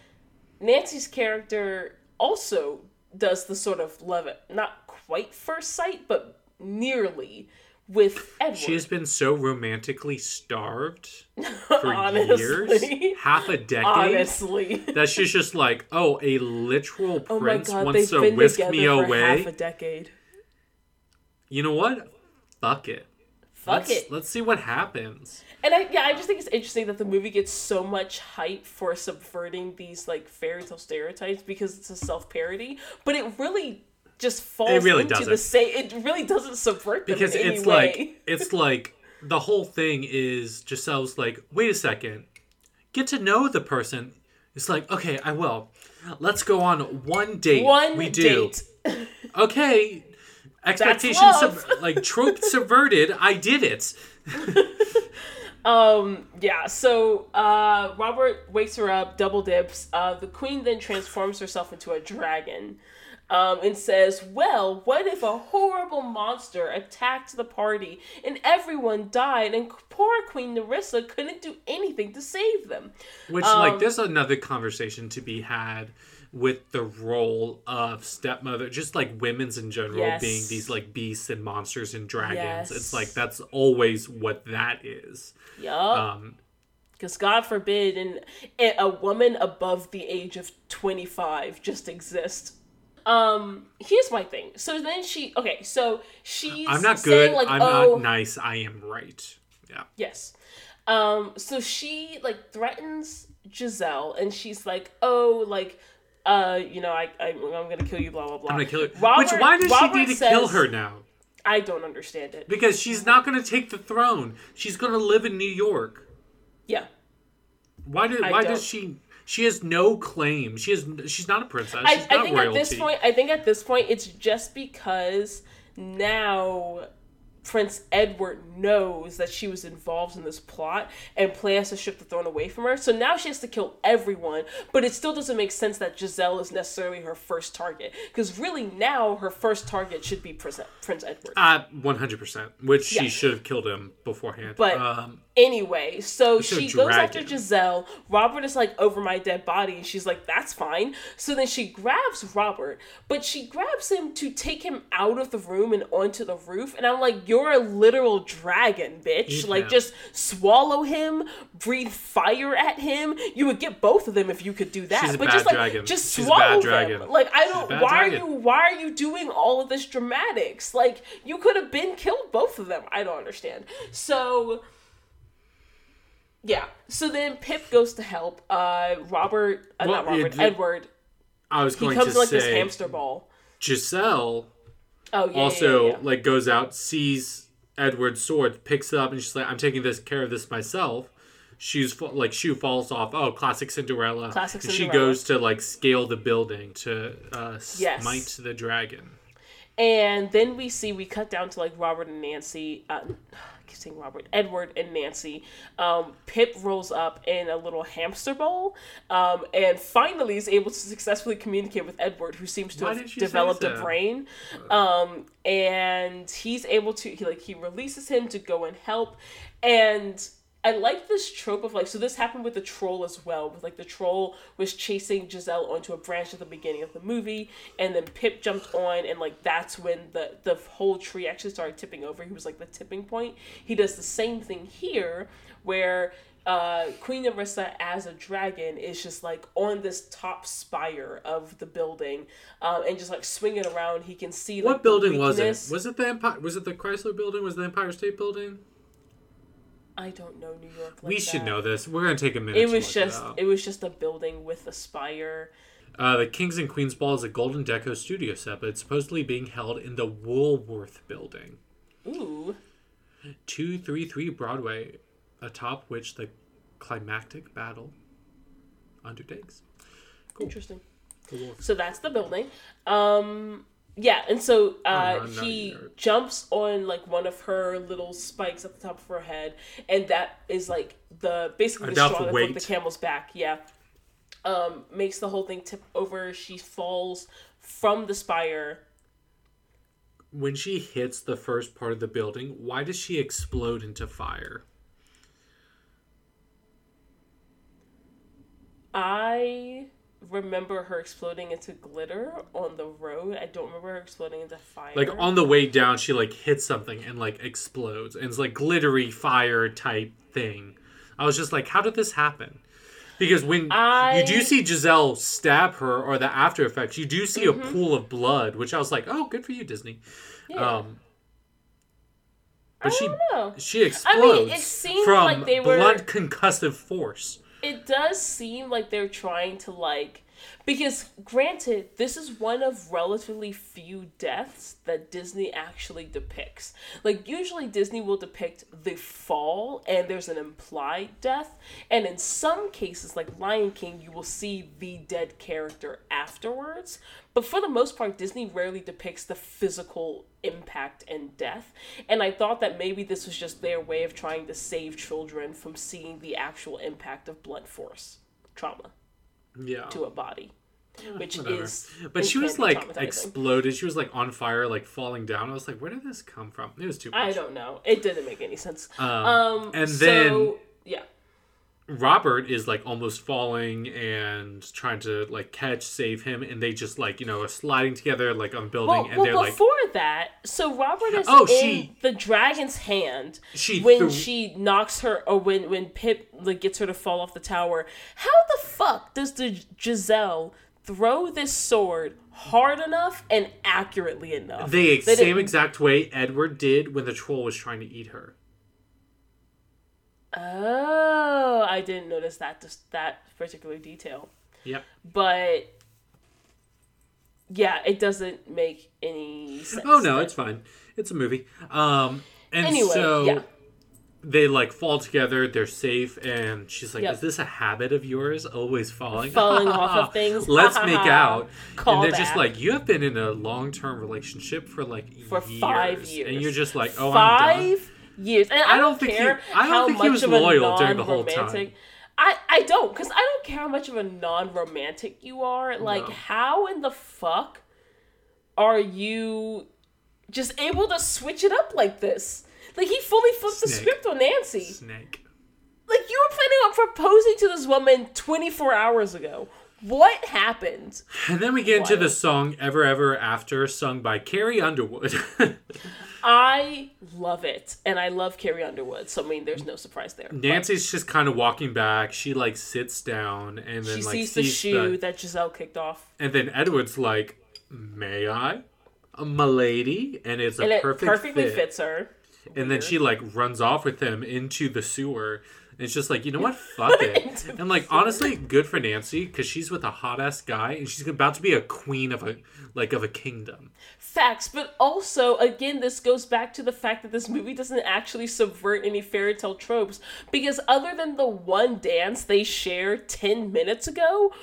Nancy's character also does the sort of love at not quite first sight, but nearly with Edward. She has been so romantically starved [LAUGHS] for years, half a decade, Honestly. that she's just like, oh, a literal Oh prince god, wants to whisk me away. half a decade. You know what? Fuck it. Fuck let's, it. Let's see what happens. And I yeah, I just think it's interesting that the movie gets so much hype for subverting these like fairy tale stereotypes because it's a self parody, but it really just falls really into the doesn't. same. It really doesn't subvert them because it's way. like [LAUGHS] it's like the whole thing is Giselle's like, wait a second, get to know the person. It's like, okay, I will. Let's go on one date. one we do. date. [LAUGHS] Okay, expectations sub- like trope [LAUGHS] subverted. I did it. [LAUGHS] Um, yeah, so uh, Robert wakes her up, double dips. Uh, the queen then transforms herself into a dragon um, and says, Well, what if a horrible monster attacked the party and everyone died and poor Queen Narissa couldn't do anything to save them? Which like there's another conversation to be had with the role of stepmother, just like women's in general Yes. being these like beasts and monsters and dragons. Yes. It's like that's always what that is. Yup. Um, Because God forbid and a woman above the age of 25 just exists. Um, here's my thing. So then she, okay, so she's I'm not saying, good. like, I'm oh, not nice. I am right. Yeah. Yes. Um, so she like threatens Giselle and she's like, Oh, like uh, you know, I, I I'm gonna kill you, blah blah blah. I'm gonna kill her. Robert- Which why does Robert she need to says- kill her now? I don't understand it. Because she's not gonna take the throne. She's gonna live in New York. Yeah. Why did I why don't. does she she has no claim. She has she's not a princess. I, She's I think royalty. at this point I think at this point it's just because now Prince Edward knows that she was involved in this plot and plans to shift the throne away from her. So now she has to kill everyone, but it still doesn't make sense that Giselle is necessarily her first target. Because really now her first target should be Prince, Prince Edward. Uh, 100%. Which she should have killed him beforehand. But- um, Anyway, so she goes after dragon. Giselle. Robert is like over my dead body, and she's like, "That's fine." So then she grabs Robert, but she grabs him to take him out of the room and onto the roof. And I'm like, "You're a literal dragon, bitch! Like, just swallow him, breathe fire at him. You would get both of them if you could do that. She's a but just like, dragon. just She's a swallow bad dragon. them. Like, I don't. Why dragon. are you? Why are you doing all of this dramatics? Like, you could have been killed both of them. I don't understand. So. Yeah. So then Pip goes to help. Uh, Robert, uh, Well, not Robert, the- Edward. I was He going comes to in like say this hamster ball. Giselle Oh yeah. also yeah, yeah. like goes out, sees Edward's sword, picks it up, and she's like, "I'm taking this care of this myself." Shoes like shoe falls off. Oh, classic Cinderella. Classic and she goes to like scale the building to uh, Yes. smite the dragon. And then we see we cut down to like Robert and Nancy. Uh, Saying Robert, Edward and Nancy. Um, Pip rolls up in a little hamster ball, um, and finally is able to successfully communicate with Edward, who seems to Why have developed a brain. Um, and he's able to he like he releases him to go and help, and. I like this trope of like so this happened with the troll as well with like the troll was chasing Giselle onto a branch at the beginning of the movie and then Pip jumped on and like that's when the the whole tree actually started tipping over he was like the tipping point he does the same thing here where uh, Queen Narissa as a dragon is just like on this top spire of the building, um, and just like swinging around. He can see like, what building was it? Was it the Empire? Was it the Chrysler Building? Was it the Empire State Building? I don't know New York. Like we should that. know this. We're gonna take a minute. It to was just It it was just a building with a spire. Uh, the Kings and Queens Ball is a Golden Deco studio set, but it's supposedly being held in the Woolworth Building, Ooh, two three three Broadway, atop which the climactic battle undertakes. Cool. interesting. So that's the building. Um yeah, and so uh Oh, no, he jumps on like one of her little spikes at the top of her head, and that is like the basically the Enough straw that broke the camel's back. Yeah. Um, makes the whole thing tip over. She falls from the spire. When she hits the first part of the building, why does she explode into fire? I remember her exploding into glitter on the road. I don't remember her exploding into fire. Like on the way down, she like hits something and like explodes, and it's like glittery fire type thing. I was just like, how did this happen? Because when I- you do see Giselle stab her, or the after effects, you do see Mm-hmm. a pool of blood, which I was like, oh, good for you, Disney. Yeah. Um, but I she know. she explodes it seemed from like they were- blunt concussive force. It does seem like they're trying to like because granted this is one of relatively few deaths that disney actually depicts. Like usually disney will depict the fall and there's an implied death and in some cases like lion king you will see the dead character afterwards but for the most part disney rarely depicts the physical impact and death and i thought that maybe this was just their way of trying to save children from seeing the actual impact of blunt force trauma Yeah, to a body which whatever. is But she was like exploded. She was like on fire, like falling down. I was like, where did this come from? It was too much. i don't know it didn't make any sense Um, um and so, then yeah Robert is like almost falling and trying to like catch, save him, and they just like you know are sliding together like on building, well, and well they're like, before that so robert is Oh, in she- the dragon's hand She when threw- she knocks her or when when pip like gets her to fall off the tower how the fuck does the giselle throw this sword hard enough and accurately enough the that it- same exact way Edward did when the troll was trying to eat her. Oh, I didn't notice that just that particular detail. Yep. But yeah, it doesn't make any sense. Oh no, that- it's fine. It's a movie. Um, and Anyway, so yeah. they like fall together. They're safe, and she's like, Yep. "Is this a habit of yours? Always falling, Falling [LAUGHS] off of things? [LAUGHS] Let's make out." Call [LAUGHS] and they're just like, "You have been in a long-term relationship for like For years. five years. and you're just like, "Oh, I'm done." Years, and I, I don't, don't think he- care I don't how think much he was loyal during the whole time. I, I don't because I don't care how much of a non-romantic you are. Like, No. how in the fuck are you just able to switch it up like this? Like he fully flipped the script on Nancy. Snake. Like you were planning on proposing to this woman 24 hours ago. What happened? And then we get into the song "Ever Ever After," sung by Carrie Underwood. [LAUGHS] I love it, and I love Carrie Underwood. So I mean, there's no surprise there. But Nancy's just kind of walking back. She like sits down and then she like sees the sees shoe the- that Giselle kicked off, and then Edward's like, "May I, a milady?" And it's a and it perfect perfectly fit. fits her. And then she like runs off with him into the sewer. And it's just like, you know what? Fuck [LAUGHS] it. And like, honestly, good for Nancy because she's with a hot ass guy and she's about to be a queen of a like of a kingdom. Facts, but also again, this goes back to the fact that this movie doesn't actually subvert any fairy tale tropes because other than the one dance they shared ten minutes ago,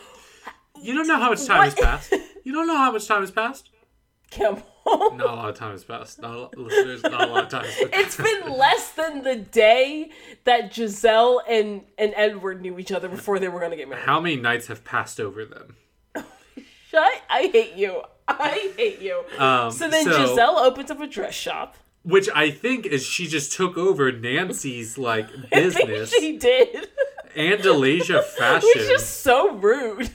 You don't know how much time has passed. You don't know how much time has passed. [LAUGHS] come on. [LAUGHS] Not a lot of time has passed. Not a lot, listeners, not a lot of time. Has passed. It's been less than the day that Giselle and, and Edward knew each other before they were gonna get married. How many nights have passed over them? Shut! I hate you. I hate you. Um, so then so- Giselle opens up a dress shop. Which I think is she just took over Nancy's like [LAUGHS] I think business she did. Andalasia [LAUGHS] fashion. Which is so rude.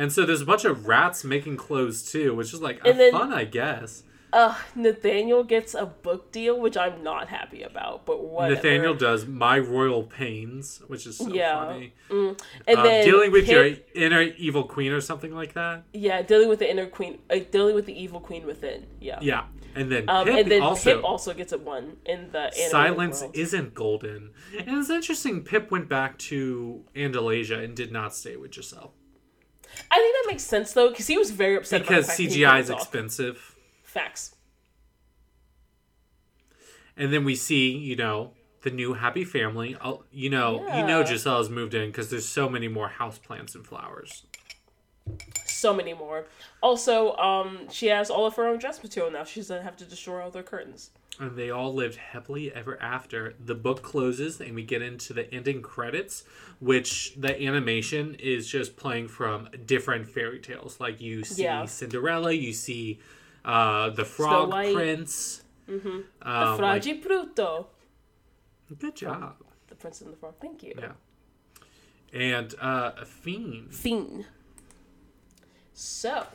And so there's a bunch of rats making clothes too, which is like then- fun, I guess. Uh, Nathaniel gets a book deal, which I'm not happy about, but whatever. Nathaniel does My Royal Pains, which is so Yeah. funny. Mm. And Um, then dealing with your inner evil queen or something like that. yeah, dealing with the inner queen, uh, dealing with the evil queen within. Yeah. Yeah, and then Um, Pip and then also. Pip also gets a one in the Silence world. isn't golden. And it's interesting, Pip went back to Andalasia and did not stay with Giselle. I think that makes sense though, because he was very upset Because about the fact that he CGI is expensive. Facts. And then we see, you know, the new happy family. Oh, you know, you know Yeah. Giselle's moved in because there's so many more houseplants and flowers. So many more. Also, um, she has all of her own dress material now. She doesn't have to destroy all their curtains. And they all lived happily ever after. The book closes and we get into the ending credits, which the animation is just playing from different fairy tales. Like you see Yeah. Cinderella, you see uh, the Frog. Prince. Mm-hmm. The Um, like- good job. The Prince and the Frog. Thank you. Yeah. And uh, a fiend. Fiend. So,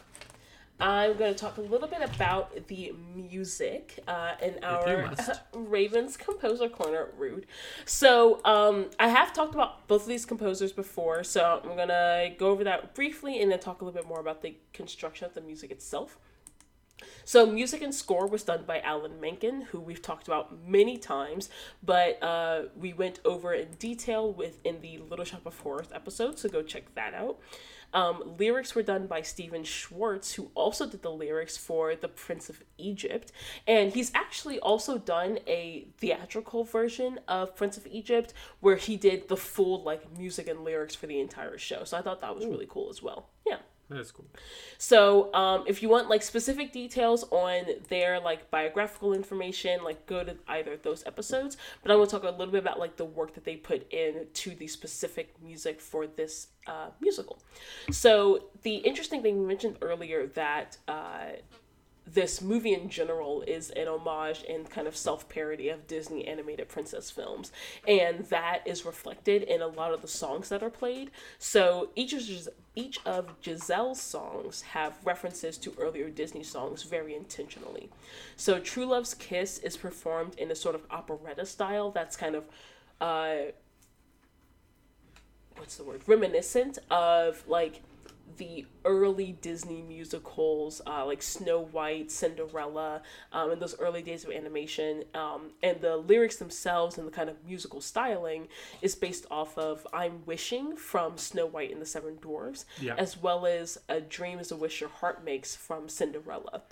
I'm going to talk a little bit about the music uh, in our. [LAUGHS] Ravens Composer Corner. Rude. So, um, I have talked about both of these composers before, so I'm going to go over that briefly and then talk a little bit more about the construction of the music itself. So, music and score was done by Alan Menken, who we've talked about many times, but uh, we went over in detail within the Little Shop of Horrors episode, so go check that out. Um, lyrics were done by Stephen Schwartz, who also did the lyrics for The Prince of Egypt. And he's actually also done a theatrical version of Prince of Egypt where he did the full like music and lyrics for the entire show. So I thought that was really cool as well. Yeah. That's cool. So, um, if you want like specific details on their like biographical information, like go to either of those episodes. But I'm to talk a little bit about like the work that they put in to the specific music for this uh, musical. So, the interesting thing we mentioned earlier that uh, this movie in general is an homage and kind of self parody of Disney animated princess films. And that is reflected in a lot of the songs that are played. So each of, Gis- each of Giselle's songs have references to earlier Disney songs very intentionally. So True Love's Kiss is performed in a sort of operetta style that's kind of. Uh, what's the word reminiscent of like the early Disney musicals, uh, like Snow White, Cinderella, um, and those early days of animation. Um, and the lyrics themselves and the kind of musical styling is based off of I'm Wishing from Snow White and the Seven Dwarfs, Yeah. as well as A Dream is a Wish Your Heart Makes from Cinderella.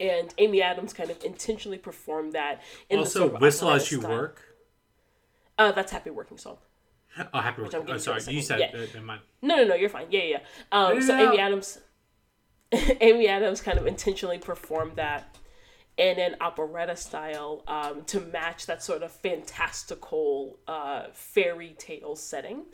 And Amy Adams kind of intentionally performed that in the Also, sort of whistle as you style. work. Uh, that's Happy Working Song. Oh, happy. I'm Oh, getting to sorry, you said. Yeah. Uh. No, no, no, you're fine. Yeah, yeah. Um, so Yeah. Amy Adams, [LAUGHS] Amy Adams kind of intentionally performed that in an operetta style um, to match that sort of fantastical uh, fairy tale setting.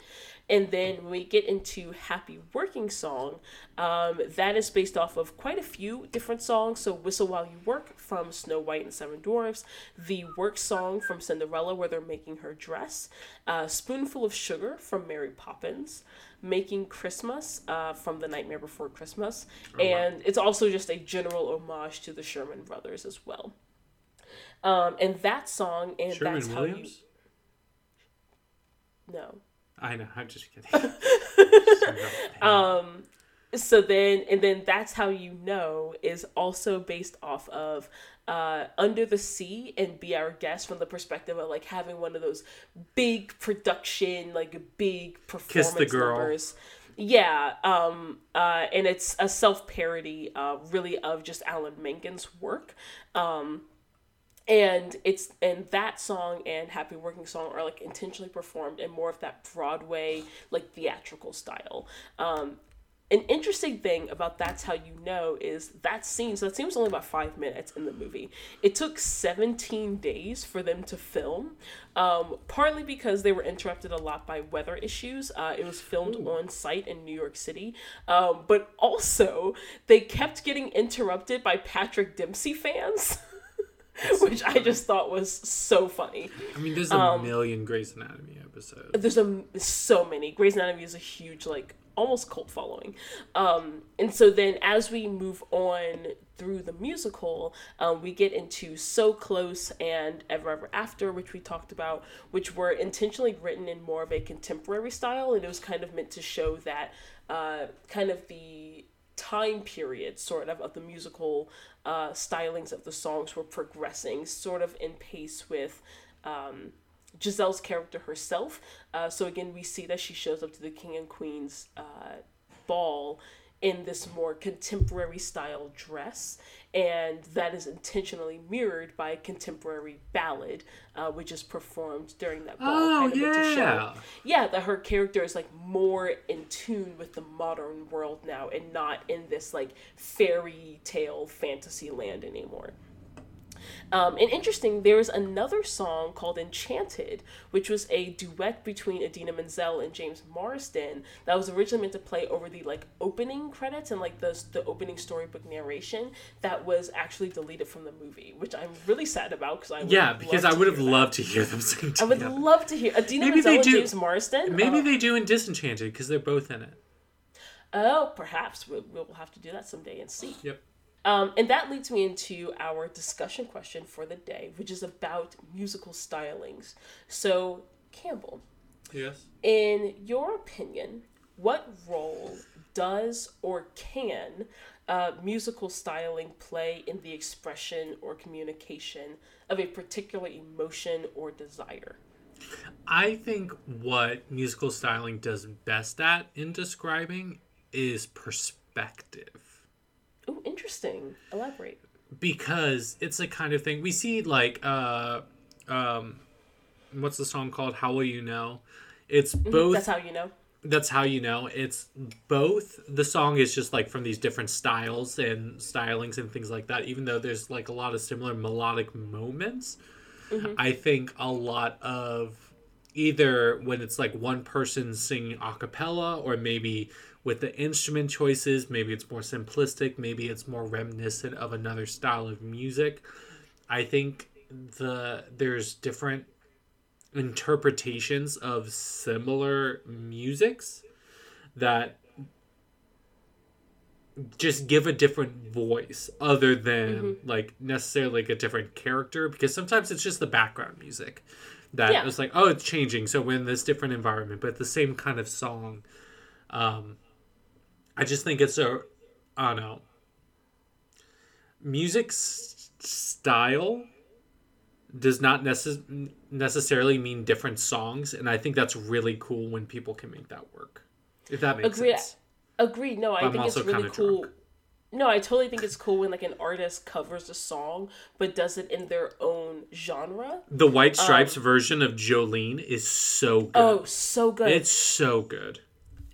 And then when we get into Happy Working Song, um, that is based off of quite a few different songs. So Whistle While You Work from Snow White and Seven Dwarfs, the Work Song from Cinderella where they're making her dress, uh, Spoonful of Sugar from Mary Poppins, Making Christmas uh, from The Nightmare Before Christmas, and it's also just a general homage to the Sherman Brothers as well. Um, and that song, and Sherman that's how you Williams. no. I know. I'm [LAUGHS] just kidding. Um, so then and then that's how you know is also based off of uh under the sea and be our guest from the perspective of like having one of those big production like big performance the Girl. numbers yeah um uh and it's a self-parody uh really of just alan menken's work um and it's and that song and happy working song are like intentionally performed in more of that broadway like theatrical style. Um an interesting thing about that's how you know is that scene so that scene was only about five minutes in the movie. It took 17 days for them to film um, partly because they were interrupted a lot by weather issues. Uh, it was filmed on site in new york city. Um, but also they kept getting interrupted by patrick dempsey fans [LAUGHS] which I just thought was so funny. I mean, there's a Um, million Grey's Anatomy episodes. There's a so many. Grey's Anatomy is a huge like almost cult following. Um, and so then as we move on through the musical, um, we get into So Close and Ever Ever After, which we talked about, which were intentionally written in more of a contemporary style, and it was kind of meant to show that uh, kind of the time period sort of of the musical uh, stylings of the songs were progressing sort of in pace with um, Giselle's character herself. Uh, so again, we see that she shows up to the king and queen's uh, ball in this more contemporary style dress, and that is intentionally mirrored by a contemporary ballad, uh, which is performed during that ball. Oh, kind of meant to show- yeah. yeah, that her character is like more in tune with the modern world now, and not in this like fairy tale fantasy land anymore. Um, and interesting, there's another song called Enchanted, which was a duet between Idina Menzel and James Marsden that was originally meant to play over the like opening credits and like the, the opening storybook narration that was actually deleted from the movie, which I'm really sad about because I Yeah, because I would have loved to hear them sing I would love to hear Idina Maybe Menzel they and James Marsden. Maybe uh, they do in Disenchanted because they're both in it. Oh, perhaps we'll, we'll have to do that someday and see. Yep. Um, and that leads me into our discussion question for the day, which is about musical stylings. So, Campbell, Yes. in your opinion, what role does or can uh, musical styling play in the expression or communication of a particular emotion or desire? I think what musical styling does best at in describing is perspective. Interesting. Elaborate. because it's the kind of thing we see like uh um what's the song called? How will you know? It's both That's how you know. that's how you know. It's both. The song is just like from these different styles and stylings and things like that even though there's like a lot of similar melodic moments. I think a lot of either when it's like one person singing a cappella or maybe with the instrument choices. Maybe it's more simplistic maybe it's more reminiscent of another style of music. I think the there's different interpretations of similar musics that just give a different voice other than like necessarily like a different character because sometimes it's just the background music that Yeah. it's like oh it's changing so we're in this different environment but the same kind of song um i just think it's a i don't know music s- style does not necess- necessarily mean different songs and i think that's really cool when people can make that work if that makes Agreed. sense Agreed. No, I But I'm think it's really cool. drunk. No, I totally think it's cool when like an artist covers a song but does it in their own genre. the white stripes version of jolene is so good Um, Oh, so good. it's so good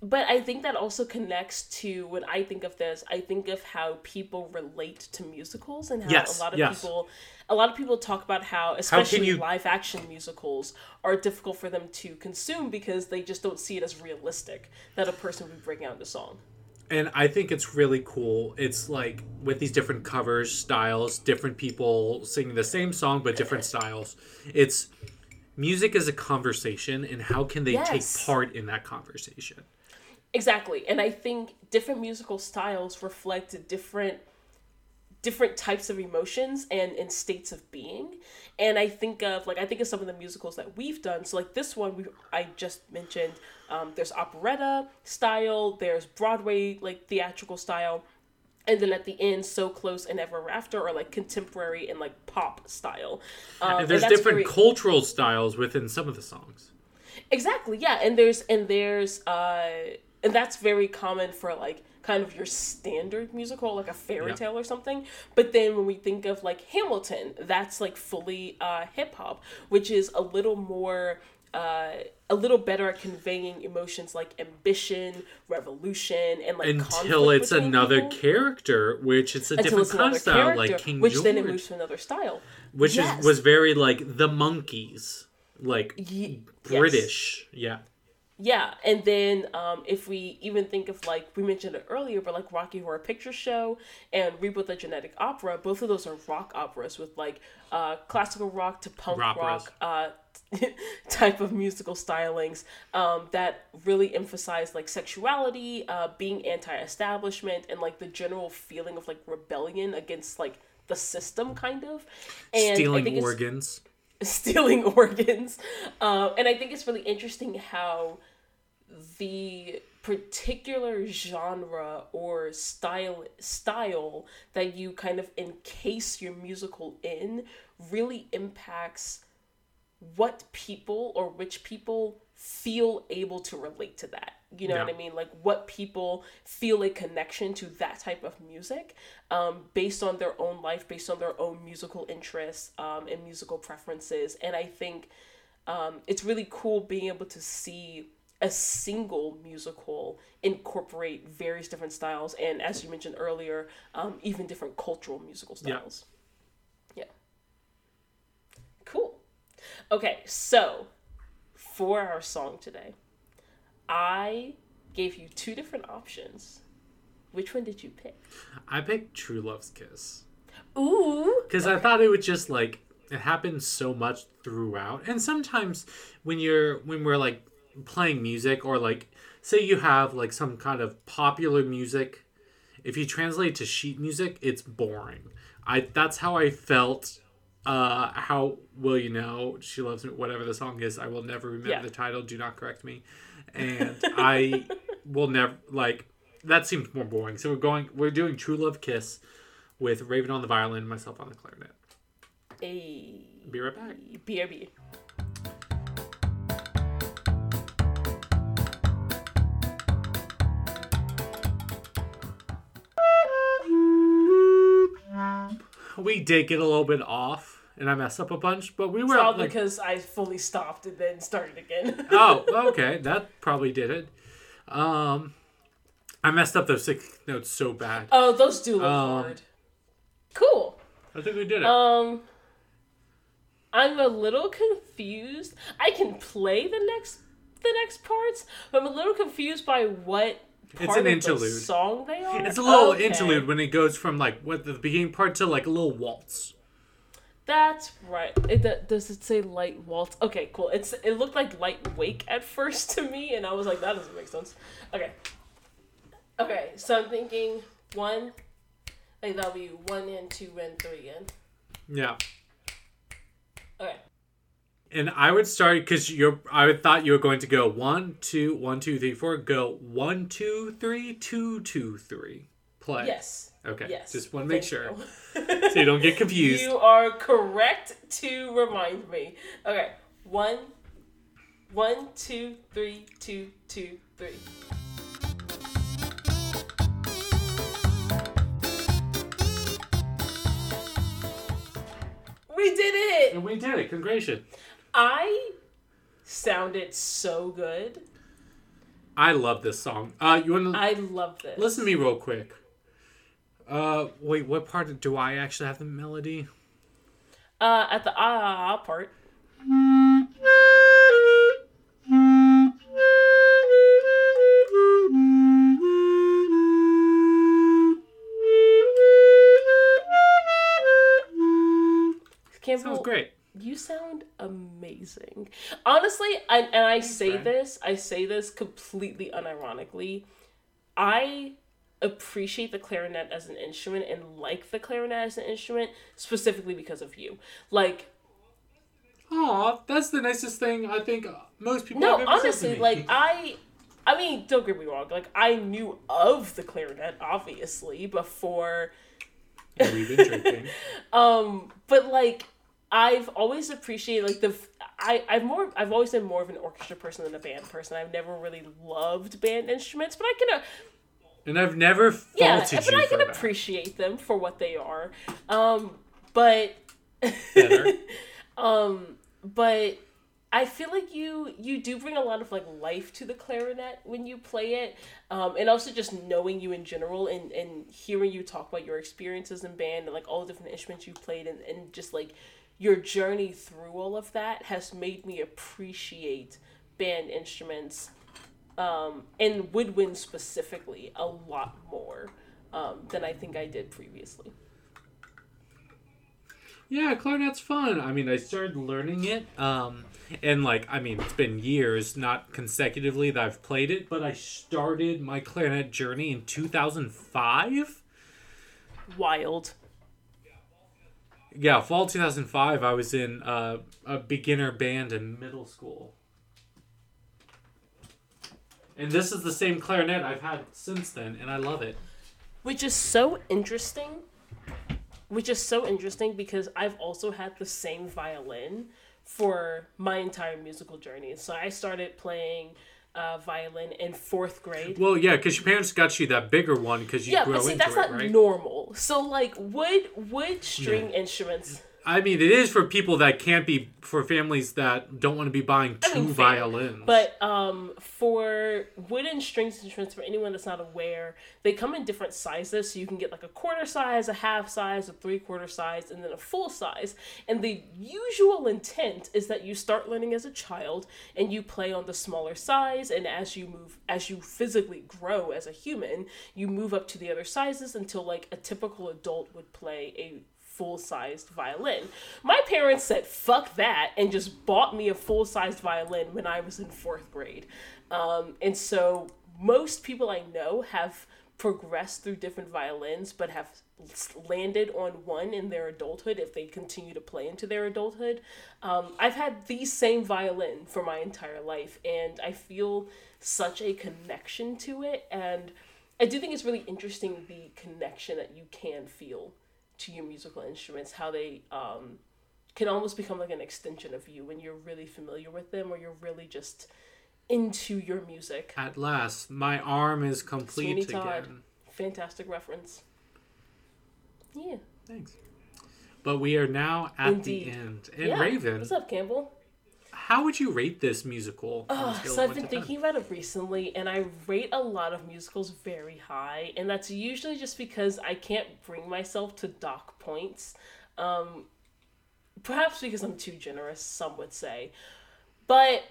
But I think that also connects to when I think of this, I think of how people relate to musicals and how Yes, a lot of yes. people a lot of people talk about how especially you- live action musicals are difficult for them to consume because they just don't see it as realistic that a person would bring out a song. and I think it's really cool. It's like with these different covers, styles, different people singing the same song but different [LAUGHS] styles. It's music is a conversation, and how can they Yes. take part in that conversation? Exactly. And I think different musical styles reflect different different types of emotions and, and states of being. And I think of like I think of some of the musicals that we've done. So like this one we I just mentioned, um, there's operetta style, there's Broadway like theatrical style, and then at the end, so close and ever after are like contemporary and like pop style. Um, And there's that's different very- cultural styles within some of the songs. Exactly, yeah, and there's and there's uh and that's very common for like kind of your standard musical like a fairy Yeah. tale or something. But then when we think of like Hamilton, that's like fully uh hip hop, which is a little more uh a little better at conveying emotions like ambition, revolution, and like Until it's another people. character, which it's a Until different it's another kind of style, like King which George, then it moves to another style. which Yes. is was very like the monkeys, like Ye- yes. British, yeah. Yeah, and then um, if we even think of like we mentioned it earlier, but like Rocky Horror Picture Show and Repo the Genetic Opera, both of those are rock operas with like uh, classical rock to punk Rock rock uh, [LAUGHS] type of musical stylings um, that really emphasize like sexuality, uh, being anti-establishment, and like the general feeling of like rebellion against like the system, kind of. And I Stealing organs. [LAUGHS] stealing organs. Um, and I think it's really interesting how the particular genre or style style that you kind of encase your musical in really impacts what people or which people feel able to relate to that. You know what I mean? Like what people feel a connection to that type of music um, based on their own life, based on their own musical interests um, and musical preferences. And I think um, it's really cool being able to see a single musical incorporate various different styles and, as you mentioned earlier, um, even different cultural musical Yeah. styles. yeah. Cool. Okay, so for our song today, I gave you two different options. Which one did you pick? I picked True Love's Kiss. Ooh. because I thought it would just like it happens so much throughout, and sometimes when you're when we're like playing music or like say you have like some kind of popular music, if you translate to sheet music, it's boring. I that's how I felt. Uh, how will you know she loves me? Whatever the song is, I will never remember Yeah. the title. Do not correct me. And I will never like that seems more boring. So we're going. We're doing True Love Kiss with Raven on the violin, myself on the clarinet. A Be right back. BRB. We did get a little bit off, and I messed up a bunch, but we were Probably like, because I fully stopped and then started again. [LAUGHS] oh, okay, that probably did it. Um, I messed up those six notes so bad. oh, those do look Um, hard. Cool. I think we did it. Um, I'm a little confused. I can play the next the next parts, but I'm a little confused by what It's part an of interlude. the song they are. it's a little Okay. interlude when it goes from like what the beginning part to like a little waltz. That's right. It, that- does it say light waltz? Okay, cool. It's it looked like light wake at first [LAUGHS] to me, and I was like, that doesn't make sense. Okay. Okay, so I'm thinking one. Like that'll be one and two and three and. Yeah. Okay. And I would start because you're. I would thought you were going to go one, two, one, two, three, four. Go one, two, three, two, two, three. Play. Yes. Okay. Yes. Just want to make sure you. [LAUGHS] so you don't get confused. You are correct to remind me. Okay, one, one, two, three, two, two, three. We did it! And we did it. Congratulations. I sounded so good. I love this song. Uh, you want to I love this. listen to me real quick? Uh, wait. What part do I actually have the melody? Uh, at the ah ah part. Campbell, Sounds great. You sound amazing. Honestly, I, and I say this, I say this completely unironically. I appreciate the clarinet as an instrument and like the clarinet as an instrument specifically because of you. Like, Aw, that's the nicest thing I think most people. no, have ever said to honestly, like I I mean, don't get me wrong, like I knew of the clarinet obviously before we've been drinking. [LAUGHS] um but like i've always appreciated like the i i've more i've always been more of an orchestra person than a band person i've never really loved band instruments but i can uh, And I've never faulted yeah faulted but you i can that. appreciate them for what they are. Um but [LAUGHS] um but I feel like you you do bring a lot of like life to the clarinet when you play it, um, and also just knowing you in general and, and hearing you talk about your experiences in band and like all the different instruments you played and, and just like your journey through all of that has made me appreciate band instruments um, and woodwind specifically a lot more um, than I think I did previously. Yeah, clarinet's fun. I mean, I started learning it, um, and like, I mean, it's been years, not consecutively, that I've played it, but I started my clarinet journey in 2005. Wild. Yeah, fall 2005, I was in uh, a beginner band in middle school. And this is the same clarinet I've had since then, and I love it. Which is so interesting. Which is so interesting because I've also had the same violin for my entire musical journey. So I started playing uh, violin in fourth grade. Well, yeah, because your parents got you that bigger one because you yeah, grow but see, into that's it, not right? normal. So like wood wood string instruments. I mean, it is for people that can't be for families that don't want to be buying two I mean, violins. But um, for wooden strings instruments, for anyone that's not aware, they come in different sizes. So you can get like a quarter size, a half size, a three quarter size, and then a full size. And the usual intent is that you start learning as a child and you play on the smaller size. And as you move, as you physically grow as a human, you move up to the other sizes until like a typical adult would play a full sized violin. My parents said, fuck that, and just bought me a full sized violin when I was in fourth grade. Um, and so most people I know have progressed through different violins, but have landed on one in their adulthood if they continue to play into their adulthood. Um, I've had the same violin for my entire life, and I feel such a connection to it. And I do think it's really interesting the connection that you can feel to your musical instruments, how they um, can almost become like an extension of you when you're really familiar with them or you're really just into your music. At last, my arm is complete Todd. again. Fantastic reference. Yeah. Thanks. But we are now at Indeed. the end. And yeah. Raven, What's up, Campbell? How would you rate this musical? Oh, so I've been to 10? thinking about it recently, and I rate a lot of musicals very high, and that's usually just because I can't bring myself to dock points. Um, perhaps because I'm too generous, some would say. But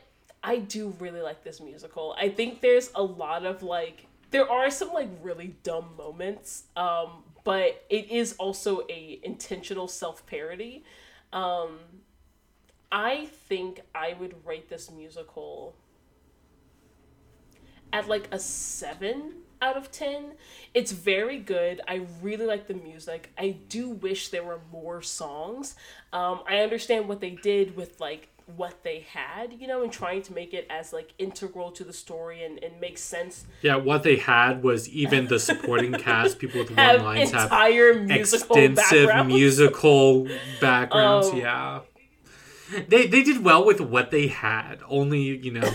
I do really like this musical. I think there's a lot of like there are some like really dumb moments, um, but it is also a intentional self parody. Um, I think I would rate this musical at like a seven out of 10. It's very good. I really like the music. I do wish there were more songs. Um, I understand what they did with like what they had, you know, and trying to make it as like integral to the story and, and make sense. Yeah, what they had was even the supporting [LAUGHS] cast, people with one Have lines, have entire musical extensive backgrounds. musical [LAUGHS] backgrounds. Um, yeah, they they did well with what they had. Only you know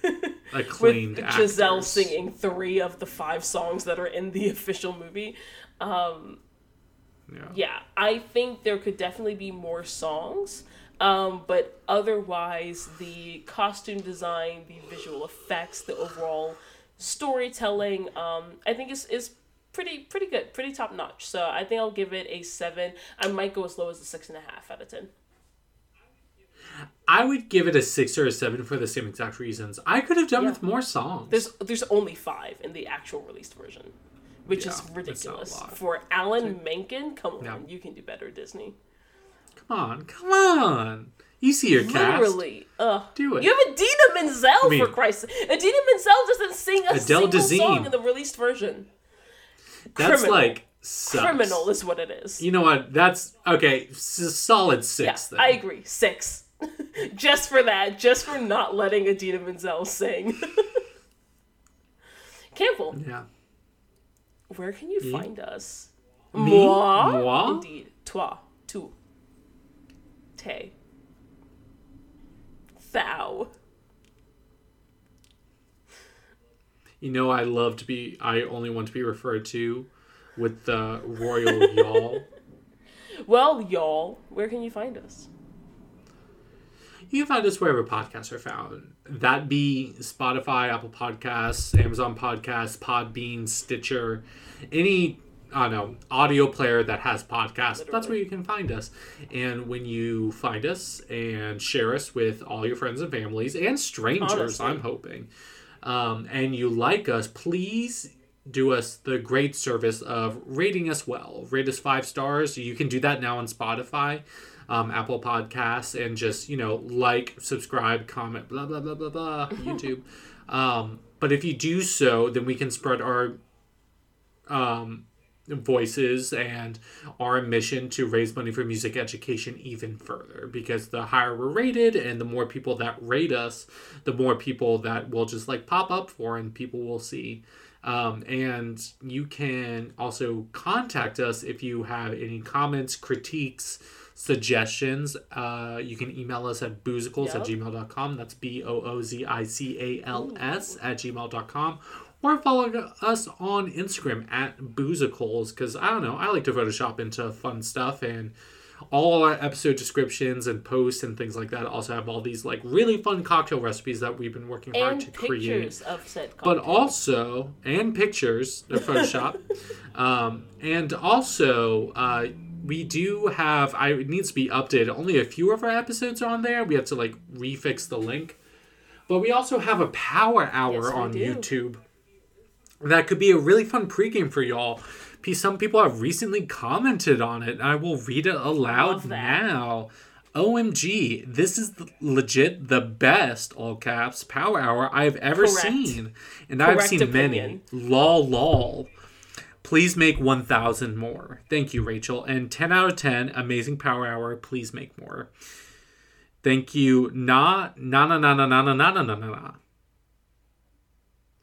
[LAUGHS] acclaimed with Giselle actors. singing three of the five songs that are in the [LAUGHS] official movie. Um, Yeah. yeah, I think there could definitely be more songs. Um, but otherwise, the costume design, the visual effects, the overall storytelling, um, I think is is pretty pretty good, pretty top notch. So I think I'll give it a seven. I might go as low as a six and a half out of ten. I would give it a six or a seven for the same exact reasons. I could have done Yeah. with more songs. There's there's only five in the actual released version, which Yeah, is that's not a ridiculous for Alan Menken. Come on, Yeah. you can do better, Disney. Come on, come on. You see your cast. Literally, ugh. Do it. You have Idina Menzel mean- for Christ's sake. Idina Menzel doesn't sing a Adele single Dazeem. song in the released version. That's criminal. like sucks. Criminal is what it is. You know what? That's okay. S- solid six. yeah, then. I agree. Six. [LAUGHS] just for that, just for not letting Idina Menzel sing. [LAUGHS] Campbell, Yeah. where can you find us? Me? Moi? Moi? Indeed. Toi. Tu. Te. Thou. You know, I love to be. I only want to be referred to with the royal y'all. [LAUGHS] Well, y'all, where can you find us? You can find us wherever podcasts are found. That be Spotify, Apple Podcasts, Amazon Podcasts, Podbean, Stitcher, any I don't know audio player that has podcasts. That's where you can find us. And when you find us and share us with all your friends and families and strangers, Honestly. I'm hoping. um, and you like us, please do us the great service of rating us well. Rate us five stars. You can do that now on Spotify, um, Apple Podcasts, and just, you know, like, subscribe, comment, blah, blah, blah, blah, blah, [LAUGHS] YouTube. Um, but if you do so, then we can spread our um, voices and our mission to raise money for music education even further because the higher we're rated and the more people that rate us the more people that will just like pop up for and people will see um, and you can also contact us if you have any comments critiques suggestions uh, you can email us at boozicals Yep. at gmail.com that's b-o-o-z-i-c-a-l-s at gmail.com or follow us on Instagram at Boozicals because I don't know, I like to Photoshop into fun stuff and all our episode descriptions and posts and things like that also have all these like really fun cocktail recipes that we've been working hard And to create. but also and pictures of Photoshop, [LAUGHS] um, and also uh, we do have. I it needs to be updated. Only a few of our episodes are on there. We have to like refix the link, but we also have a power hour Yes, on do. YouTube. That could be a really fun pregame for y'all. Some people have recently commented on it. and I will read it aloud now. OMG, this is the, legit the best, all caps, power hour I've ever Correct. seen. And I've seen opinion. many. Lol, lol. Please make 1,000 more. Thank you, Rachel. And 10 out of 10, amazing power hour. Please make more. Thank you. Na, na, na, na, na, na, na, na, na, na, na.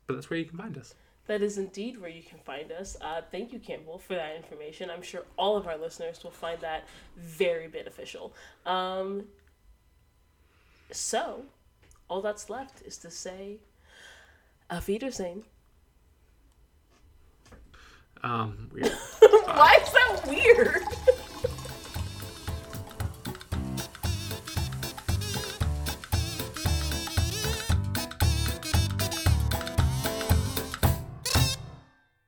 But that's where you can find us. That is indeed where you can find us. Uh, thank you, Campbell, for that information. I'm sure all of our listeners will find that very beneficial. Um, so, all that's left is to say, Auf Wiedersehen. Um, weird. [LAUGHS] Why is that weird?